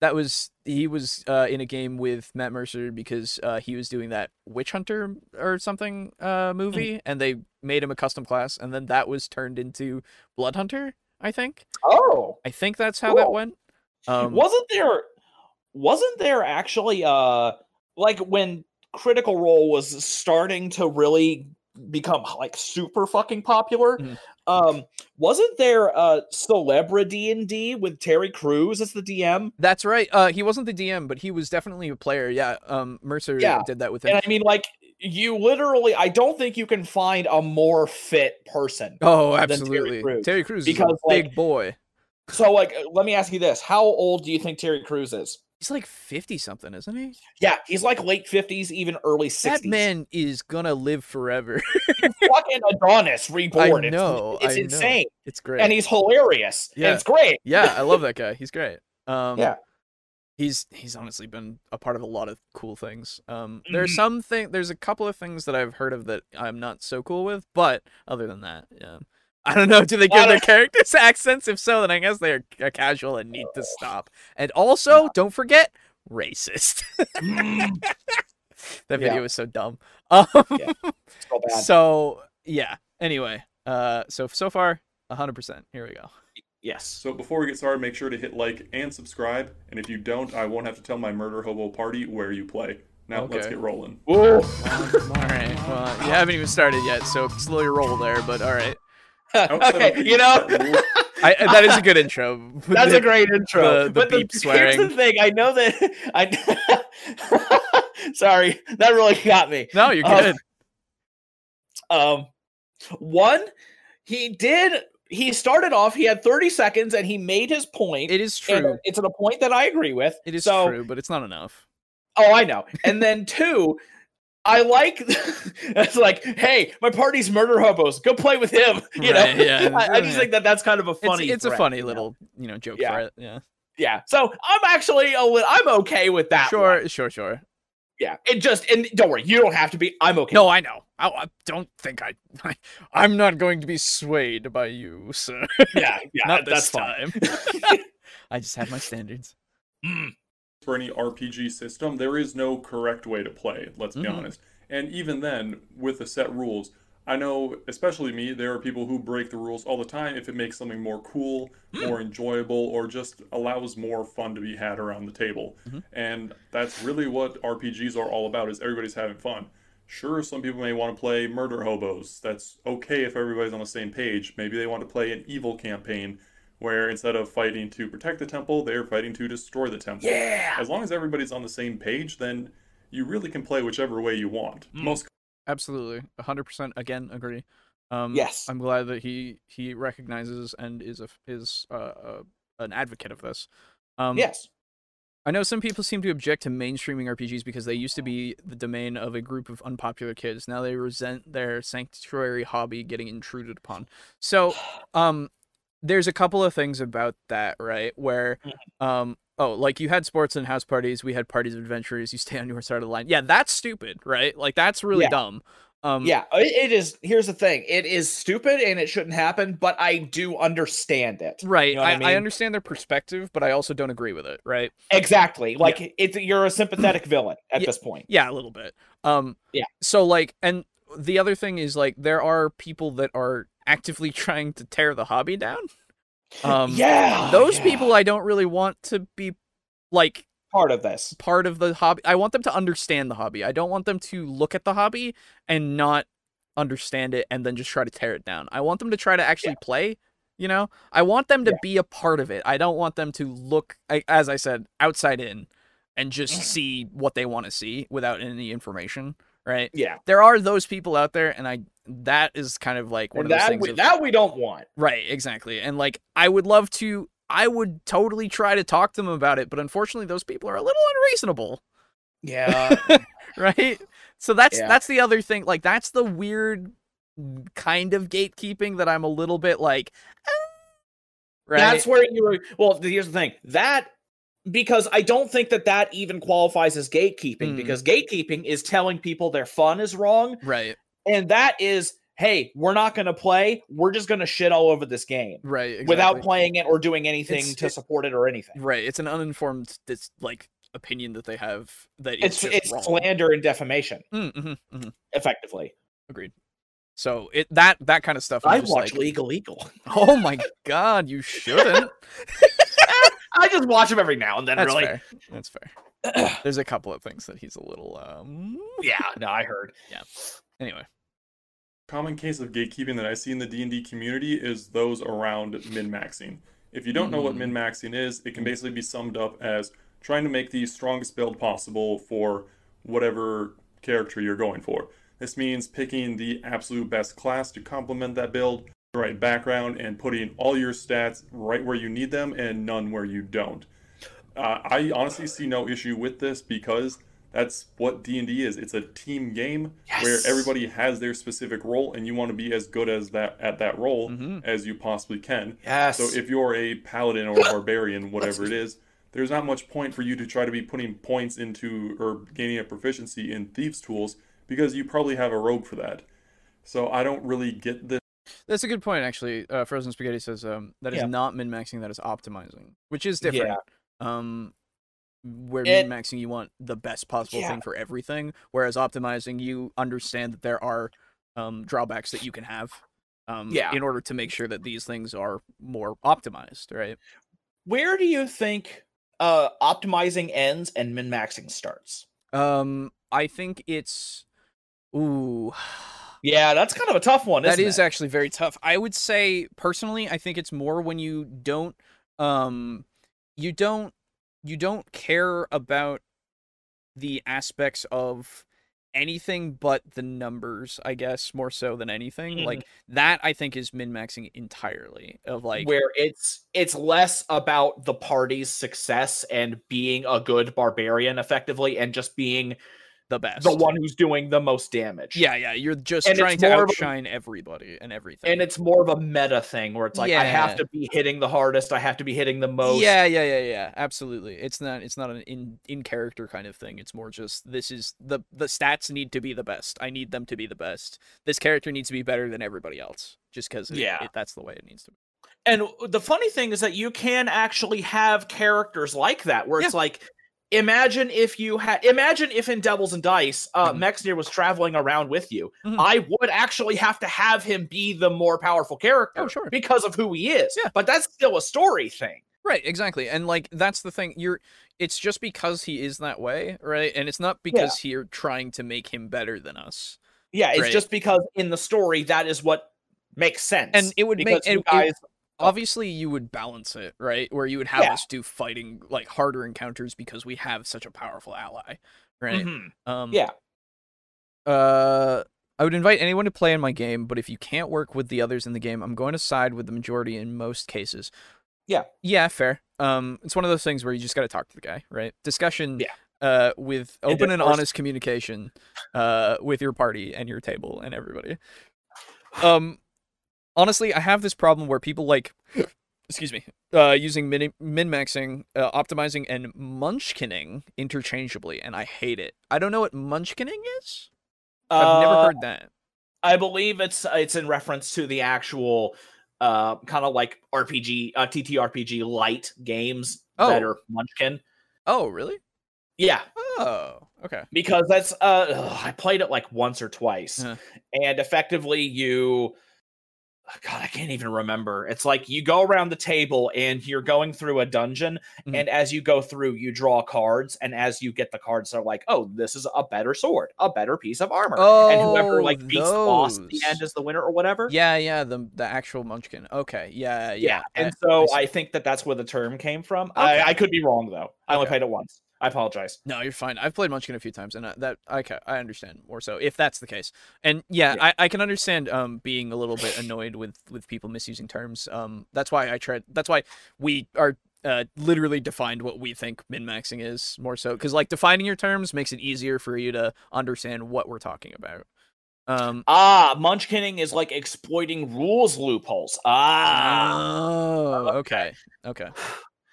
Speaker 1: that was he was uh, in a game with Matt Mercer because uh, he was doing that Witch Hunter or something uh, movie, and they made him a custom class, and then that was turned into Blood Hunter. I think.
Speaker 2: Oh,
Speaker 1: I think that's how that went. Um,
Speaker 2: wasn't there? Wasn't there actually? Uh, like when Critical Role was starting to really become like super fucking popular.
Speaker 1: Mhm.
Speaker 2: Um, wasn't there a celebrity D and D with Terry Crews as the DM?
Speaker 1: That's right. Uh, he wasn't the DM, but he was definitely a player. Yeah. Um, Mercer
Speaker 2: Yeah,
Speaker 1: did that with him.
Speaker 2: And I mean, like, you literally, I don't think you can find a more fit person.
Speaker 1: Oh,
Speaker 2: Terry
Speaker 1: absolutely.
Speaker 2: Crews.
Speaker 1: Terry Crews is
Speaker 2: Because,
Speaker 1: a big boy.
Speaker 2: So, like, let me ask you this: How old do you think Terry Crews is?
Speaker 1: He's like fifty something, isn't he?
Speaker 2: Yeah, he's like late fifties, even early sixties.
Speaker 1: That man is gonna live forever.
Speaker 2: fucking Adonis reborn. It's-
Speaker 1: know,
Speaker 2: it's,
Speaker 1: I know.
Speaker 2: insane,
Speaker 1: it's great.
Speaker 2: and he's hilarious.
Speaker 1: Yeah.
Speaker 2: it's great.
Speaker 1: yeah, I love that guy. He's great. Um,
Speaker 2: Yeah.
Speaker 1: He's he's honestly been a part of a lot of cool things. Um, there's
Speaker 2: Mhm.
Speaker 1: some thing. There's a couple of things that I've heard of that I'm not so cool with, but other than that, yeah. I don't know. Do they give their characters accents? If so, then I guess they're uh, casual and need to stop. And also, don't forget, racist.
Speaker 2: Mm,
Speaker 1: that
Speaker 2: Yeah.
Speaker 1: video is so dumb. Um,
Speaker 2: so
Speaker 1: so yeah. Anyway, uh, so so far, hundred percent. Here we go.
Speaker 2: yes.
Speaker 4: So before we get started, make sure to hit like and subscribe. And if you don't, I won't have to tell my murder hobo party where you play. Now let's get rolling.
Speaker 2: Ooh.
Speaker 1: Um, all right. Well, you haven't even started yet, so slow your roll there. But all right.
Speaker 2: Okay, you know.
Speaker 1: I, that is a good intro.
Speaker 2: That's a great intro.
Speaker 1: the- the
Speaker 2: but
Speaker 1: beep
Speaker 2: the,
Speaker 1: swearing.
Speaker 2: here's the thing: I know that I. Sorry, that really got me.
Speaker 1: No, you're
Speaker 2: Um,
Speaker 1: good.
Speaker 2: Um, one, he did. He started off. He had 30 seconds, and he made his point.
Speaker 1: it is
Speaker 2: and
Speaker 1: true.
Speaker 2: it's at a point that I agree with.
Speaker 1: It is
Speaker 2: so,
Speaker 1: true, but it's not enough.
Speaker 2: Oh, I know. And then two, I like it's like, hey, my party's murder hobos. Go play with him. You
Speaker 1: Right,
Speaker 2: know,
Speaker 1: yeah.
Speaker 2: I, I just think that that's kind of a funny.
Speaker 1: it's a
Speaker 2: threat,
Speaker 1: funny
Speaker 2: you know?
Speaker 1: little, you know, joke
Speaker 2: Yeah.
Speaker 1: for it. Yeah.
Speaker 2: Yeah. So I'm actually a li- I'm okay with that. one.
Speaker 1: Sure, sure, sure.
Speaker 2: Yeah. It just and don't worry, you don't have to be. I'm okay.
Speaker 1: No, I know. I, I don't think I, I. I'm not going to be swayed by you, sir.
Speaker 2: Yeah. Yeah.
Speaker 1: not
Speaker 2: that's
Speaker 1: this
Speaker 2: fine.
Speaker 1: time. I just have my standards.
Speaker 2: Mm,
Speaker 4: for any RPG system, there is no correct way to play, let's be
Speaker 1: Mhm.
Speaker 4: honest. And even then, with the set rules, I know, especially me, there are people who break the rules all the time if it makes something more cool, more enjoyable, or just allows more fun to be had around the table.
Speaker 1: Mhm.
Speaker 4: And that's really what RPGs are all about, is everybody's having fun. Sure, some people may want to play murder hobos. That's okay if everybody's on the same page. Maybe they want to play an evil campaign where instead of fighting to protect the temple, they're fighting to destroy the temple
Speaker 2: yeah.
Speaker 4: as long as everybody's on the same page, then you really can play whichever way you want.
Speaker 2: Mm.
Speaker 4: Most
Speaker 1: Absolutely, hundred percent. Again, agree. Um,
Speaker 2: Yes.
Speaker 1: I'm glad that he he recognizes and is a is uh, uh an advocate of this. Um,
Speaker 2: yes.
Speaker 1: I know some people seem to object to mainstreaming RPGs because they used to be the domain of a group of unpopular kids. Now they resent their sanctuary hobby getting intruded upon. So, um, there's a couple of things about that, right? Where, um, oh, like you had sports and house parties, we had parties of adventurers. You stay on your side of the line. Yeah, that's stupid, right? Like that's really
Speaker 2: Yeah.
Speaker 1: dumb. Um,
Speaker 2: yeah. It, is. Here's the thing. It is stupid and it shouldn't happen, but I do understand it.
Speaker 1: Right.
Speaker 2: You know
Speaker 1: I,
Speaker 2: I
Speaker 1: I understand their perspective, but I also don't agree with it. Right.
Speaker 2: Exactly. Like it's you're a sympathetic villain at
Speaker 1: Yeah.
Speaker 2: this point.
Speaker 1: Yeah, a little bit. Um
Speaker 2: Yeah.
Speaker 1: So like and the other thing is like there are people that are actively trying to tear the hobby down. Um
Speaker 2: yeah.
Speaker 1: those
Speaker 2: yeah.
Speaker 1: people I don't really want to be like
Speaker 2: part of this.
Speaker 1: part of the hobby. I want them to understand the hobby. I don't want them to look at the hobby and not understand it and then just try to tear it down. I want them to try to actually play, you know? I want them to
Speaker 2: Yeah.
Speaker 1: be a part of it. I don't want them to look as I said outside in and just
Speaker 2: Mm.
Speaker 1: see what they want to see without any information, right?
Speaker 2: Yeah.
Speaker 1: There are those people out there and I that is kind of like one
Speaker 2: And
Speaker 1: of those
Speaker 2: that
Speaker 1: things
Speaker 2: we,
Speaker 1: of-
Speaker 2: that we don't want.
Speaker 1: Right, exactly. And like I would love to I would totally try to talk to them about it, but unfortunately those people are a little unreasonable,
Speaker 2: Yeah.
Speaker 1: right? So that's
Speaker 2: Yeah.
Speaker 1: that's the other thing. Like that's the weird kind of gatekeeping that I'm a little bit like "Ah," right.
Speaker 2: That's where you were. Well, here's the thing. That because I don't think that that even qualifies as gatekeeping
Speaker 1: Mm.
Speaker 2: because gatekeeping is telling people their fun is wrong,
Speaker 1: right.
Speaker 2: and that is, hey, we're not going to play. We're just going to shit all over this game
Speaker 1: Right. Exactly.
Speaker 2: without playing it or doing anything
Speaker 1: It's-
Speaker 2: to
Speaker 1: it-
Speaker 2: support it or anything.
Speaker 1: Right. It's an uninformed dis- like opinion that they have that
Speaker 2: It's it's slander and defamation,
Speaker 1: Mm, mhm, mhm.
Speaker 2: effectively.
Speaker 1: Agreed. So it that that kind of stuff.
Speaker 2: I watch
Speaker 1: like,
Speaker 2: Legal Legal.
Speaker 1: Oh my god, you shouldn't.
Speaker 2: I just watch him every now and then.
Speaker 1: That's
Speaker 2: really,
Speaker 1: fair. That's fair. There's a couple of things that he's a little um.
Speaker 2: yeah. No, I heard. Yeah.
Speaker 1: Anyway,
Speaker 4: common case of gatekeeping that I see in the D&D community is those around min-maxing. If you don't know what
Speaker 1: Hmm.
Speaker 4: min-maxing is, it can basically be summed up as trying to make the strongest build possible for whatever character you're going for. This means picking the absolute best class to complement that build, the right background, and putting all your stats right where you need them and none where you don't. Uh, I honestly see no issue with this because that's what D&D is. It's a team game where everybody has their specific role and you want to be as good as that at that role
Speaker 1: Mhm.
Speaker 4: as you possibly can.
Speaker 2: Yes.
Speaker 4: So if you're a paladin or a barbarian, whatever it is, there's not much point for you to try to be putting points into or gaining a proficiency in thieves tools because you probably have a rogue for that. So I don't really get this.
Speaker 1: That's a good point actually. Uh, Frozen Spaghetti says um that is
Speaker 2: Yeah.
Speaker 1: not min maxing, that is optimizing, which is different.
Speaker 2: Yeah.
Speaker 1: Um, where min maxing you want the best possible
Speaker 2: Yeah.
Speaker 1: thing for everything, whereas optimizing you understand that there are um drawbacks that you can have. Um,
Speaker 2: Yeah.
Speaker 1: in order to make sure that these things are more optimized, right?
Speaker 2: Where do you think uh optimizing ends and min maxing starts?
Speaker 1: Um, I think it's, ooh,
Speaker 2: Yeah, that's kind of a tough one.
Speaker 1: that is
Speaker 2: it?
Speaker 1: actually very tough. I would say personally, I think it's more when you don't, um, you don't, you don't care about the aspects of anything but the numbers. I guess more so than anything.
Speaker 2: Mhm.
Speaker 1: Like that, I think is min maxing entirely. Of like,
Speaker 2: where it's it's less about the party's success and being a good barbarian effectively and just being
Speaker 1: the best.
Speaker 2: the one who's doing the most damage.
Speaker 1: Yeah, yeah. You're just
Speaker 2: And
Speaker 1: trying to
Speaker 2: of a-
Speaker 1: outshine everybody and everything.
Speaker 2: And it's more of a meta thing where it's like I have to be hitting the hardest, I have to be hitting the most.
Speaker 1: Yeah, yeah, yeah, yeah. Absolutely. It's not it's not an in in character kind of thing. It's more just this is the the stats need to be the best. I need them to be the best. This character needs to be better than everybody else just cuz
Speaker 2: Yeah.
Speaker 1: it, that's the way it needs to be.
Speaker 2: And the funny thing is that you can actually have characters like that where it's like imagine if you had imagine if in Devils and Dice uh
Speaker 1: Mhm.
Speaker 2: Mexnir was traveling around with you.
Speaker 1: Mhm.
Speaker 2: I would actually have to have him be the more powerful character
Speaker 1: Oh, sure.
Speaker 2: because of who he is.
Speaker 1: Yeah.
Speaker 2: But that's still a story thing.
Speaker 1: Right, exactly. And like that's the thing. You're it's just because he is that way, right? And it's not because you're trying to make him better than us.
Speaker 2: Yeah, it's
Speaker 1: Right.
Speaker 2: just because in the story that is what makes sense.
Speaker 1: And it would make-
Speaker 2: because you
Speaker 1: it- it-
Speaker 2: guys
Speaker 1: obviously you would balance it right where you would have
Speaker 2: Yeah.
Speaker 1: us do fighting like harder encounters because we have such a powerful ally right
Speaker 2: Mhm.
Speaker 1: um
Speaker 2: Yeah.
Speaker 1: uh i would invite anyone to play in my game but if you can't work with the others in the game i'm going to side with the majority in most cases
Speaker 2: Yeah.
Speaker 1: yeah fair um it's one of those things where you just got to talk to the guy right discussion
Speaker 2: Yeah.
Speaker 1: uh with open
Speaker 2: of
Speaker 1: and honest communication uh with your party and your table and everybody um honestly i have this problem where people like excuse me uh using min min-maxing uh, optimizing and munchkining interchangeably and i hate it i don't know what munchkining is i've never
Speaker 2: uh,
Speaker 1: heard that
Speaker 2: I believe it's it's in reference to the actual uh kind of like RPG uh TTRPG light games that
Speaker 1: Oh.
Speaker 2: are Munchkin.
Speaker 1: oh really
Speaker 2: Yeah,
Speaker 1: oh okay
Speaker 2: because that's uh ugh, I played it like once or twice.
Speaker 1: Uh-huh.
Speaker 2: And effectively you God, I can't even remember. It's like you go around the table and you're going through a dungeon,
Speaker 1: Mhm.
Speaker 2: and as you go through, you draw cards, and as you get the cards, they're like, "Oh, this is a better sword, a better piece of armor," and whoever
Speaker 1: Oh,
Speaker 2: like beats the boss at the end is the winner or whatever.
Speaker 1: yeah yeah the the actual munchkin okay yeah yeah,
Speaker 2: yeah. And
Speaker 1: I-
Speaker 2: so
Speaker 1: see.
Speaker 2: I, think that that's where the term came from.
Speaker 1: Okay.
Speaker 2: I, I could be wrong though. I only played it once. I apologize.
Speaker 1: No, you're fine. I've played Munchkin a few times, and I, that I I understand more so if that's the case. And yeah,
Speaker 2: Yeah.
Speaker 1: I, I can understand um being a little bit annoyed with with people misusing terms. Um, that's why I tried. That's why we are uh literally defined what we think min maxing is more so because like defining your terms makes it easier for you to understand what we're talking about. Um.
Speaker 2: Ah, Munchkinning is like exploiting rules loopholes. Ah,
Speaker 1: Oh, okay. Okay.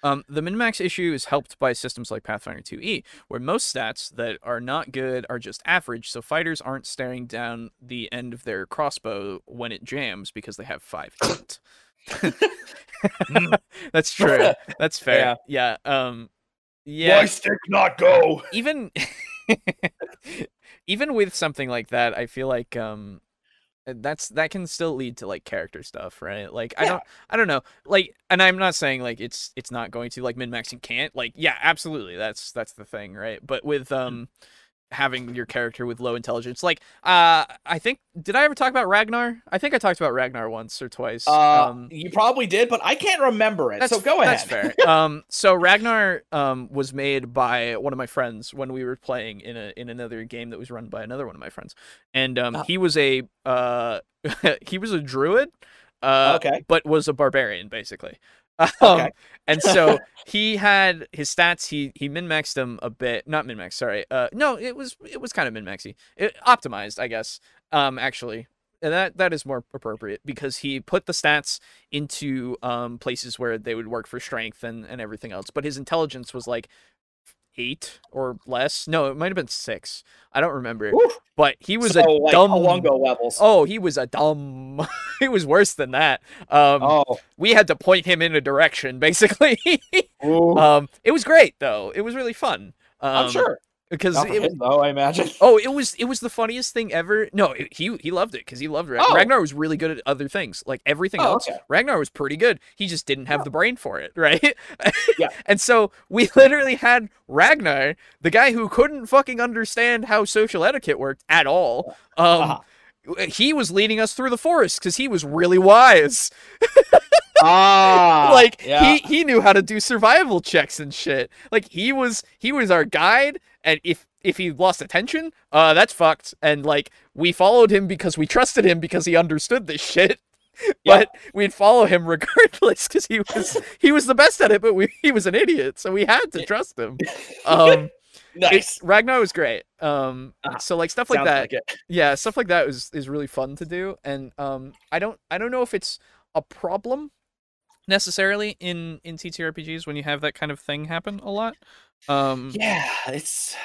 Speaker 1: Um, the min-max issue is helped by systems like Pathfinder 2e, where most stats that are not good are just average, so fighters aren't staring down the end of their crossbow when it jams because they have five hit. That's true. That's fair. Yeah. Um, yeah,
Speaker 2: stick not go?
Speaker 1: even even with something like that, I feel like um that's that can still lead to like character stuff, right? Like I don't I don't know. Like and I'm not saying like it's it's not going to like min maxing can't. Like yeah, absolutely. That's that's the thing, right? But with um having your character with low intelligence, like uh I think did I ever talk about Ragnar? I think I talked about Ragnar once or twice.
Speaker 2: Uh,
Speaker 1: um
Speaker 2: you probably did, but I can't remember it. so go ahead.
Speaker 1: That's fair. um, so Ragnar um was made by one of my friends when we were playing in a in another game that was run by another one of my friends, and um
Speaker 2: Uh.
Speaker 1: he was a uh he was a druid, uh
Speaker 2: Okay.
Speaker 1: but was a barbarian basically. Um,
Speaker 2: Okay.
Speaker 1: and so he had his stats. He he min maxed them a bit. Not min max. Sorry. Uh, no, it was it was kind of min maxy. It optimized, I guess. Um, actually, and that that is more appropriate because he put the stats into um places where they would work for strength and and everything else. But his intelligence was like eight or less. No, it might have been six. I don't remember.
Speaker 2: Woof.
Speaker 1: But he was
Speaker 2: so,
Speaker 1: a
Speaker 2: like
Speaker 1: dumb.
Speaker 2: Alongo levels.
Speaker 1: Oh, he was a dumb. it was worse than that. Um,
Speaker 2: oh.
Speaker 1: we had to point him in a direction, basically. Um, it was great though. It was really fun. Um,
Speaker 2: I'm sure.
Speaker 1: Because it,
Speaker 2: him, though, I imagine.
Speaker 1: Oh, it was it was the funniest thing ever. No, it- he he loved it because he loved Ragnar.
Speaker 2: Oh.
Speaker 1: Ragnar was really good at other things, like everything
Speaker 2: Oh,
Speaker 1: else.
Speaker 2: okay.
Speaker 1: Ragnar was pretty good. He just didn't have the brain for it, right?
Speaker 2: Yeah.
Speaker 1: and so we literally had Ragnar, the guy who couldn't fucking understand how social etiquette worked at all. Um,
Speaker 2: Uh-huh.
Speaker 1: he was leading us through the forest because he was really wise.
Speaker 2: Ah,
Speaker 1: like
Speaker 2: yeah.
Speaker 1: he he knew how to do survival checks and shit. Like he was he was our guide, and if if he lost attention, uh, that's fucked. And like we followed him because we trusted him because he understood this shit.
Speaker 2: Yeah.
Speaker 1: But we'd follow him regardless because he was he was the best at it, but we, he was an idiot, so we had to trust him. Um,
Speaker 2: nice.
Speaker 1: it- Ragnar was great. Um,
Speaker 2: Ah,
Speaker 1: so like stuff like that
Speaker 2: like
Speaker 1: yeah stuff like that is is really fun to do and um i don't i don't know if it's a problem necessarily in in ttrpgs when you have that kind of thing happen a lot um yeah,
Speaker 2: it's.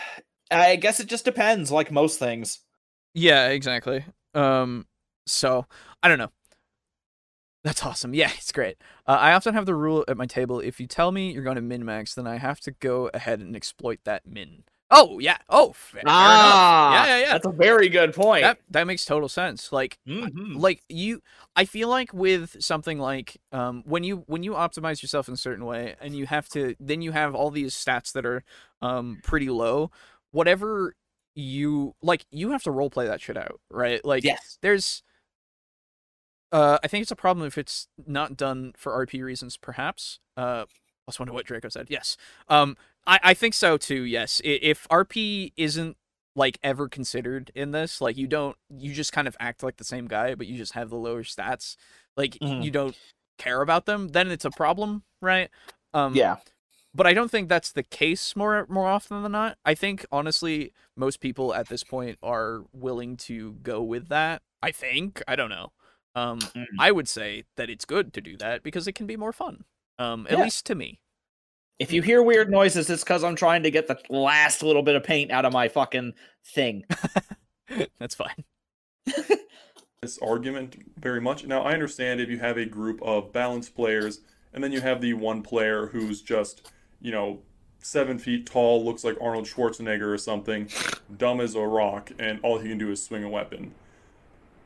Speaker 2: I guess it just depends, like most things.
Speaker 1: Yeah, exactly um so i don't know that's awesome yeah it's great uh, i often have the rule at my table if you tell me you're going to min max then i have to go ahead and exploit that min oh yeah oh enough. yeah yeah yeah
Speaker 2: Ah, That's a very good point.
Speaker 1: that that makes total sense like
Speaker 2: Mhm.
Speaker 1: like you i feel like with something like um when you when you optimize yourself in a certain way and you have to then you have all these stats that are um pretty low whatever you like you have to role play that shit out right like
Speaker 2: Yes.
Speaker 1: there's uh i think it's a problem if it's not done for rp reasons perhaps uh let's wonder what draco said yes um i i think so too yes if rp isn't like ever considered in this like you don't you just kind of act like the same guy but you just have the lower stats like
Speaker 2: Mhm.
Speaker 1: you don't care about them then it's a problem right um
Speaker 2: Yeah.
Speaker 1: but I don't think that's the case more more often than not. I think honestly, most people at this point are willing to go with that. I think I don't know. Um,
Speaker 2: Mm.
Speaker 1: I would say that it's good to do that because it can be more fun. Um, at
Speaker 2: Yeah.
Speaker 1: least to me.
Speaker 2: If you hear weird noises, it's because I'm trying to get the last little bit of paint out of my fucking thing.
Speaker 1: That's fine.
Speaker 4: this argument very much. Now, I understand if you have a group of balanced players, and then you have the one player who's just, you know, seven feet tall, looks like Arnold Schwarzenegger or something, dumb as a rock, and all he can do is swing a weapon.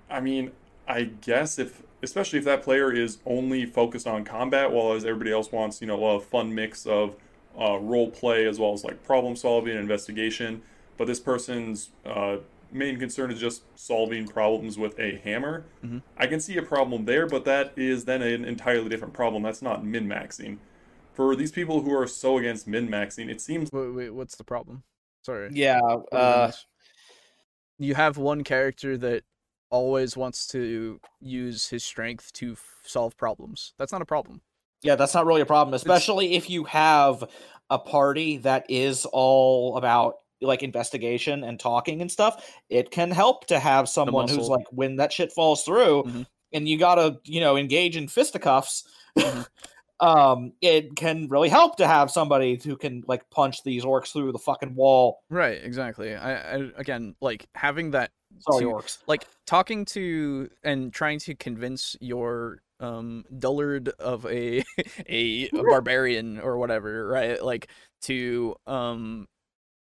Speaker 4: I mean, I guess if, especially if that player is only focused on combat, while as everybody else wants, you know, a fun mix of uh, role play as well as like problem solving and investigation, but this person's uh, main concern is just solving problems with a hammer.
Speaker 1: Mhm.
Speaker 4: I can see a problem there, but that is then an entirely different problem. That's not min maxing. For these people who are so against min maxing, it seems
Speaker 1: Wait, wait, what's the problem? Sorry.
Speaker 2: Yeah. Uh,
Speaker 1: you have one character that always wants to use his strength to f- solve problems. That's not a problem.
Speaker 2: yeah, that's not really a problem, especially if you have a party that is all about like investigation and talking and stuff. It can help to have someone who's like, when that shit falls through,
Speaker 1: Mhm.
Speaker 2: and you gotta, you know, engage in fisticuffs.
Speaker 1: Mhm.
Speaker 2: um, it can really help to have somebody who can like punch these orcs through the fucking wall.
Speaker 1: Right, exactly. I, I again like having that
Speaker 2: Sorry,
Speaker 1: To-
Speaker 2: orcs.
Speaker 1: like talking to and trying to convince your um dullard of a, a a barbarian or whatever, right? Like to um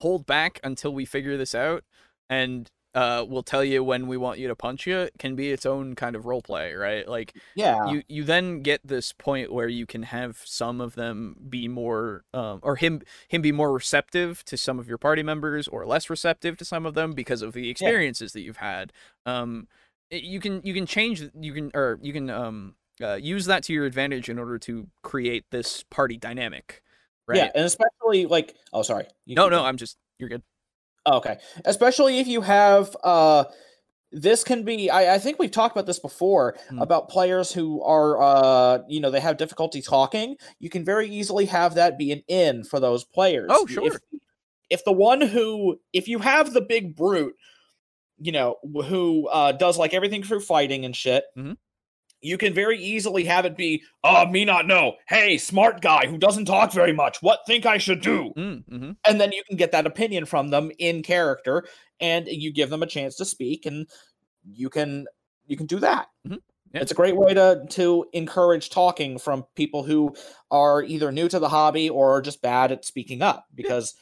Speaker 1: hold back until we figure this out and uh we'll tell you when we want you to punch you can be its own kind of role play, right? Like
Speaker 2: Yeah.
Speaker 1: you you then get this point where you can have some of them be more um, or him him be more receptive to some of your party members or less receptive to some of them because of the experiences that you've had um you can you can change you can or you can um uh, use that to your advantage in order to create this party dynamic right
Speaker 2: Yeah, and especially like oh sorry. You
Speaker 1: no no i'm just you're good
Speaker 2: Okay. Especially if you have uh this can be I, I think we've talked about this before
Speaker 1: Hmm.
Speaker 2: about players who are uh you know they have difficulty talking. You can very easily have that be an in for those players.
Speaker 1: Oh,
Speaker 2: If-
Speaker 1: sure.
Speaker 2: If, the one who if you have the big brute, you know, who uh does like everything through fighting and shit.
Speaker 1: Mhm.
Speaker 2: You can very easily have it be, oh, me not know. Hey, smart guy who doesn't talk very much. What think I should do?
Speaker 1: mm, hmm
Speaker 2: and then you can get that opinion from them in character and you give them a chance to speak and you can you can do that
Speaker 1: Mhm. Yeah.
Speaker 2: it's a great way to to encourage talking from people who are either new to the hobby or just bad at speaking up because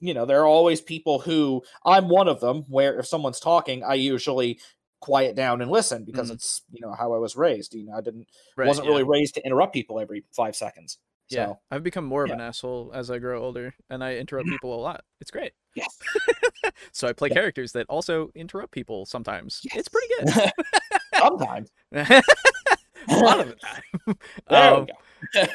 Speaker 2: you know there are always people who i'm one of them where if someone's talking i usually quiet down and listen because
Speaker 1: Mhm.
Speaker 2: it's you know how i was raised you know i didn't
Speaker 1: right,
Speaker 2: wasn't
Speaker 1: yeah.
Speaker 2: really raised to interrupt people every five seconds
Speaker 1: yeah i've become more of
Speaker 2: yeah.
Speaker 1: an asshole as i grow older and i interrupt people a lot it's great
Speaker 2: yes
Speaker 1: so i play
Speaker 2: Yeah.
Speaker 1: characters that also interrupt people sometimes it's pretty good
Speaker 2: sometimes
Speaker 1: a lot of the time.
Speaker 2: there
Speaker 1: Um,
Speaker 2: we go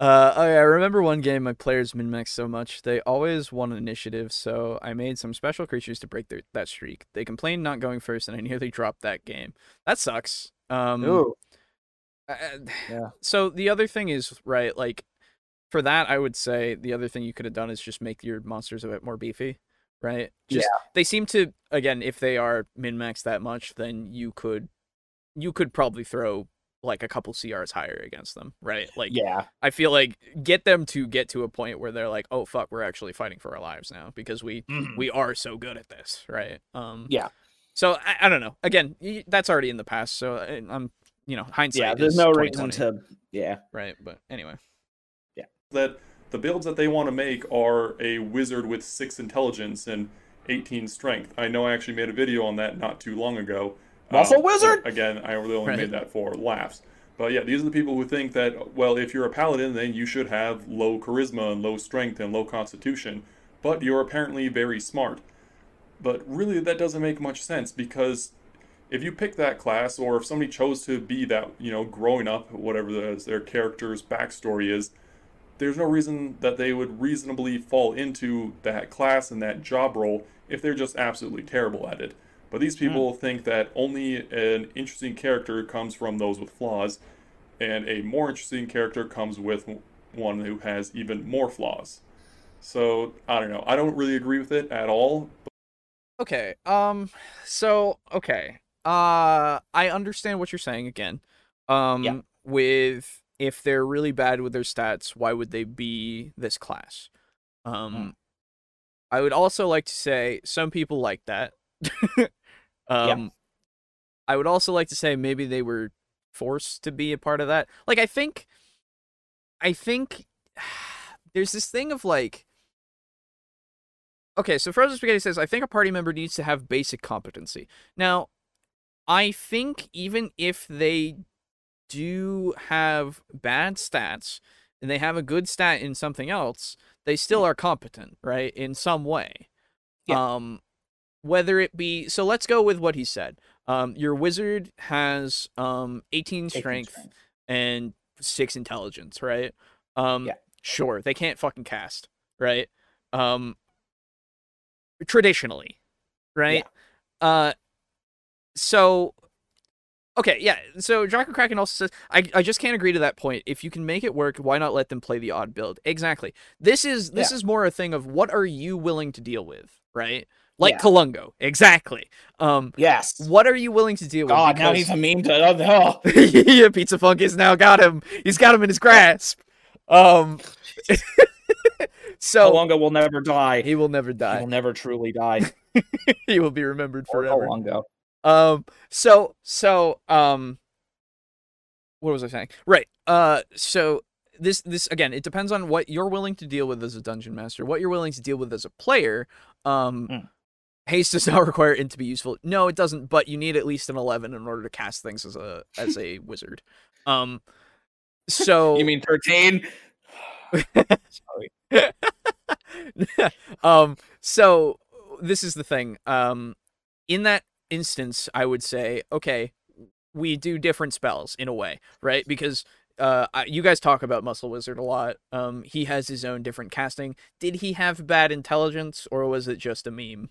Speaker 1: uh, oh yeah, I remember one game my players min max so much they always won initiative, so I made some special creatures to break their, that streak. They complained not going first, and I nearly dropped that game. That sucks. Um,
Speaker 2: Ooh.
Speaker 1: uh,
Speaker 2: Yeah.
Speaker 1: So the other thing is right, like for that, I would say the other thing you could have done is just make your monsters a bit more beefy, right? Just, They seem to again, if they are min max that much, then you could, you could probably throw like a couple CRs higher against them, right? Like
Speaker 2: yeah
Speaker 1: I feel like get them to get to a point where they're like, oh fuck, we're actually fighting for our lives now because we
Speaker 2: Mhm.
Speaker 1: we are so good at this, right? Um,
Speaker 2: Yeah.
Speaker 1: So I, I don't know. Again, that's already in the past, so I, I'm you know hindsight.
Speaker 2: yeah there's
Speaker 1: is
Speaker 2: no reason
Speaker 1: 20/20,
Speaker 2: to yeah
Speaker 1: right. But anyway, Yeah.
Speaker 4: that the builds that they want to make are a wizard with 6 intelligence and 18 strength. I know I actually made a video on that not too long ago.
Speaker 2: Muscle
Speaker 4: Um,
Speaker 2: wizard?
Speaker 4: Again, I really only
Speaker 1: Right.
Speaker 4: made that for laughs. But yeah, these are the people who think that, well, if you're a paladin, then you should have low charisma and low strength and low constitution. But you're apparently very smart. But really, that doesn't make much sense because if you pick that class, or if somebody chose to be that, you know, growing up, whatever the, their character's backstory is, there's no reason that they would reasonably fall into that class and that job role if they're just absolutely terrible at it. But these people think that only an interesting character comes from those with flaws, and a more interesting character comes with one who has even more flaws. So, I don't know. I don't really agree with it at all.
Speaker 1: okay. Um. So okay. Uh, I understand what you're saying again. Um, with if they're really bad with their stats, why would they be this class? Um,
Speaker 2: Mm.
Speaker 1: I would also like to say some people like that. um, I would also like to say maybe they were forced to be a part of that. Like I think, I think there's this thing of like. Okay, so Frozen Spaghetti says, I think a party member needs to have basic competency. Now, I think even if they do have bad stats and they have a good stat in something else, they still are competent, right? In some way.
Speaker 2: Yeah.
Speaker 1: Um whether it be so let's go with what he said. Um your wizard has um 18
Speaker 2: Taking
Speaker 1: strength and 6 intelligence, right? Um
Speaker 2: Yeah.
Speaker 1: sure, they can't fucking cast, right? Um traditionally, right? yeah. Uh so okay, yeah. So Draco Kraken also says I I just can't agree to that point. If you can make it work, why not let them play the odd build? Exactly. This is this is more a thing of what are you willing to deal with, right? Like
Speaker 2: Yeah.
Speaker 1: Kalungo. Exactly. Um
Speaker 2: yes
Speaker 1: what are you willing to deal with?
Speaker 2: god now
Speaker 1: Because-
Speaker 2: he's a meme to oh, oh.
Speaker 1: yeah, Pizza Funk has now got him. He's got him in his grasp. Um so
Speaker 2: Kalunga will never die
Speaker 1: he will never die.
Speaker 2: He will never truly die
Speaker 1: he will be remembered
Speaker 2: Or
Speaker 1: forever.
Speaker 2: Kalunga.
Speaker 1: Um so so um what was I saying? Right. Uh, so this this again, it depends on what you're willing to deal with as a dungeon master, what you're willing to deal with as a player. Um,
Speaker 2: Mm.
Speaker 1: Haste does not require it to be useful. No, it doesn't. But you need at least an eleven in order to cast things as a as a wizard. Um, so
Speaker 2: You mean thirteen? Sorry.
Speaker 1: um so this is the thing um in that instance i would say okay we do different spells in a way right because uh I, you guys talk about muscle wizard a lot um he has his own different casting did he have bad intelligence or was it just a meme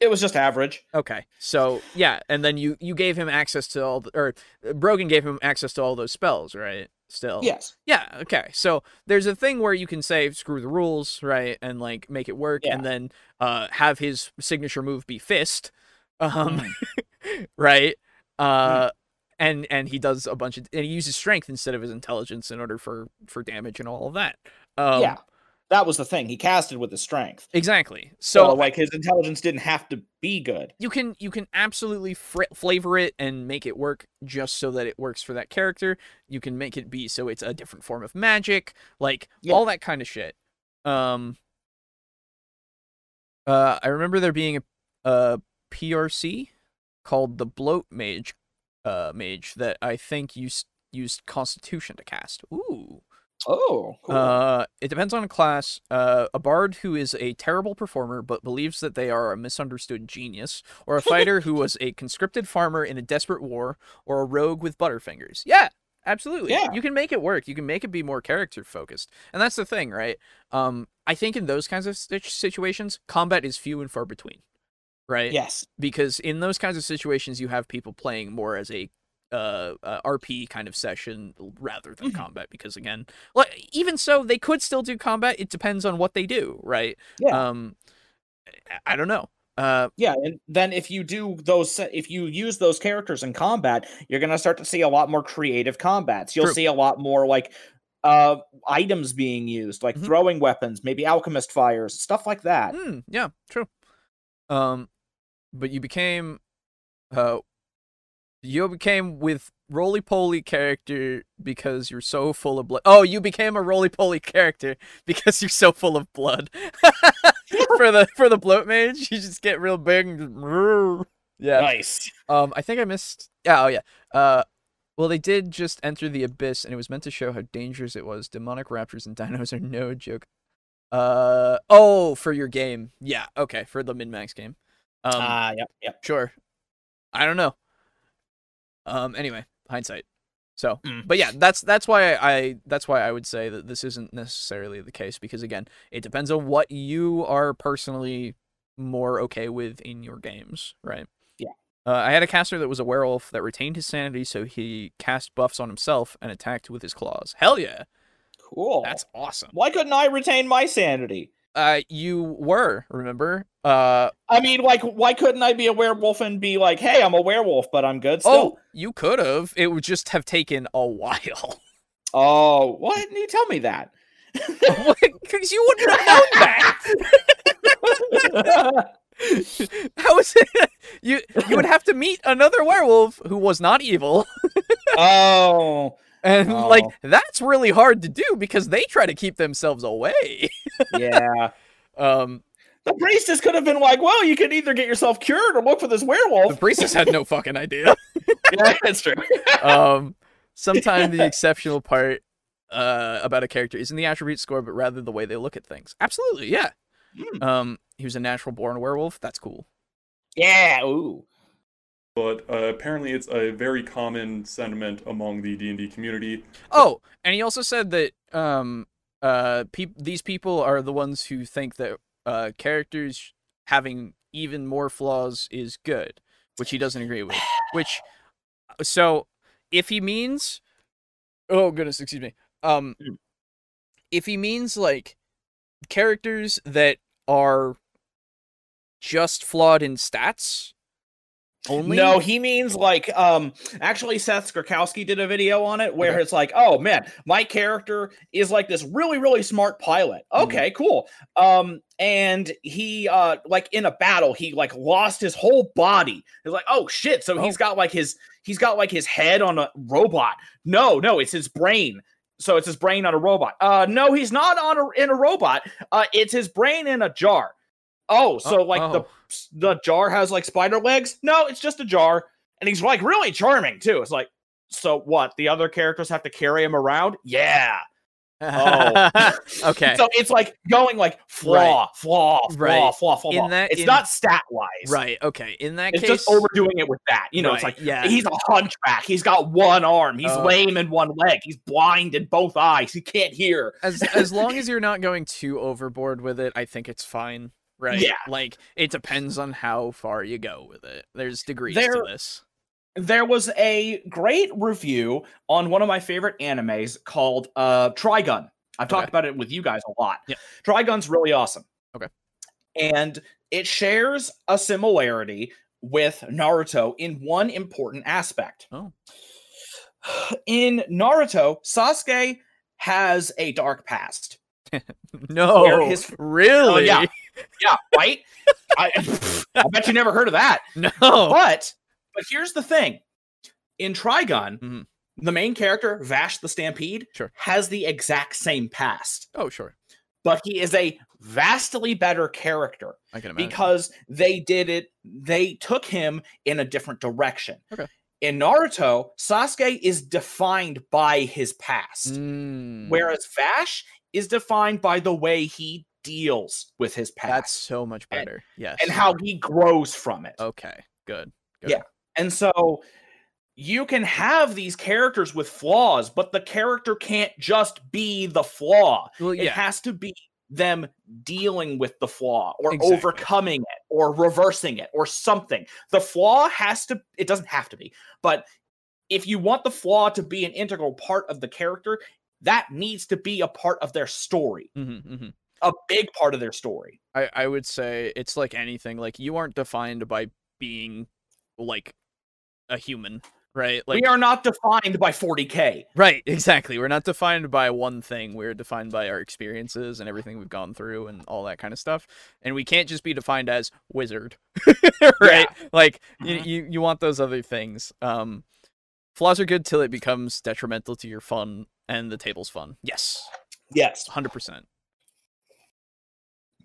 Speaker 2: It was just average.
Speaker 1: okay so yeah and then you you gave him access to all the, or uh, brogan gave him access to all those spells right still
Speaker 2: Yes.
Speaker 1: yeah, okay. So there's a thing where you can say screw the rules, right? And like make it work and then uh have his signature move be fist. Um right? Uh and and he does a bunch of and he uses strength instead of his intelligence in order for for damage and all of that. Um
Speaker 2: yeah. That was the thing. He casted with his strength.
Speaker 1: Exactly.
Speaker 2: So,
Speaker 1: So
Speaker 2: like his intelligence didn't have to be good.
Speaker 1: you can you can absolutely fr- flavor it and make it work just so that it works for that character. You can make it be so it's a different form of magic, like
Speaker 2: Yeah.
Speaker 1: all that kind of shit. Um uh I remember there being a, a PRC called the bloat mage uh mage that I think used used constitution to cast. Ooh.
Speaker 2: Oh, cool.
Speaker 1: Uh, it depends on a class. Uh, a bard who is a terrible performer but believes that they are a misunderstood genius, or a fighter who was a conscripted farmer in a desperate war, or a rogue with butterfingers. Yeah, absolutely.
Speaker 2: Yeah.
Speaker 1: You can make it work. You can make it be more character focused, and that's the thing, right? Um, I think in those kinds of situations, combat is few and far between, right?
Speaker 2: yes.
Speaker 1: because in those kinds of situations you have people playing more as a uh, uh RP kind of session rather than
Speaker 2: Mhm.
Speaker 1: combat because again like even so they could still do combat it depends on what they do right
Speaker 2: Yeah.
Speaker 1: um I- don't know uh
Speaker 2: Yeah, and then if you do those, if you use those characters in combat, you're gonna start to see a lot more creative combats. You'll
Speaker 1: True.
Speaker 2: see a lot more like uh items being used, like
Speaker 1: Mhm.
Speaker 2: throwing weapons, maybe alchemist fires, stuff like that.
Speaker 1: mm, yeah true um but you became uh you became with roly poly character because you're so full of blood. Oh, you became a roly poly character because you're so full of blood. for the for the bloat mage, you just get real big. And yeah.
Speaker 2: Nice.
Speaker 1: Um, I think I missed. Yeah. Oh yeah. Uh, well, they did just enter the abyss, and it was meant to show how dangerous it was. Demonic raptors and dinos are no joke. Uh oh, for your game. Yeah. Okay, for the min max game. Um,
Speaker 2: Ah, yep, yep.
Speaker 1: sure. I don't know. Um. Anyway, hindsight. So,
Speaker 2: Mm.
Speaker 1: but yeah, that's that's why I that's why I would say that this isn't necessarily the case because again, it depends on what you are personally more okay with in your games, right?
Speaker 2: Yeah.
Speaker 1: Uh, I had a caster that was a werewolf that retained his sanity, so he cast buffs on himself and attacked with his claws. Hell yeah,
Speaker 2: Cool.
Speaker 1: that's awesome.
Speaker 2: Why couldn't I retain my sanity?
Speaker 1: Uh, you were remember? Uh,
Speaker 2: I mean, like, why couldn't I be a werewolf and be like, "Hey, I'm a werewolf, but I'm good still"?
Speaker 1: oh, you could have. It would just have taken a while.
Speaker 2: Oh, why didn't you tell me that?
Speaker 1: Because you wouldn't have known that. How is it? You you would have to meet another werewolf who was not evil,
Speaker 2: oh,
Speaker 1: and like
Speaker 2: Oh.
Speaker 1: that's really hard to do because they try to keep themselves away.
Speaker 2: yeah.
Speaker 1: Um,
Speaker 2: The priestess could have been like, "Well, you can either get yourself cured or look for this werewolf."
Speaker 1: the priestess had no fucking idea.
Speaker 2: yeah, that's true.
Speaker 1: Um, sometimes the exceptional part uh about a character isn't the attribute score, but rather the way they look at things. Absolutely, yeah.
Speaker 2: Hmm.
Speaker 1: Um, he was a natural born werewolf. That's cool.
Speaker 2: yeah. Ooh.
Speaker 4: But uh, apparently, it's a very common sentiment among the D and D community.
Speaker 1: Oh, and he also said that um uh peop- these people are the ones who think that uh characters having even more flaws is good, which he doesn't agree with. Which so if he means oh goodness, excuse me. Um if he means like characters that are just flawed in stats, Only
Speaker 2: No, he means like um actually Seth Skorkowsky did a video on it where
Speaker 1: Okay.
Speaker 2: it's like, oh man, my character is like this really, really smart pilot.
Speaker 1: Mhm.
Speaker 2: Okay, cool. Um, and he uh like in a battle, he like lost his whole body. It's like, oh shit. So he's got like his he's got like his head on a robot. No, no, it's his brain. So it's his brain on a robot. Uh no, he's not on a in a robot. Uh it's his brain in a jar. Oh, so
Speaker 1: Oh,
Speaker 2: like the
Speaker 1: oh.
Speaker 2: the jar has like spider legs? No, it's just a jar. And he's like really charming too. It's like, so what? The other characters have to carry him around? Yeah. Oh.
Speaker 1: okay.
Speaker 2: So it's like going like flaw, flaw, flaw,
Speaker 1: Right.
Speaker 2: flaw, flaw, flaw.
Speaker 1: that-
Speaker 2: it's
Speaker 1: in-
Speaker 2: not stat wise.
Speaker 1: right. Okay. In that
Speaker 2: It's
Speaker 1: case,
Speaker 2: just overdoing it with that. You know, it's like
Speaker 1: yeah.
Speaker 2: he's a hunchback. He's got one arm. He's
Speaker 1: Oh.
Speaker 2: lame in one leg. He's blind in both eyes. He can't hear.
Speaker 1: as as long as you're not going too overboard with it, I think it's fine. Right?
Speaker 2: Yeah.
Speaker 1: Like it depends on how far you go with it. There's degrees
Speaker 2: There-
Speaker 1: to this.
Speaker 2: there was a great review on one of my favorite animes called uh Trigun. I've talked
Speaker 1: Okay.
Speaker 2: about it with you guys a lot.
Speaker 1: Yeah.
Speaker 2: Trigun's really awesome.
Speaker 1: Okay.
Speaker 2: And it shares a similarity with Naruto in one important aspect.
Speaker 1: Oh.
Speaker 2: In Naruto, Sasuke has a dark past.
Speaker 1: No,
Speaker 2: his-
Speaker 1: really?
Speaker 2: yeah. Yeah, right? I, I bet you never heard of that.
Speaker 1: No.
Speaker 2: But but here's the thing. In Trigun,
Speaker 1: Mhm.
Speaker 2: the main character, Vash the Stampede,
Speaker 1: Sure.
Speaker 2: has the exact same past.
Speaker 1: Oh, sure.
Speaker 2: But he is a vastly better character
Speaker 1: I can imagine.
Speaker 2: because they did it, they took him in a different direction.
Speaker 1: Okay.
Speaker 2: In Naruto, Sasuke is defined by his past,
Speaker 1: Mm,
Speaker 2: whereas Vash is defined by the way he deals with his past
Speaker 1: that's so much
Speaker 2: and-
Speaker 1: better. Yes.
Speaker 2: and how he grows from it.
Speaker 1: Okay. Good. good.
Speaker 2: Yeah. And so you can have these characters with flaws, but the character can't just be the flaw.
Speaker 1: Well,
Speaker 2: It has to be them dealing with the flaw or
Speaker 1: Exactly.
Speaker 2: overcoming it or reversing it or something. The flaw has to, it doesn't have to be, but if you want the flaw to be an integral part of the character, that needs to be a part of their story,
Speaker 1: Mhm, mhm.
Speaker 2: A big part of their story.
Speaker 1: I I would say it's like anything. Like you aren't defined by being like a human, right? Like
Speaker 2: we are not defined by 40K.
Speaker 1: Right, exactly. We're not defined by one thing. We're defined by our experiences and everything we've gone through and all that kind of stuff. And we can't just be defined as wizard. right? Like you,
Speaker 2: Mhm.
Speaker 1: you you want those other things. Um flaws are good till it becomes detrimental to your fun and the table's fun. Yes.
Speaker 2: Yes.
Speaker 1: 100%.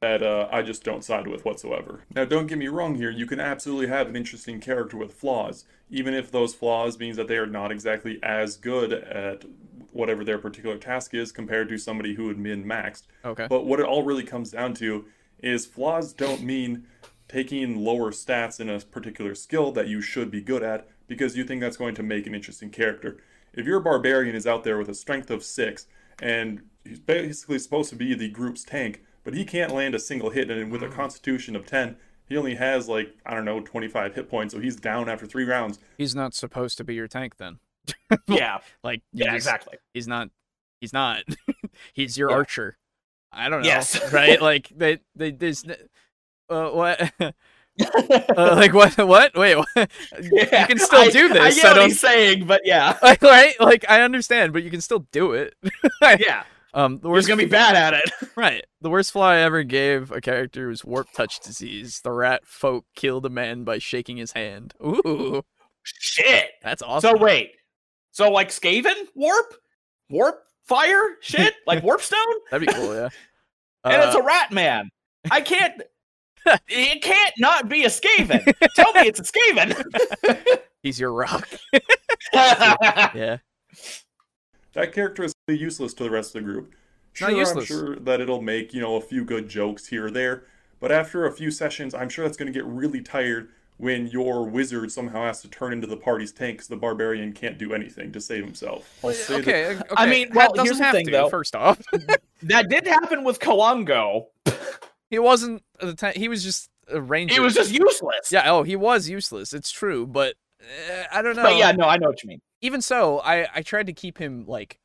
Speaker 4: That uh, I just don't side with whatsoever. Now, don't get me wrong here, you can absolutely have an interesting character with flaws, even if those flaws means that they are not exactly as good at whatever their particular task is compared to somebody who had min maxed.
Speaker 1: Okay.
Speaker 4: But what it all really comes down to is flaws don't mean taking lower stats in a particular skill that you should be good at because you think that's going to make an interesting character. If your barbarian is out there with a strength of six and he's basically supposed to be the group's tank, but he can't land a single hit, and with a constitution of 10, he only has like, I don't know, 25 hit points, so he's down after three rounds.
Speaker 1: He's not supposed to be your tank then.
Speaker 2: Yeah.
Speaker 1: Like
Speaker 2: Yeah,
Speaker 1: just-
Speaker 2: exactly.
Speaker 1: He's not he's not. he's your
Speaker 2: Yeah.
Speaker 1: archer. I don't know.
Speaker 2: Yes.
Speaker 1: right? Like they they there's n- uh, what uh, like what what wait what? you can still
Speaker 2: I-
Speaker 1: do this.
Speaker 2: I
Speaker 1: this
Speaker 2: get
Speaker 1: I
Speaker 2: what
Speaker 1: don't
Speaker 2: he's saying, but yeah,
Speaker 1: like, right like i understand but you can still do it
Speaker 2: yeah,
Speaker 1: um the worst
Speaker 2: gonna be bad at it.
Speaker 1: right. The worst fly i ever gave a character was warp touch disease. The rat folk killed a man by shaking his hand. Ooh.
Speaker 2: Shit.
Speaker 1: that's awesome.
Speaker 2: So wait, so like Skaven? Warp, warp fire? Shit, like warp stone,
Speaker 1: that'd be cool yeah.
Speaker 2: And it's
Speaker 1: Uh,
Speaker 2: a rat man. I can't. it can't not be a Skaven. Tell me it's a Skaven.
Speaker 1: he's your rock. Yeah
Speaker 4: That character is really useless to the rest of the group.
Speaker 1: Not
Speaker 4: Sure,
Speaker 1: useless.
Speaker 4: I'm sure that it'll make, you know, a few good jokes here or there, but after a few sessions, I'm sure that's going to get really tired when your wizard somehow has to turn into the party's tank because the barbarian can't do anything to save himself. I'll say that-
Speaker 1: okay, okay
Speaker 2: I mean,
Speaker 1: that
Speaker 2: well,
Speaker 1: doesn't
Speaker 2: here's the
Speaker 1: have
Speaker 2: thing,
Speaker 1: to,
Speaker 2: though.
Speaker 1: first off
Speaker 2: that did happen with Kalango.
Speaker 1: he wasn't the ta- he was just a ranger
Speaker 2: He was just useless.
Speaker 1: yeah oh he was useless it's true but uh, i don't know
Speaker 2: But yeah, no, I know what you mean.
Speaker 1: Even so i i tried to keep him like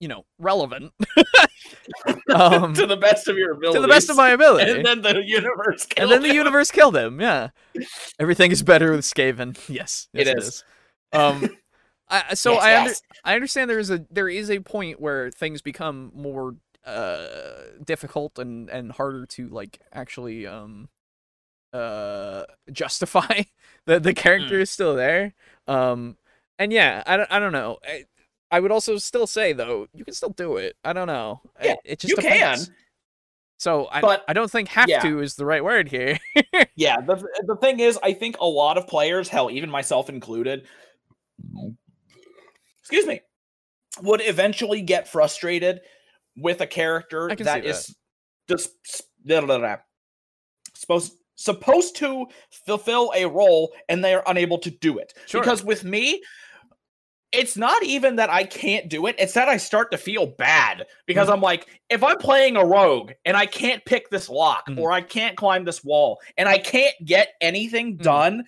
Speaker 1: you know, relevant. um,
Speaker 2: to the best of your ability.
Speaker 1: to the best of my ability.
Speaker 2: And then the universe.
Speaker 1: and then the
Speaker 2: him.
Speaker 1: universe killed him. Yeah, everything is better with Skaven. Yes,
Speaker 2: It
Speaker 1: yes,
Speaker 2: is.
Speaker 1: Um, I, so
Speaker 2: Yes,
Speaker 1: I under,
Speaker 2: yes.
Speaker 1: I understand there is a there is a point where things become more uh difficult and and harder to like actually um uh justify the the character
Speaker 2: Hmm.
Speaker 1: is still there um and yeah I don't, I don't know I, I would also still say though you can still do it I don't know
Speaker 2: Yeah,
Speaker 1: it, it just
Speaker 2: you
Speaker 1: depends.
Speaker 2: can.
Speaker 1: so I
Speaker 2: But-
Speaker 1: I don't think have
Speaker 2: yeah.
Speaker 1: to is the right word here
Speaker 2: Yeah, the the thing is, I think a lot of players, hell, even myself included, excuse me, would eventually get frustrated with a character that is just blah, blah, blah, supposed supposed to fulfill a role and they are unable to do it.
Speaker 1: Sure.
Speaker 2: Because with me, it's not even that I can't do it, it's that I start to feel bad because
Speaker 1: Mm-hmm.
Speaker 2: I'm like, if I'm playing a rogue and I can't pick this lock
Speaker 1: Mhm.
Speaker 2: or I can't climb this wall and I can't get anything
Speaker 1: Mhm.
Speaker 2: done,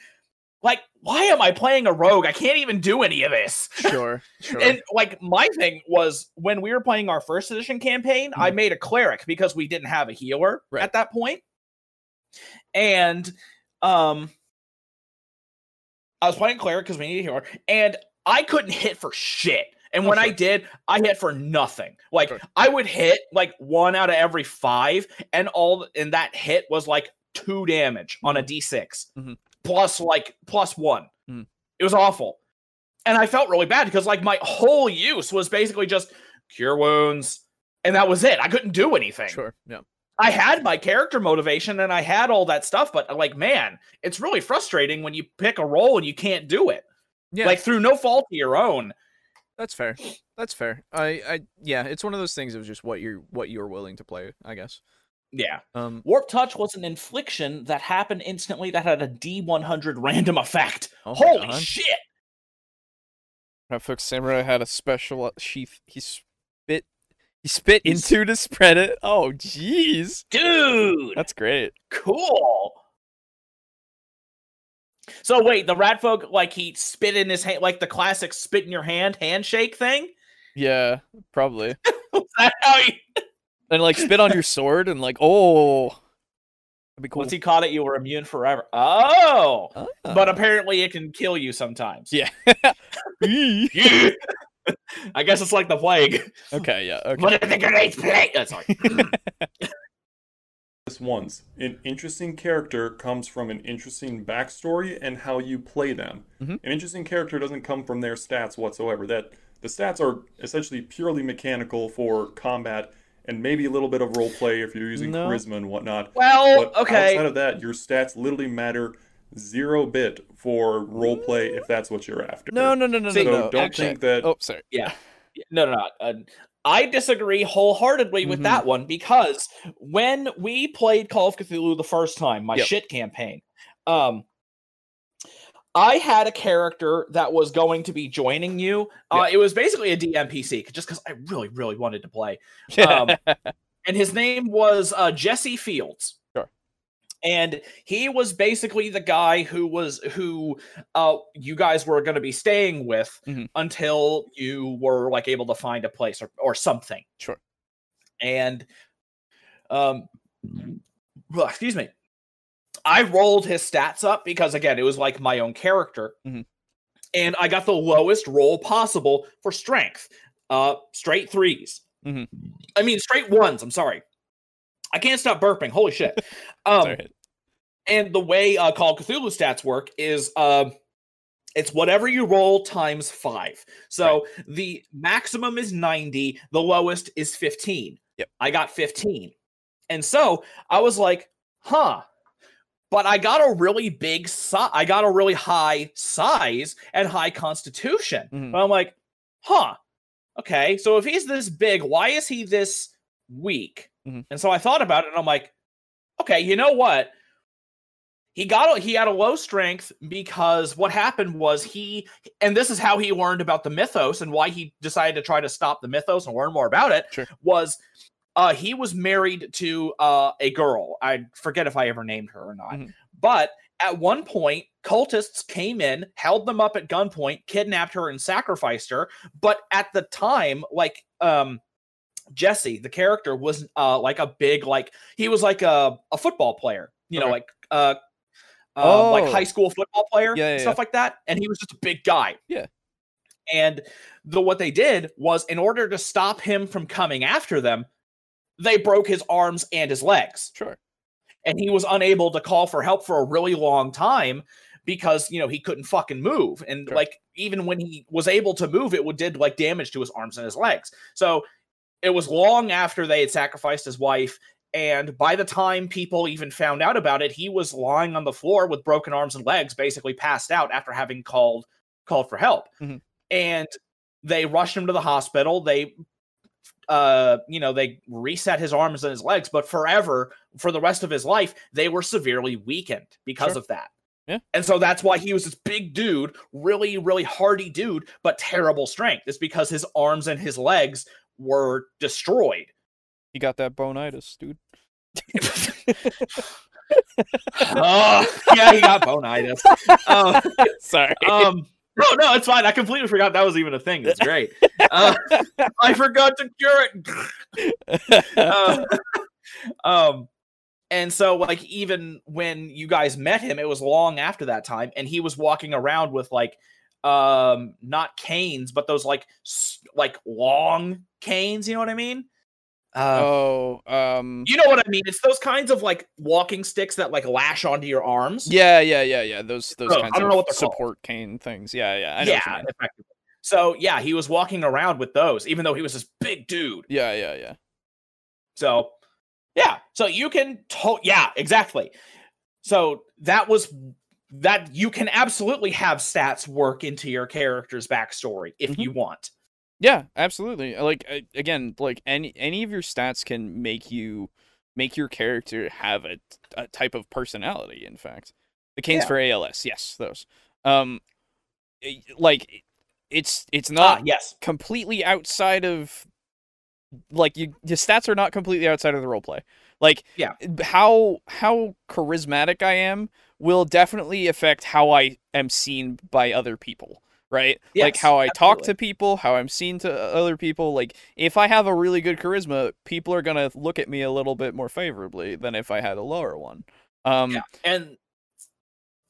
Speaker 2: like, why am I playing a rogue? I can't even do any of this.
Speaker 1: sure sure
Speaker 2: And like my thing was when we were playing our first edition campaign, I made a cleric because we didn't have a healer
Speaker 1: Mm-hmm. Right.
Speaker 2: at that point. And um I was playing cleric because we needed a healer, and I couldn't hit for shit. And
Speaker 1: Oh,
Speaker 2: when I did, I hit for nothing. Like I would hit like one out of every five, and all and that hit was like two damage on a d6
Speaker 1: Mhm.
Speaker 2: plus like plus one.
Speaker 1: Mhm.
Speaker 2: It was awful. And I felt really bad because like my whole use was basically just cure wounds, and that was it. I couldn't do anything.
Speaker 1: sure yeah
Speaker 2: I had my character motivation and I had all that stuff, but like, man, it's really frustrating when you pick a role and you can't do it.
Speaker 1: Yeah
Speaker 2: Like through no fault of your own.
Speaker 1: That's fair. That's fair. I, I, yeah, it's one of those things of just what you're, what you're willing to play, I guess.
Speaker 2: Yeah.
Speaker 1: Um,
Speaker 2: Warp touch was an infliction that happened instantly that had a D100 random effect.
Speaker 1: oh
Speaker 2: Holy
Speaker 1: God.
Speaker 2: shit.
Speaker 1: Fox Samurai had a special uh, sheath. He spit, he spit into to spread it. Oh, jeez,
Speaker 2: Dude.
Speaker 1: that's great.
Speaker 2: cool. So wait, the rat folk like he spit in his hand like the classic spit in your hand handshake thing?
Speaker 1: Yeah, probably.
Speaker 2: Was that how he
Speaker 1: And like spit on your sword and like, oh, that'd be cool.
Speaker 2: once he caught it, you were immune forever. Oh.
Speaker 1: Ah.
Speaker 2: But apparently it can kill you sometimes.
Speaker 1: yeah.
Speaker 2: I guess it's like the plague.
Speaker 1: okay, yeah. Okay.
Speaker 2: What if the grenades plague? Oh, sorry.
Speaker 4: This once. An interesting character comes from an interesting backstory and how you play them.
Speaker 1: Mhm.
Speaker 4: An interesting character doesn't come from their stats whatsoever. That the stats are essentially purely mechanical for combat and maybe a little bit of role play if you're using
Speaker 1: No.
Speaker 4: charisma and whatnot.
Speaker 2: Well,
Speaker 4: But
Speaker 2: okay.
Speaker 4: outside of that, your stats literally matter zero bit for role play if that's what you're after.
Speaker 1: No, no, no, no, no,
Speaker 4: So
Speaker 1: no.
Speaker 4: don't
Speaker 1: actually-
Speaker 4: think that
Speaker 1: Oh, sorry.
Speaker 2: Yeah. No, no, no. Uh, I disagree wholeheartedly with
Speaker 1: Mhm.
Speaker 2: that one because when we played Call of Cthulhu the first time, my
Speaker 1: Yep.
Speaker 2: shit campaign, um, I had a character that was going to be joining you. Uh, It was basically a DMPC, just because I really, really wanted to play. Um, and his name was uh, Jesse Fields. And he was basically the guy who was who uh you guys were going to be staying with
Speaker 1: Mhm.
Speaker 2: until you were like able to find a place or, or something.
Speaker 1: Sure.
Speaker 2: And um well, excuse me. I rolled his stats up because again, it was like my own character.
Speaker 1: Mhm.
Speaker 2: And I got the lowest roll possible for strength. Uh straight 3s
Speaker 1: mm-hmm.
Speaker 2: I mean straight ones, I'm sorry. I can't stop burping. Holy shit. Um and the way uh, Call of Cthulhu stats work is um, it's whatever you roll times five. So the maximum is 90, the lowest is 15.
Speaker 1: Yep.
Speaker 2: I got 15. And so I was like, huh. But I got a really big size. I got a really high size and high constitution.
Speaker 1: Mhm.
Speaker 2: But I'm like, huh. Okay. So if he's this big, why is he this weak?
Speaker 1: Mhm.
Speaker 2: And so I thought about it and I'm like, okay, you know what? He got a, he had a low strength because what happened was he and this is how he learned about the mythos and why he decided to try to stop the mythos and learn more about it
Speaker 1: Sure.
Speaker 2: was uh he was married to uh a girl. I forget if I ever named her or not.
Speaker 1: Mhm.
Speaker 2: But at one point cultists came in, held them up at gunpoint, kidnapped her, and sacrificed her. But at the time, like um, Jesse, the character, was uh like a big like he was like a a football player, you know, like uh. Like
Speaker 1: Oh.
Speaker 2: high school football player,
Speaker 1: Yeah, yeah,
Speaker 2: stuff like that, and he was just a big guy.
Speaker 1: Yeah.
Speaker 2: And the what they did was, in order to stop him from coming after them, they broke his arms and his legs
Speaker 1: Sure.
Speaker 2: and he was unable to call for help for a really long time because you know he couldn't fucking move and
Speaker 1: Sure.
Speaker 2: like even when he was able to move it would did like damage to his arms and his legs so it was long after they had sacrificed his wife and by the time people even found out about it he was lying on the floor with broken arms and legs basically passed out after having called called for help
Speaker 1: Mhm.
Speaker 2: and they rushed him to the hospital they uh you know they reset his arms and his legs but forever for the rest of his life they were severely weakened because
Speaker 1: Sure.
Speaker 2: of that
Speaker 1: Yeah.
Speaker 2: and so that's why he was this big dude really really hardy dude but terrible strength it's because his arms and his legs were destroyed.
Speaker 1: You got that bonitis, dude.
Speaker 2: oh yeah he got bonitis. Um,
Speaker 1: Sorry.
Speaker 2: um no no it's fine. I completely forgot that was even a thing. It's great. Uh, i forgot to cure it. Uh, um and so like even when you guys met him it was long after that time and he was walking around with like um not canes but those like like long canes you know what i mean uh
Speaker 1: oh, um.
Speaker 2: you know what i mean it's those kinds of like walking sticks that like lash onto your arms
Speaker 1: Yeah, yeah, yeah, yeah. Those those
Speaker 2: Oh, I don't
Speaker 1: of
Speaker 2: know what they're called.
Speaker 1: support cane things. Yeah, yeah. I know
Speaker 2: yeah effectively so yeah he was walking around with those even though he was this big dude
Speaker 1: Yeah, yeah, yeah.
Speaker 2: So, yeah. So you can to- yeah, exactly. So that was that you can absolutely have stats work into your character's backstory if
Speaker 1: Mhm.
Speaker 2: you want.
Speaker 1: Yeah, absolutely. Uh, Like again, like any any of your stats can make you make your character have a, a type of personality. In fact, the canes
Speaker 2: Yeah.
Speaker 1: for ALS, yes, those. Um, like it's it's
Speaker 2: Ah,
Speaker 1: not
Speaker 2: yes.
Speaker 1: completely outside of like you your stats are not completely outside of the role play. Like
Speaker 2: Yeah.
Speaker 1: how how charismatic I am will definitely affect how I am seen by other people, right? like how I talk to people, how I'm seen to other people. Like if I have a really good charisma, people are gonna look at me a little bit more favorably than if I had a lower one. Um,
Speaker 2: Yeah. And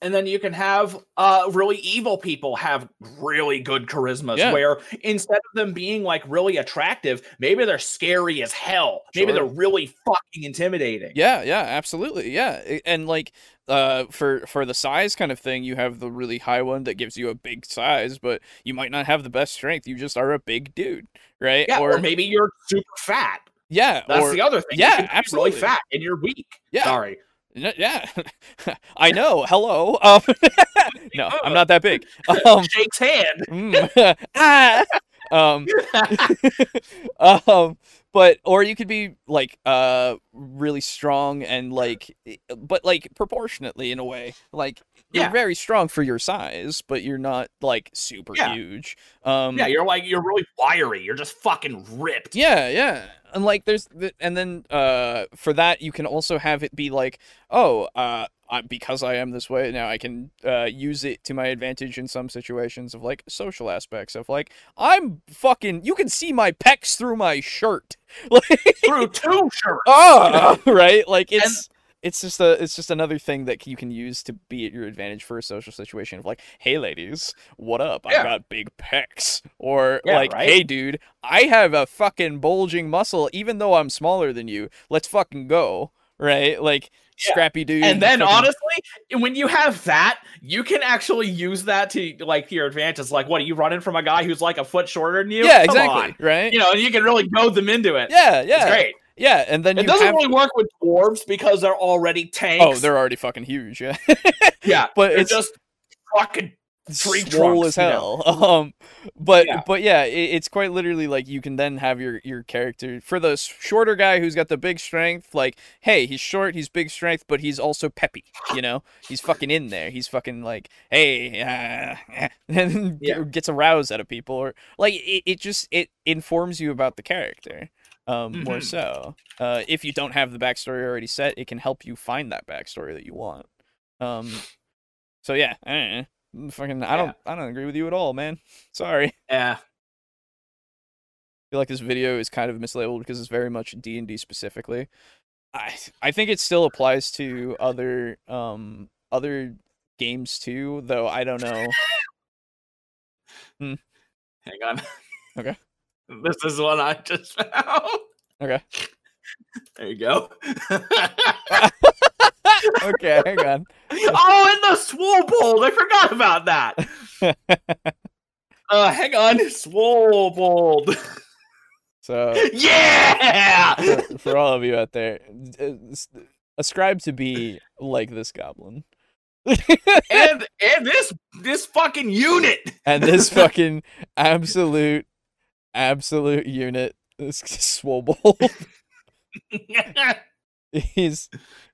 Speaker 2: and then you can have uh really evil people have really good charismas
Speaker 1: Yeah.
Speaker 2: where instead of them being like really attractive, maybe they're scary as hell. Maybe
Speaker 1: Sure.
Speaker 2: they're really fucking intimidating.
Speaker 1: Yeah, yeah, absolutely. Yeah. And like uh for for the size kind of thing, you have the really high one that gives you a big size, but you might not have the best strength. You just are a big dude, right?
Speaker 2: Yeah, or, maybe you're super fat.
Speaker 1: yeah,
Speaker 2: That's
Speaker 1: or
Speaker 2: the other thing.
Speaker 1: Yeah, absolutely.
Speaker 2: really fat and you're weak.
Speaker 1: Yeah.
Speaker 2: Sorry.
Speaker 1: Yeah. I know. Hello. Um No, I'm not that big. Um
Speaker 2: Shakes hand.
Speaker 1: mm, ah, um um but or you could be like uh really strong and like but like proportionately in a way like you're
Speaker 2: Yeah.
Speaker 1: very strong for your size but you're not like super
Speaker 2: Yeah.
Speaker 1: huge um
Speaker 2: yeah, you're like you're really wiry. You're just fucking ripped.
Speaker 1: yeah, yeah. And like there's the, and then uh for that you can also have it be like, oh, uh I, because I am this way now I can uh use it to my advantage in some situations of like social aspects of like I'm fucking you can see my pecs through my shirt. Like
Speaker 2: Through two shirts.
Speaker 1: ah, right? Like it's it's just a it's just another thing that you can use to be at your advantage for a social situation of like, hey ladies, what up? I got big pecs. Or
Speaker 2: Yeah,
Speaker 1: like,
Speaker 2: right?
Speaker 1: hey dude, I have a fucking bulging muscle even though I'm smaller than you. Let's fucking go. Right? Like
Speaker 2: Yeah.
Speaker 1: scrappy dude.
Speaker 2: And then
Speaker 1: fucking-
Speaker 2: honestly, when you have that, you can actually use that to like your advantage. Like, what are you running from a guy who's like a foot shorter than you?
Speaker 1: Yeah,
Speaker 2: Come
Speaker 1: exactly.
Speaker 2: on.
Speaker 1: Right?
Speaker 2: You know, and you can really goad them into it.
Speaker 1: yeah,
Speaker 2: It's
Speaker 1: yeah.
Speaker 2: great.
Speaker 1: Yeah, and then
Speaker 2: It doesn't
Speaker 1: have
Speaker 2: really work with dwarves because they're already tanks.
Speaker 1: Oh, they're already fucking huge, yeah.
Speaker 2: yeah,
Speaker 1: but it's
Speaker 2: just fucking tree trunks,
Speaker 1: as
Speaker 2: you know?
Speaker 1: hell. Um, but
Speaker 2: Yeah.
Speaker 1: but yeah, it, it's quite literally like you can then have your your character for the shorter guy who's got the big strength. Like, hey, he's short, he's big strength, but he's also peppy. You know, he's fucking in there. He's fucking like, hey, uh, and
Speaker 2: Yeah.
Speaker 1: gets aroused out of people, or like it, it just it informs you about the character. Um, more
Speaker 2: Mhm.
Speaker 1: so, uh, if you don't have the backstory already set, it can help you find that backstory that you want. Um, So yeah, I don't know. Fucking, I don't, I don't agree with you at all, man. Sorry.
Speaker 2: Yeah.
Speaker 1: I feel like this video is kind of mislabeled because it's very much D and D specifically. I I think it still applies to other um other games too, though I don't know.
Speaker 2: Hang on.
Speaker 1: Okay.
Speaker 2: This is one I just found.
Speaker 1: Okay.
Speaker 2: There you go.
Speaker 1: Okay, hang on.
Speaker 2: oh, and the Swobold. I forgot about that. Uh, hang on. Swobold.
Speaker 1: So
Speaker 2: yeah!
Speaker 1: for, for all of you out there, uh, ascribe to be like this goblin.
Speaker 2: and and this this fucking unit.
Speaker 1: and this fucking absolute absolute unit this Swobold. he's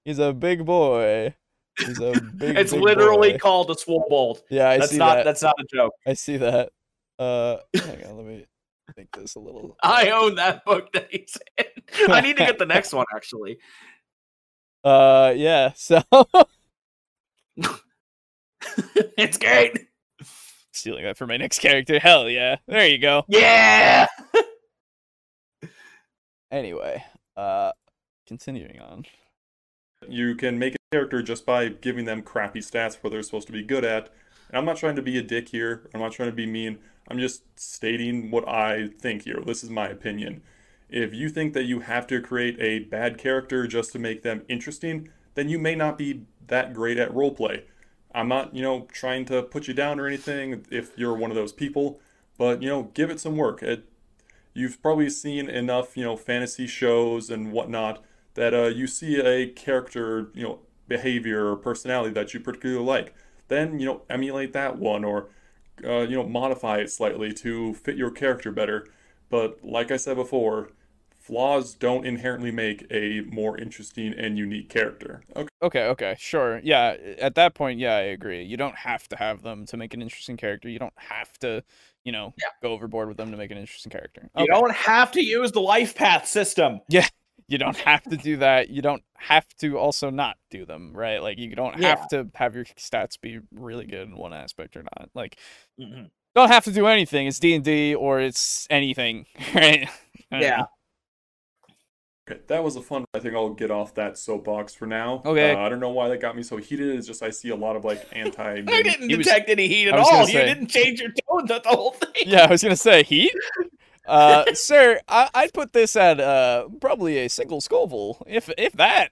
Speaker 1: he's a big boy. He's a big.
Speaker 2: it's
Speaker 1: big
Speaker 2: literally
Speaker 1: boy.
Speaker 2: called a Swobold.
Speaker 1: Yeah, I
Speaker 2: That's
Speaker 1: see
Speaker 2: not
Speaker 1: that.
Speaker 2: that's not a joke.
Speaker 1: I see that. Uh, hang on, let me make this a little.
Speaker 2: I own that book that he's in. I need to get the next one actually.
Speaker 1: Uh, yeah. So
Speaker 2: it's great.
Speaker 1: Stealing that for my next character. Hell yeah! There you go.
Speaker 2: Yeah.
Speaker 1: Anyway, uh, continuing on.
Speaker 4: You can make a character just by giving them crappy stats for what they're supposed to be good at. And I'm not trying to be a dick here. I'm not trying to be mean. I'm just stating what I think here. This is my opinion. If you think that you have to create a bad character just to make them interesting, then you may not be that great at roleplay. I'm not, you know, trying to put you down or anything if you're one of those people, but, you know, give it some work. It, you've probably seen enough, you know, fantasy shows and whatnot that uh, you see a character, you know, behavior or personality that you particularly like. Then, you know, emulate that one or, uh, you know, modify it slightly to fit your character better. But like I said before, flaws don't inherently make a more interesting and unique character. Okay.
Speaker 1: Okay, okay, sure. Yeah, at that point, yeah, I agree. You don't have to have them to make an interesting character. You don't have to, you know,
Speaker 2: Yeah.
Speaker 1: go overboard with them to make an interesting character.
Speaker 2: You don't have to use the life path system. Yeah.
Speaker 1: You don't have to do that. You don't have to also not do them, right? Like you don't
Speaker 2: Yeah.
Speaker 1: have to have your stats be really good in one aspect or not. Like
Speaker 2: Mhm.
Speaker 1: don't have to do anything. It's D and D or it's anything, right?
Speaker 2: Yeah.
Speaker 1: know.
Speaker 4: Okay, that was a fun. I think I'll get off that soapbox for now.
Speaker 1: Okay.
Speaker 4: Uh, I don't know why that got me so heated. It's just I see a lot of like anti.
Speaker 2: I didn't
Speaker 1: He was-
Speaker 2: detect any heat at
Speaker 1: I was gonna
Speaker 2: all. You didn't change your tone to the whole thing.
Speaker 1: Yeah, I was gonna say heat. Uh, sir, I- I'd put this at uh probably a single Scoville, if if that.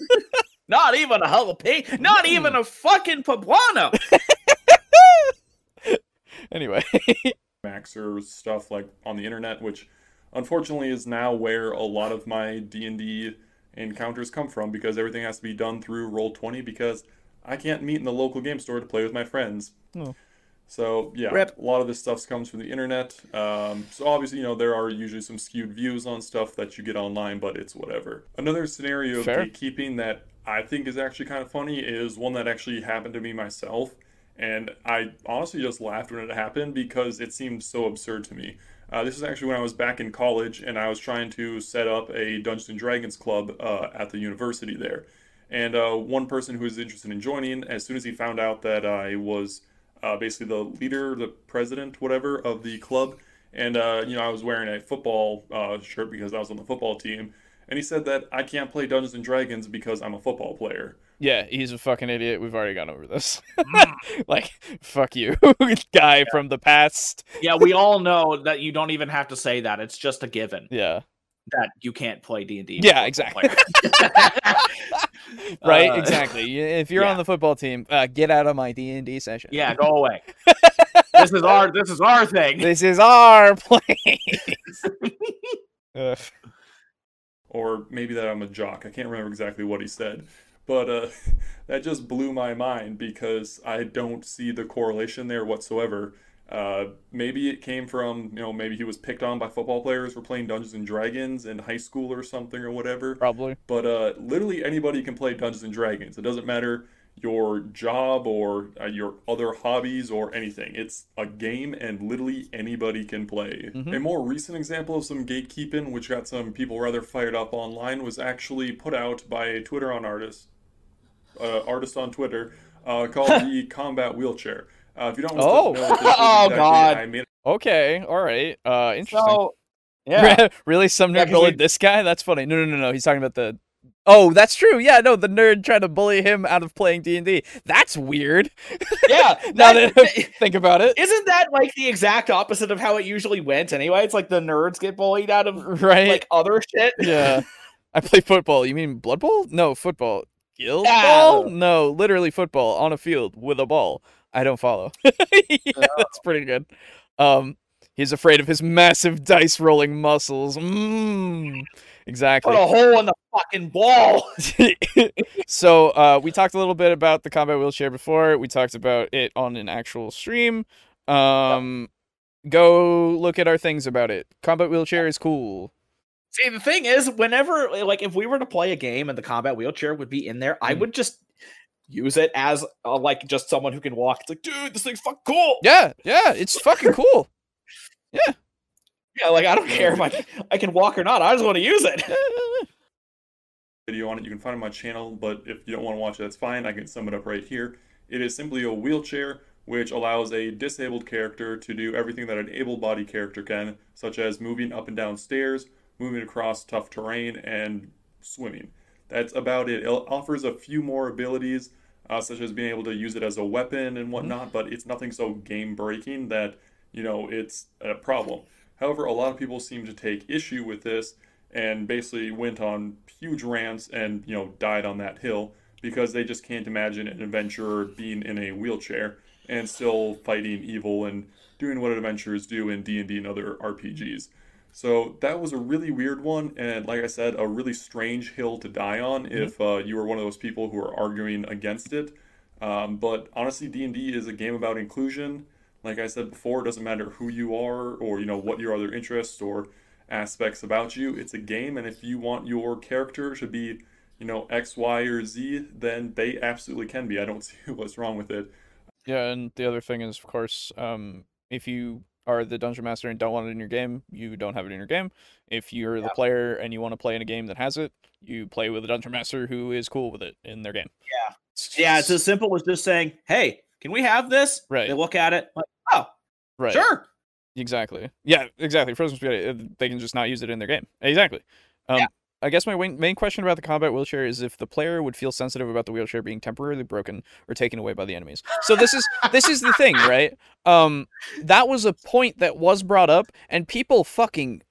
Speaker 2: Not even a jalapeno. Not even a fucking poblano.
Speaker 1: anyway,
Speaker 4: Maxer stuff like on the internet, which unfortunately is now where a lot of my D and D encounters come from because everything has to be done through Roll Twenty because I can't meet in the local game store to play with my friends.
Speaker 1: Oh.
Speaker 4: So yeah,
Speaker 2: Rip.
Speaker 4: a lot of this stuff comes from the internet. Um, so obviously, you know, there are usually some skewed views on stuff that you get online, but it's whatever. Another scenario of
Speaker 1: Fair.
Speaker 4: gatekeeping that I think is actually kind of funny is one that actually happened to me myself. And I honestly just laughed when it happened because it seemed so absurd to me. Uh, this is actually when I was back in college and I was trying to set up a Dungeons and Dragons club uh, at the university there. And uh, one person who was interested in joining, as soon as he found out that I was uh, basically the leader, the president, whatever, of the club, and uh, you know I was wearing a football uh, shirt because I was on the football team, and he said that I can't play Dungeons and Dragons because I'm a football player.
Speaker 1: Yeah, he's a fucking idiot. We've already gone over this.
Speaker 2: Mm.
Speaker 1: like, fuck you, guy from the past.
Speaker 2: yeah, we all know that you don't even have to say that. It's just a given
Speaker 1: Yeah,
Speaker 2: that you can't play D and D.
Speaker 1: Yeah, exactly. right,
Speaker 2: Uh,
Speaker 1: exactly. If you're
Speaker 2: yeah.
Speaker 1: on the football team, uh, get out of my D and D session.
Speaker 2: yeah, go away. this is our this is our thing.
Speaker 1: this is our place. Ugh.
Speaker 4: or maybe that I'm a jock. I can't remember exactly what he said, but uh, that just blew my mind because I don't see the correlation there whatsoever. Uh, maybe it came from you know maybe he was picked on by football players for playing Dungeons and Dragons in high school or something or whatever.
Speaker 1: Probably.
Speaker 4: But uh, literally anybody can play Dungeons and Dragons. It doesn't matter your job or uh, your other hobbies or anything. It's a game and literally anybody can play.
Speaker 1: Mhm.
Speaker 4: A more recent example of some gatekeeping, which got some people rather fired up online, was actually put out by a Twitter on artist, uh, artist on Twitter. uh, called the combat wheelchair. Uh, if you don't
Speaker 1: Oh.
Speaker 4: know what this
Speaker 2: Oh,
Speaker 4: exactly,
Speaker 2: God.
Speaker 4: I made
Speaker 1: Okay, all right. Uh, interesting.
Speaker 2: So, yeah.
Speaker 1: really, some
Speaker 2: Yeah,
Speaker 1: bullied
Speaker 2: we-
Speaker 1: this guy? That's funny. No, no, no, no. He's talking about the. Oh, that's true. Yeah, no, the nerd trying to bully him out of playing D and D. That's weird.
Speaker 2: yeah.
Speaker 1: Now
Speaker 2: that-
Speaker 1: that I think about it,
Speaker 2: isn't that like the exact opposite of how it usually went anyway? It's like the nerds get bullied out of
Speaker 1: right?
Speaker 2: like other shit.
Speaker 1: yeah. I play football. You mean Blood Bowl? No, football. Guild
Speaker 2: Yeah.
Speaker 1: ball? No, literally football on a field with a ball. I don't follow. yeah, that's pretty good. Um, he's afraid of his massive dice rolling muscles. Mm, exactly.
Speaker 2: Put a hole in the fucking ball.
Speaker 1: so uh, we talked a little bit about the combat wheelchair before. We talked about it on an actual stream. Um, go look at our things about it. Combat wheelchair is cool.
Speaker 2: See, the thing is, whenever like if we were to play a game and the combat wheelchair would be in there, I
Speaker 1: Mhm.
Speaker 2: would just use it as uh, like just someone who can walk. It's like, dude, this thing's fucking cool.
Speaker 1: Yeah, yeah, it's fucking cool.
Speaker 2: Yeah, yeah, like I don't care if I I can walk or not. I just want to use it.
Speaker 4: video on it. You can find it on my channel, but if you don't want to watch it, that's fine. I can sum it up right here. It is simply a wheelchair which allows a disabled character to do everything that an able-bodied character can, such as moving up and down stairs, moving across tough terrain, and swimming. That's about it. It offers a few more abilities, uh, such as being able to use it as a weapon and whatnot, but it's nothing so game-breaking that you know it's a problem. However, a lot of people seem to take issue with this and basically went on huge rants and you know died on that hill because they just can't imagine an adventurer being in a wheelchair and still fighting evil and doing what adventurers do in D&D and other RPGs. So that was a really weird one and like I said a really strange hill to die on if uh, you were one of those people who are arguing against it. Um, but honestly D&D is a game about inclusion. Like I said before, it doesn't matter who you are or you know what your other interests or aspects about you. It's a game, and if you want your character to be, you know, X, Y, or Z, then they absolutely can be. I don't see what's wrong with it.
Speaker 1: Yeah, and the other thing is, of course, um, if you are the dungeon master and don't want it in your game, you don't have it in your game. If you're the player and you want to play in a game that has it, you play with a dungeon master who is cool with it in their game.
Speaker 2: Yeah. Yeah, it's as simple as just saying, "Hey, can we have this?"
Speaker 1: Right.
Speaker 2: They look at it like, "Oh,
Speaker 1: right.
Speaker 2: sure."
Speaker 1: Exactly. Yeah, exactly. Frozen Spaghetti, uh, they can just not use it in their game. Exactly. Um,
Speaker 2: Yeah.
Speaker 1: I guess my main question about the combat wheelchair is if the player would feel sensitive about the wheelchair being temporarily broken or taken away by the enemies. So this is this is the thing, right? Um, that was a point that was brought up, and people fucking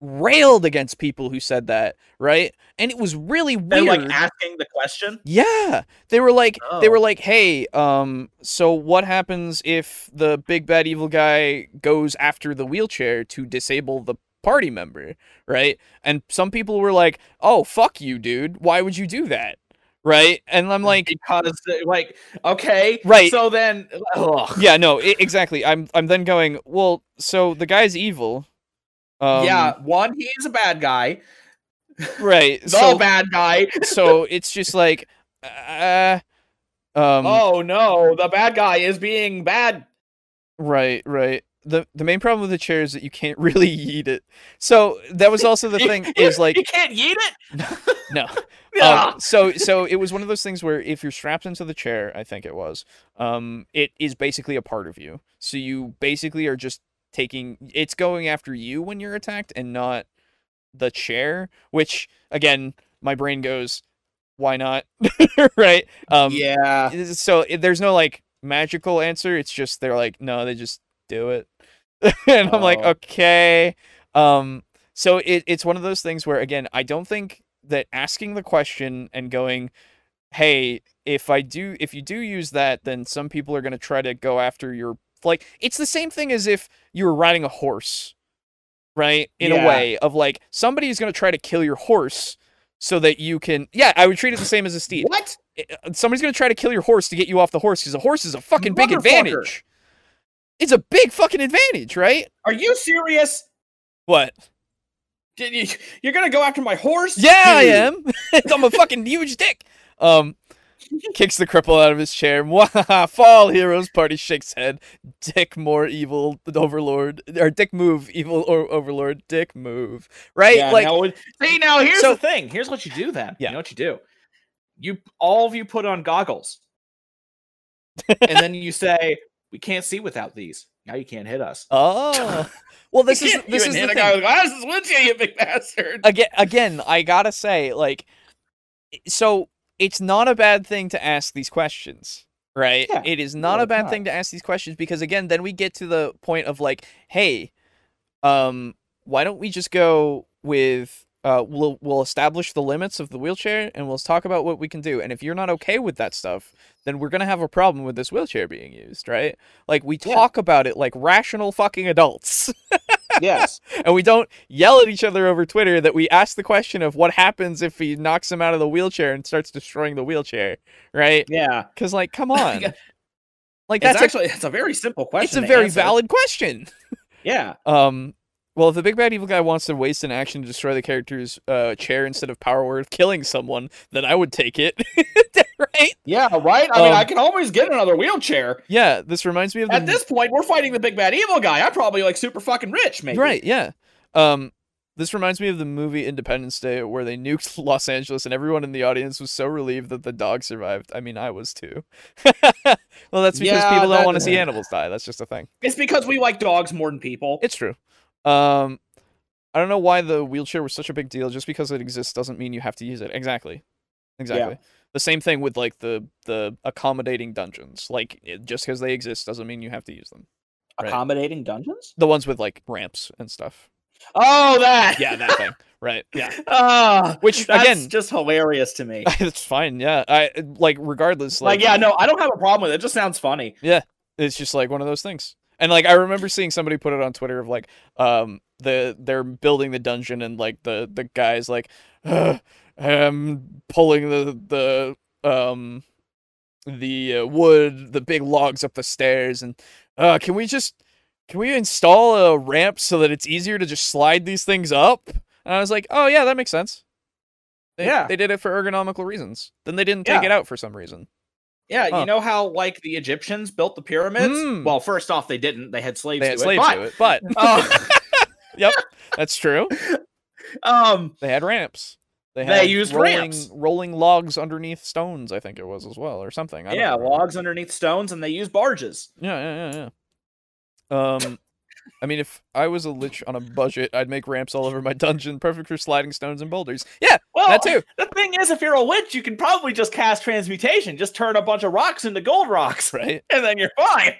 Speaker 1: railed against people who said that, right? And it was really weird.
Speaker 2: They're
Speaker 1: weird.
Speaker 2: like asking the question.
Speaker 1: Yeah. They were like they
Speaker 2: Oh.
Speaker 1: were like, "Hey, um so what happens if the big bad evil guy goes after the wheelchair to disable the party member?" Right? And some people were like, "Oh, fuck you, dude. Why would you do that?" Right? And I'm like,
Speaker 2: because uh, like okay
Speaker 1: Right.
Speaker 2: so then ugh.
Speaker 1: "Yeah, no, I- exactly." I'm I'm then going, "Well, so the guy's evil." Um,
Speaker 2: yeah one he's a bad guy
Speaker 1: Right.
Speaker 2: the
Speaker 1: So
Speaker 2: bad guy
Speaker 1: so it's just like uh um
Speaker 2: oh no the bad guy is being bad
Speaker 1: Right, right. The the main problem with the chair is that you can't really eat it. So that was also the thing is like
Speaker 2: you can't eat it
Speaker 1: no. Um, so so it was one of those things where if you're strapped into the chair, I think it was, um, it is basically a part of you. So you basically are just taking it's going after you when you're attacked and not the chair, which again, my brain goes, why not? right? Um
Speaker 2: yeah
Speaker 1: so it, there's no like magical answer it's just they're like no they just do it. And i'm like
Speaker 2: Oh.
Speaker 1: okay. Um so it, it's one of those things where again i don't think that asking the question and going hey if i do if you do use that then some people are going to try to go after your like it's the same thing as if you were riding a horse right in a way of like somebody is going to try to kill your horse so that you can yeah i would treat it the same as a steed.
Speaker 2: What?
Speaker 1: Uh, somebody's gonna try to kill your horse to get you off the horse because a horse is a fucking big advantage. It's a big fucking advantage, right?
Speaker 2: are you serious
Speaker 1: What?
Speaker 2: You, you're gonna go after my horse
Speaker 1: Yeah, I am. I'm a fucking huge dick. Um, kicks the cripple out of his chair. Fall heroes. Party shakes head. Dick more evil overlord or dick move evil or overlord. Dick move. Right?
Speaker 2: Yeah,
Speaker 1: like
Speaker 2: now, see now here's
Speaker 1: So-
Speaker 2: the thing. Here's what you do then.
Speaker 1: Yeah.
Speaker 2: You know what you do? You all of you put on goggles. and then you say, "We can't see without these." Now you can't hit us.
Speaker 1: Oh, well, this is this is the thing.
Speaker 2: guy with glasses, would you, you big bastard?
Speaker 1: again again i gotta say like so it's not a bad thing to ask these questions right
Speaker 2: Yeah.
Speaker 1: it is not
Speaker 2: No,
Speaker 1: a bad
Speaker 2: not.
Speaker 1: thing to ask these questions because again then we get to the point of like hey um why don't we just go with uh we'll we'll establish the limits of the wheelchair and we'll talk about what we can do and if you're not okay with that stuff then we're gonna have a problem with this wheelchair being used right like we
Speaker 2: Yeah.
Speaker 1: talk about it like rational fucking adults
Speaker 2: yes.
Speaker 1: and we don't yell at each other over Twitter that we ask the question of what happens if he knocks him out of the wheelchair and starts destroying the wheelchair, right?
Speaker 2: Yeah.
Speaker 1: Because like, come on, like
Speaker 2: It's
Speaker 1: that's a,
Speaker 2: actually it's a very simple question.
Speaker 1: it's a very
Speaker 2: answer.
Speaker 1: valid question.
Speaker 2: Yeah.
Speaker 1: Um, well, if the big bad evil guy wants to waste an action to destroy the character's uh, chair instead of power word killing someone, then I would take it, right?
Speaker 2: Yeah, right? I mean,
Speaker 1: Um,
Speaker 2: I can always get another wheelchair.
Speaker 1: Yeah, this reminds me of the
Speaker 2: At this point, we're fighting the big bad evil guy. I'm probably like super fucking rich, maybe.
Speaker 1: Right, yeah. Um this reminds me of the movie Independence Day where they nuked Los Angeles and everyone in the audience was so relieved that the dog survived. I mean, I was too. well, that's because
Speaker 2: Yeah,
Speaker 1: people don't want to see animals die. That's just a thing.
Speaker 2: It's because we like dogs more than people.
Speaker 1: It's true. Um I don't know why the wheelchair was such a big deal. Just because it exists doesn't mean you have to use it. Exactly. Exactly. The same thing with like the the accommodating dungeons. Like it, just because they exist doesn't mean you have to use them. right.
Speaker 2: Accommodating dungeons?
Speaker 1: The ones with like ramps and stuff.
Speaker 2: Oh, that.
Speaker 1: Yeah, that thing. Right. Yeah.
Speaker 2: Ah,
Speaker 1: Which
Speaker 2: that's
Speaker 1: again,
Speaker 2: just hilarious to me.
Speaker 1: it's fine. Yeah, I like regardless.
Speaker 2: Like,
Speaker 1: Like,
Speaker 2: yeah, no, I don't have a problem with it. It just sounds funny. Yeah.
Speaker 1: It's just like one of those things. And like I remember seeing somebody put it on Twitter of like, um, the they're building the dungeon and like the the guys like, uh, um, pulling the the um, the uh, wood, the big logs up the stairs, and uh, can we just can we install a ramp so that it's easier to just slide these things up? And I was like, oh yeah, that makes sense. They,
Speaker 2: Yeah.
Speaker 1: they did it for ergonomical reasons. Then they didn't take
Speaker 2: Yeah.
Speaker 1: it out for some reason.
Speaker 2: Yeah,
Speaker 1: Huh.
Speaker 2: you know how like the Egyptians built the pyramids?
Speaker 1: Mm.
Speaker 2: Well, first off, they didn't. They had slaves
Speaker 1: They had
Speaker 2: to
Speaker 1: slaves
Speaker 2: it.
Speaker 1: to it, but
Speaker 2: But, oh,
Speaker 1: yep, that's true.
Speaker 2: um,
Speaker 1: They had ramps. They
Speaker 2: They used
Speaker 1: rolling,
Speaker 2: ramps.
Speaker 1: rolling logs underneath stones. I think it was as well, or something.
Speaker 2: Yeah, logs underneath stones, and they use barges.
Speaker 1: Yeah, yeah, yeah, yeah. Um, I mean, if I was a lich on a budget, I'd make ramps all over my dungeon, perfect for sliding stones and boulders. Yeah,
Speaker 2: Well,
Speaker 1: that too.
Speaker 2: The thing is, if you're a witch, you can probably just cast transmutation. Just turn a bunch of rocks into gold rocks,
Speaker 1: Right,
Speaker 2: and then you're fine.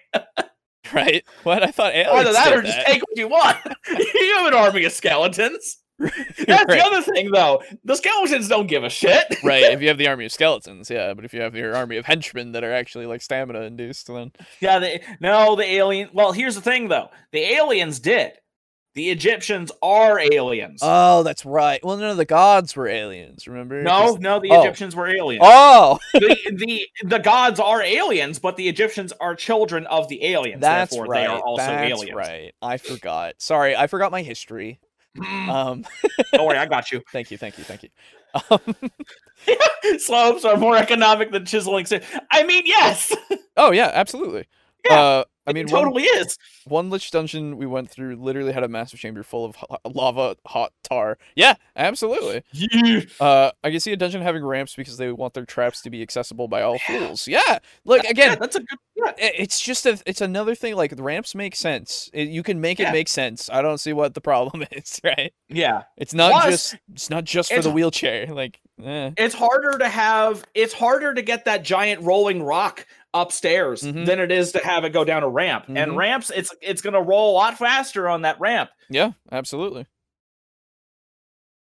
Speaker 1: right. What I thought aliens
Speaker 2: Either that or just take what you want. you have an army of skeletons. That's
Speaker 1: right.
Speaker 2: the other thing, though. The skeletons don't give a shit.
Speaker 1: right. If you have the army of skeletons, yeah. But if you have your army of henchmen that are actually like stamina induced, then
Speaker 2: Yeah, they, no, the alien. Well, here's the thing, though. The aliens did. The Egyptians are aliens.
Speaker 1: oh, that's right. Well, none of the gods were aliens. Remember?
Speaker 2: No, no, the
Speaker 1: oh.
Speaker 2: Egyptians were aliens.
Speaker 1: Oh,
Speaker 2: the, the the gods are aliens, but the Egyptians are children of the aliens.
Speaker 1: that's
Speaker 2: therefore,
Speaker 1: right.
Speaker 2: they are also
Speaker 1: that's
Speaker 2: aliens.
Speaker 1: right. I forgot. Sorry, I forgot my history.
Speaker 2: Mm,
Speaker 1: Um,
Speaker 2: Don't worry, I got you.
Speaker 1: thank you, thank you, thank you. Um,
Speaker 2: Slopes are more economic than chiseling. I mean, yes,
Speaker 1: oh yeah, absolutely.
Speaker 2: Yeah,
Speaker 1: uh, I mean,
Speaker 2: it
Speaker 1: one-
Speaker 2: totally is.
Speaker 1: One lich dungeon we went through literally had a massive chamber full of lava, hot tar. Yeah, absolutely. Uh, I can see a dungeon having ramps because they want their traps to be accessible by all fools. Yeah, look
Speaker 2: yeah,
Speaker 1: again.
Speaker 2: that's a good. Yeah.
Speaker 1: It's just a, it's another thing. Like the ramps make sense. It, you can make it make sense. I don't see what the problem is. Right?
Speaker 2: yeah,
Speaker 1: It's not
Speaker 2: Plus,
Speaker 1: just it's not just for the wheelchair. Like, eh.
Speaker 2: it's harder to have. It's harder to get that giant rolling rock upstairs
Speaker 1: Mhm.
Speaker 2: than it is to have it go down a ramp.
Speaker 1: Mhm.
Speaker 2: And ramps, it's it's gonna roll a lot faster on that ramp.
Speaker 1: yeah, absolutely.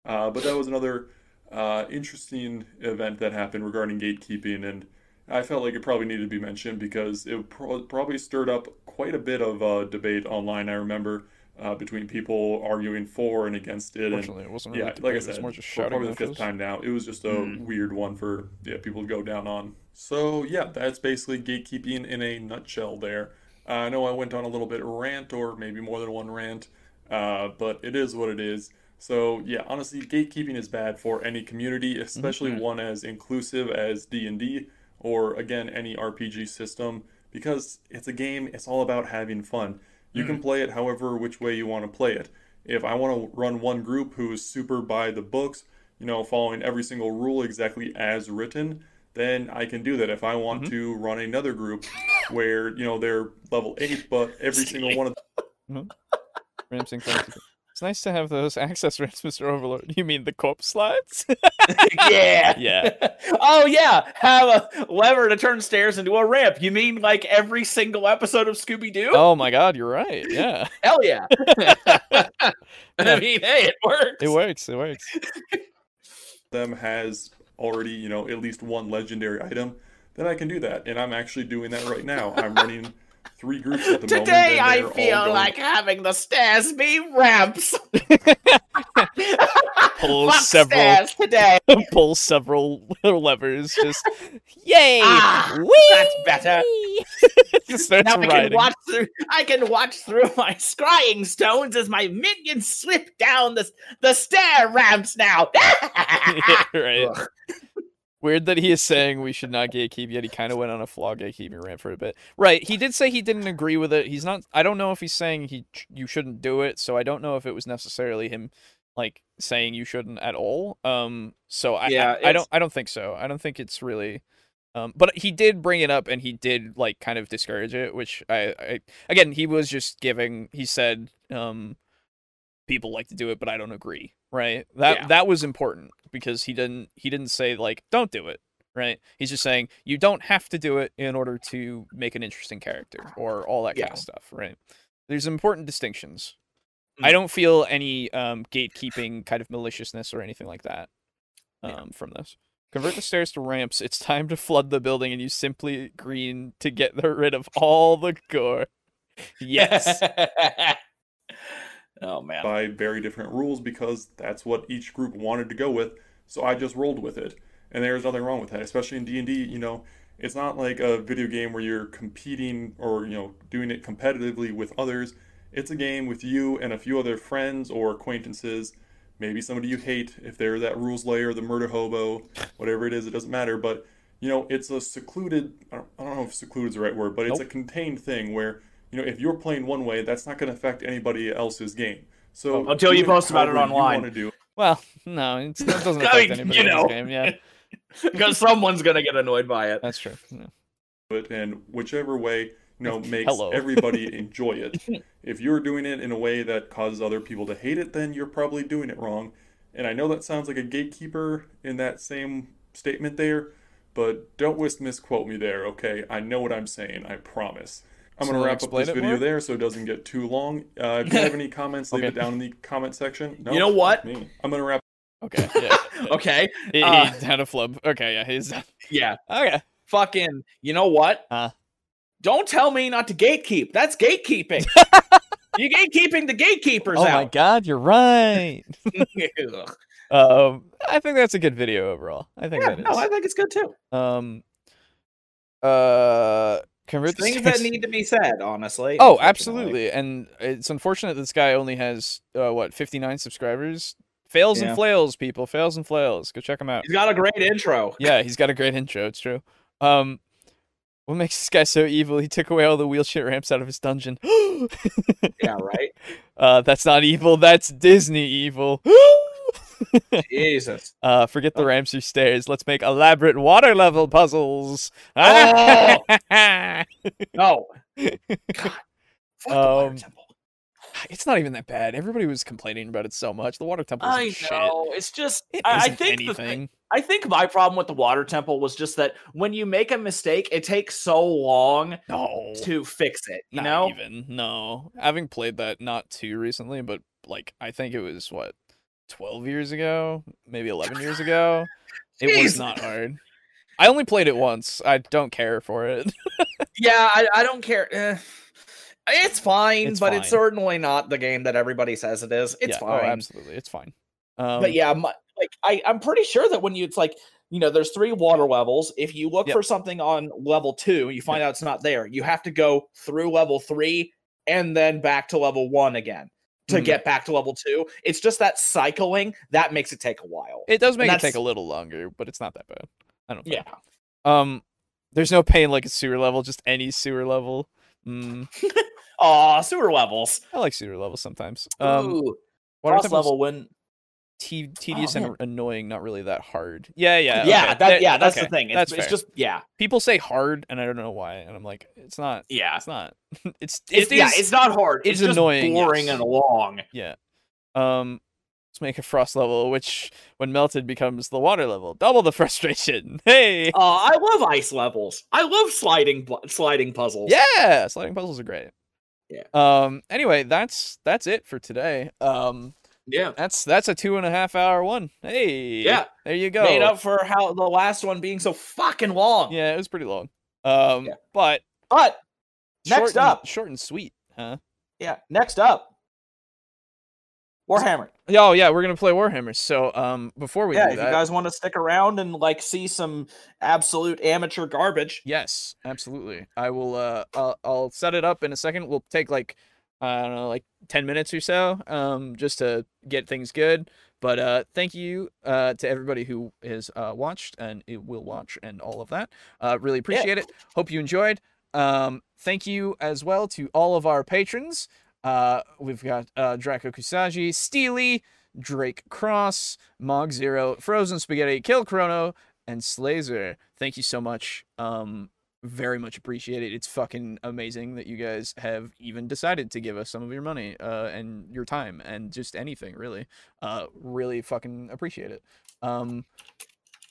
Speaker 4: Uh, but that was another uh, interesting event that happened regarding gatekeeping, and I felt like it probably needed to be mentioned because it pro- probably stirred up quite a bit of uh, debate online. I remember uh, between people arguing for and against it, and
Speaker 1: it wasn't.
Speaker 4: yeah, like I
Speaker 1: debate, it was
Speaker 4: said,
Speaker 1: more just shouting
Speaker 4: probably the fifth time now. It was just a
Speaker 2: Mm.
Speaker 4: weird one for yeah people to go down on. So yeah, that's basically gatekeeping in a nutshell. There, uh, I know I went on a little bit rant, or maybe more than one rant, uh, but it is what it is. So yeah, honestly, gatekeeping is bad for any community, especially
Speaker 2: Mhm.
Speaker 4: one as inclusive as D and D, or again any RPG system, because it's a game. It's all about having fun. You can play it however which way you want to play it. If I want to run one group who is super by the books, you know, following every single rule exactly as written, then I can do that. If I want
Speaker 1: Mhm.
Speaker 4: to run another group where you know they're level eight, but every single one of
Speaker 1: and Clancy. It's nice to have those access ramps, Mr. Overlord. You mean the corpse slides?
Speaker 2: yeah.
Speaker 1: Yeah.
Speaker 2: oh yeah. Have a lever to turn stairs into a ramp. You mean like every single episode of Scooby Doo?
Speaker 1: oh my god, you're right. Yeah.
Speaker 2: Hell yeah. I mean, hey, it works.
Speaker 1: It works. It works.
Speaker 4: them has already you know at least one legendary item, then I can do that. And I'm actually doing that right now. I'm running three groups at the moment.
Speaker 2: Today I feel
Speaker 4: going-
Speaker 2: like having the stairs be ramps.
Speaker 1: Pull
Speaker 2: Fuck
Speaker 1: several-
Speaker 2: today.
Speaker 1: Pull several levers. Just yay!
Speaker 2: Ah, that's better.
Speaker 1: Just starts
Speaker 2: Now I can watch through. I can watch through my scrying stones as my minions slip down the the stair ramps now.
Speaker 1: Yeah, right.
Speaker 2: Ugh.
Speaker 1: Weird that he is saying we should not gatekeep, yet he kind of went on a flaw gatekeeping rant for a bit. Right. He did say he didn't agree with it. He's not. I don't know if he's saying he you shouldn't do it. So I don't know if it was necessarily him like saying you shouldn't at all. Um. So I
Speaker 2: Yeah,
Speaker 1: I, I don't I don't think so. I don't think it's really. Um, but he did bring it up and he did like kind of discourage it, which I, I again he was just giving. He said um, people like to do it, but I don't agree. Right. That
Speaker 2: Yeah.
Speaker 1: that was important because he didn't he didn't say like don't do it. Right. He's just saying you don't have to do it in order to make an interesting character or all that kind of stuff. Right. There's important distinctions. I
Speaker 2: Mm.
Speaker 1: don't feel any um, gatekeeping kind of maliciousness or anything like that um,
Speaker 2: Yeah.
Speaker 1: from this. Convert the stairs to ramps. It's time to flood the building and use Simple Green to get rid of all the gore. Yes.
Speaker 2: oh man.
Speaker 4: by very different rules because that's what each group wanted to go with. So I just rolled with it, and there's nothing wrong with that. Especially in D and D, you know, it's not like a video game where you're competing or you know doing it competitively with others. It's a game with you and a few other friends or acquaintances, maybe somebody you hate if they're that rules lawyer, the murder hobo, whatever it is. It doesn't matter, but you know, it's a secluded. I don't, I don't know if secluded is the right word, but it's
Speaker 1: Nope.
Speaker 4: a contained thing where you know if you're playing one way, that's not going to affect anybody else's game. So
Speaker 2: until you post about it
Speaker 4: however you
Speaker 2: online.
Speaker 4: wanna do.
Speaker 1: well, no, it's, that doesn't
Speaker 2: I
Speaker 1: affect
Speaker 2: mean,
Speaker 1: anybody
Speaker 2: you
Speaker 1: else's
Speaker 2: know.
Speaker 1: game. Yeah,
Speaker 2: because someone's gonna get annoyed by it.
Speaker 1: that's true. Yeah.
Speaker 4: it, and whichever way you know makes
Speaker 1: Hello.
Speaker 4: everybody enjoy it. If you're doing it in a way that causes other people to hate it, then you're probably doing it wrong. And I know that sounds like a gatekeeper in that same statement there, but don't misquote me there, okay? I know what I'm saying. I promise. I'm
Speaker 1: So
Speaker 4: gonna wrap up
Speaker 1: explain
Speaker 4: this video
Speaker 1: more?
Speaker 4: there so it doesn't get too long. Uh, if you have any comments, leave
Speaker 1: Okay.
Speaker 4: it down in the comment section. No,
Speaker 2: You know what?
Speaker 4: Me. I'm gonna wrap.
Speaker 1: Okay. Yeah.
Speaker 2: okay.
Speaker 1: he,
Speaker 2: Uh,
Speaker 1: he had a flub. Okay. Yeah. He's.
Speaker 2: Yeah.
Speaker 1: Okay.
Speaker 2: Fucking. You know what?
Speaker 1: Huh?
Speaker 2: Don't tell me not to gatekeep. That's gatekeeping. You're gatekeeping the gatekeepers out.
Speaker 1: Oh my. God, you're right. Um, I think that's a good video overall. I think
Speaker 2: yeah,
Speaker 1: that is.
Speaker 2: no, I think it's good too.
Speaker 1: Um. Uh. Convert
Speaker 2: Things that need to be said, honestly.
Speaker 1: Oh, absolutely. And it's unfortunate this guy only has uh, what 59 subscribers. Fails
Speaker 2: Yeah.
Speaker 1: and flails, people. Fails and flails. Go check him out.
Speaker 2: He's got a great intro.
Speaker 1: Yeah, he's got a great intro. It's true. Um, what makes this guy so evil? He took away all the wheelchair ramps out of his dungeon.
Speaker 2: Yeah, right.
Speaker 1: uh, that's not evil. That's Disney evil.
Speaker 2: Jesus.
Speaker 1: uh, forget
Speaker 2: Oh.
Speaker 1: the ramps or stairs. Let's make elaborate water level puzzles.
Speaker 2: Oh! No. God. Fuck the water
Speaker 1: Um,
Speaker 2: temple.
Speaker 1: it's not even that bad. Everybody was complaining about it so much. The water temple
Speaker 2: I
Speaker 1: shit.
Speaker 2: know. It's just.
Speaker 1: It
Speaker 2: I, think
Speaker 1: anything.
Speaker 2: thing, I think my problem with the water temple was just that when you make a mistake, it takes so long
Speaker 1: no,
Speaker 2: to fix it. You
Speaker 1: not
Speaker 2: know.
Speaker 1: even no. Having played that not too recently, but like I think it was what twelve years ago, maybe eleven years ago. It was not hard. I only played it once. I don't care for it.
Speaker 2: Yeah, I, I don't care. Eh. It's fine,
Speaker 1: It's
Speaker 2: but it's certainly not the game that everybody says it is. It's
Speaker 1: yeah,
Speaker 2: fine.
Speaker 1: Oh, absolutely, it's fine. Um,
Speaker 2: but yeah, my, like I, I'm pretty sure that when you, it's like you know, there's three water levels. If you look
Speaker 1: Yep.
Speaker 2: for something on level two, you find out it's not there. You have to go through level three and then back to level one again to
Speaker 1: Mhm.
Speaker 2: get back to level two. It's just that cycling that makes it take a while.
Speaker 1: it does make it take a little longer, but it's not that bad. I don't.
Speaker 2: yeah,
Speaker 1: Um, there's no pain like a sewer level, just any sewer level. Mm,
Speaker 2: Aw, sewer levels.
Speaker 1: I like sewer levels sometimes. Um,
Speaker 2: Ooh, cross level when
Speaker 1: te- tedious
Speaker 2: Oh,
Speaker 1: and annoying, not really that hard. Yeah, yeah,
Speaker 2: yeah,
Speaker 1: okay.
Speaker 2: that, yeah, that's
Speaker 1: okay,
Speaker 2: the thing. It's,
Speaker 1: That's
Speaker 2: it's
Speaker 1: fair.
Speaker 2: just yeah,
Speaker 1: people say hard, and I don't know why, and I'm like, it's not.
Speaker 2: yeah.
Speaker 1: It's not. it's
Speaker 2: It's,
Speaker 1: it
Speaker 2: yeah, it's not hard.
Speaker 1: it's
Speaker 2: It's,
Speaker 1: annoying,
Speaker 2: boring
Speaker 1: yes.
Speaker 2: and long.
Speaker 1: Yeah. Um, let's make a frost level, which when melted becomes the water level. Double the frustration. Hey.
Speaker 2: Uh, I love ice levels. I love sliding sliding puzzles.
Speaker 1: Yeah, sliding puzzles are great.
Speaker 2: Yeah.
Speaker 1: Um. Anyway, that's that's it for today. Um.
Speaker 2: Yeah.
Speaker 1: That's that's a two and a half hour one. Hey.
Speaker 2: Yeah.
Speaker 1: There you go.
Speaker 2: Made up for how the last one being so fucking long.
Speaker 1: Yeah, it was pretty long. Um.
Speaker 2: Yeah.
Speaker 1: But
Speaker 2: But
Speaker 1: short
Speaker 2: next
Speaker 1: and-
Speaker 2: up,
Speaker 1: short and sweet, huh?
Speaker 2: yeah, next up, Warhammer.
Speaker 1: Oh yeah, we're gonna play Warhammer. So um, before we
Speaker 2: yeah, if
Speaker 1: that,
Speaker 2: you guys want to stick around and like see some absolute amateur garbage,
Speaker 1: Yes, absolutely. I will. Uh, I'll, I'll set it up in a second. We'll take like I don't know, like ten minutes or so, um, just to get things good. But uh, thank you uh to everybody who has uh watched and it will watch and all of that. Uh, really appreciate it. Hope you enjoyed. Um, thank you as well to all of our patrons. Uh, we've got uh Draco Kusagi, Steely, Drake Cross, Mog Zero, Frozen Spaghetti, Kill Chrono, and Slazer. Thank you so much. Um, very much appreciate it. It's fucking amazing that you guys have even decided to give us some of your money, uh, and your time, and just anything really. Uh, really fucking appreciate it. Um,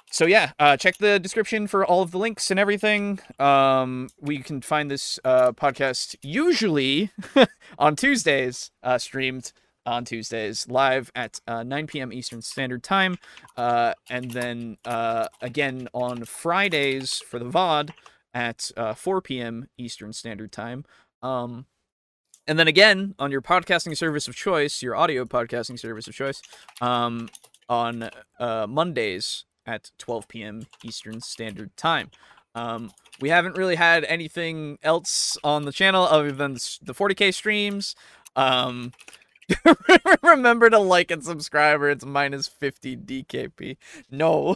Speaker 1: so yeah, uh, check the description for all of the links and everything. Um, we can find this uh, podcast usually on Tuesdays, uh, streamed on Tuesdays live at uh, 9 p.m. Eastern Standard Time, uh, and then uh, again on Fridays for the VOD at uh, 4 p.m. Eastern Standard Time. Um, and then again on your podcasting service of choice, your audio podcasting service of choice, um, on uh, Mondays at 12 p.m. Eastern Standard Time. Um, we haven't really had anything else on the channel other than the 40k streams. Um, remember to like and subscribe, or it's minus 50 DKP. No.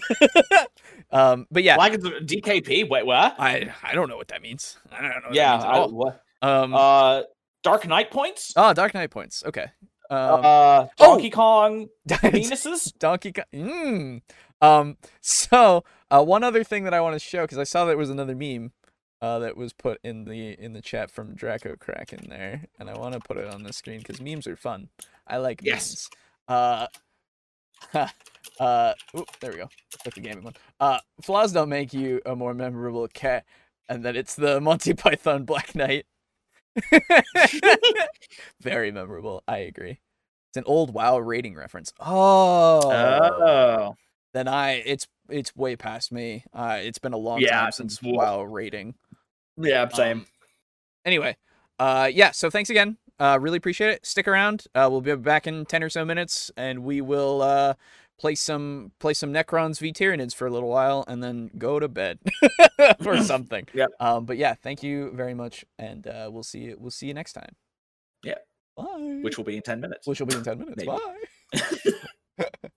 Speaker 1: um, but yeah,
Speaker 2: like it's DKP. Wait, what?
Speaker 1: I I don't know what that means. I don't know.
Speaker 2: Yeah,
Speaker 1: That
Speaker 2: I, what?
Speaker 1: Um.
Speaker 2: Uh, Dark Knight points.
Speaker 1: oh, Dark Knight points. Okay. Um,
Speaker 2: uh, Donkey Kong
Speaker 1: Donkey
Speaker 2: penises.
Speaker 1: Donkey Kong. Mm. Um. So, uh, one other thing that I want to show because I saw there was another meme, uh, that was put in the in the chat from Draco Kraken there, and I want to put it on the screen because memes are fun. I like
Speaker 2: Yes.
Speaker 1: memes. Uh. uh. Oop, there we go. Put the gaming one. Uh. Flaws don't make you a more memorable cat, and that it's the Monty Python Black Knight. Very memorable. I agree. It's an old WoW raiding reference. Oh,
Speaker 2: Oh,
Speaker 1: then I it's it's way past me. Uh, it's been a long
Speaker 2: Yeah,
Speaker 1: time since WoW raiding.
Speaker 2: Yeah, same.
Speaker 1: Um, anyway, uh, yeah. So thanks again. Uh, really appreciate it. Stick around. Uh, we'll be back in ten or so minutes, and we will uh play some play some Necrons v Tyranids for a little while, and then go to bed or something.
Speaker 2: Yep.
Speaker 1: Um, but yeah, thank you very much, and uh, we'll see you. We'll see you next time.
Speaker 2: Yeah.
Speaker 1: Bye.
Speaker 2: Which will be in ten minutes.
Speaker 1: which will be in ten minutes. Bye.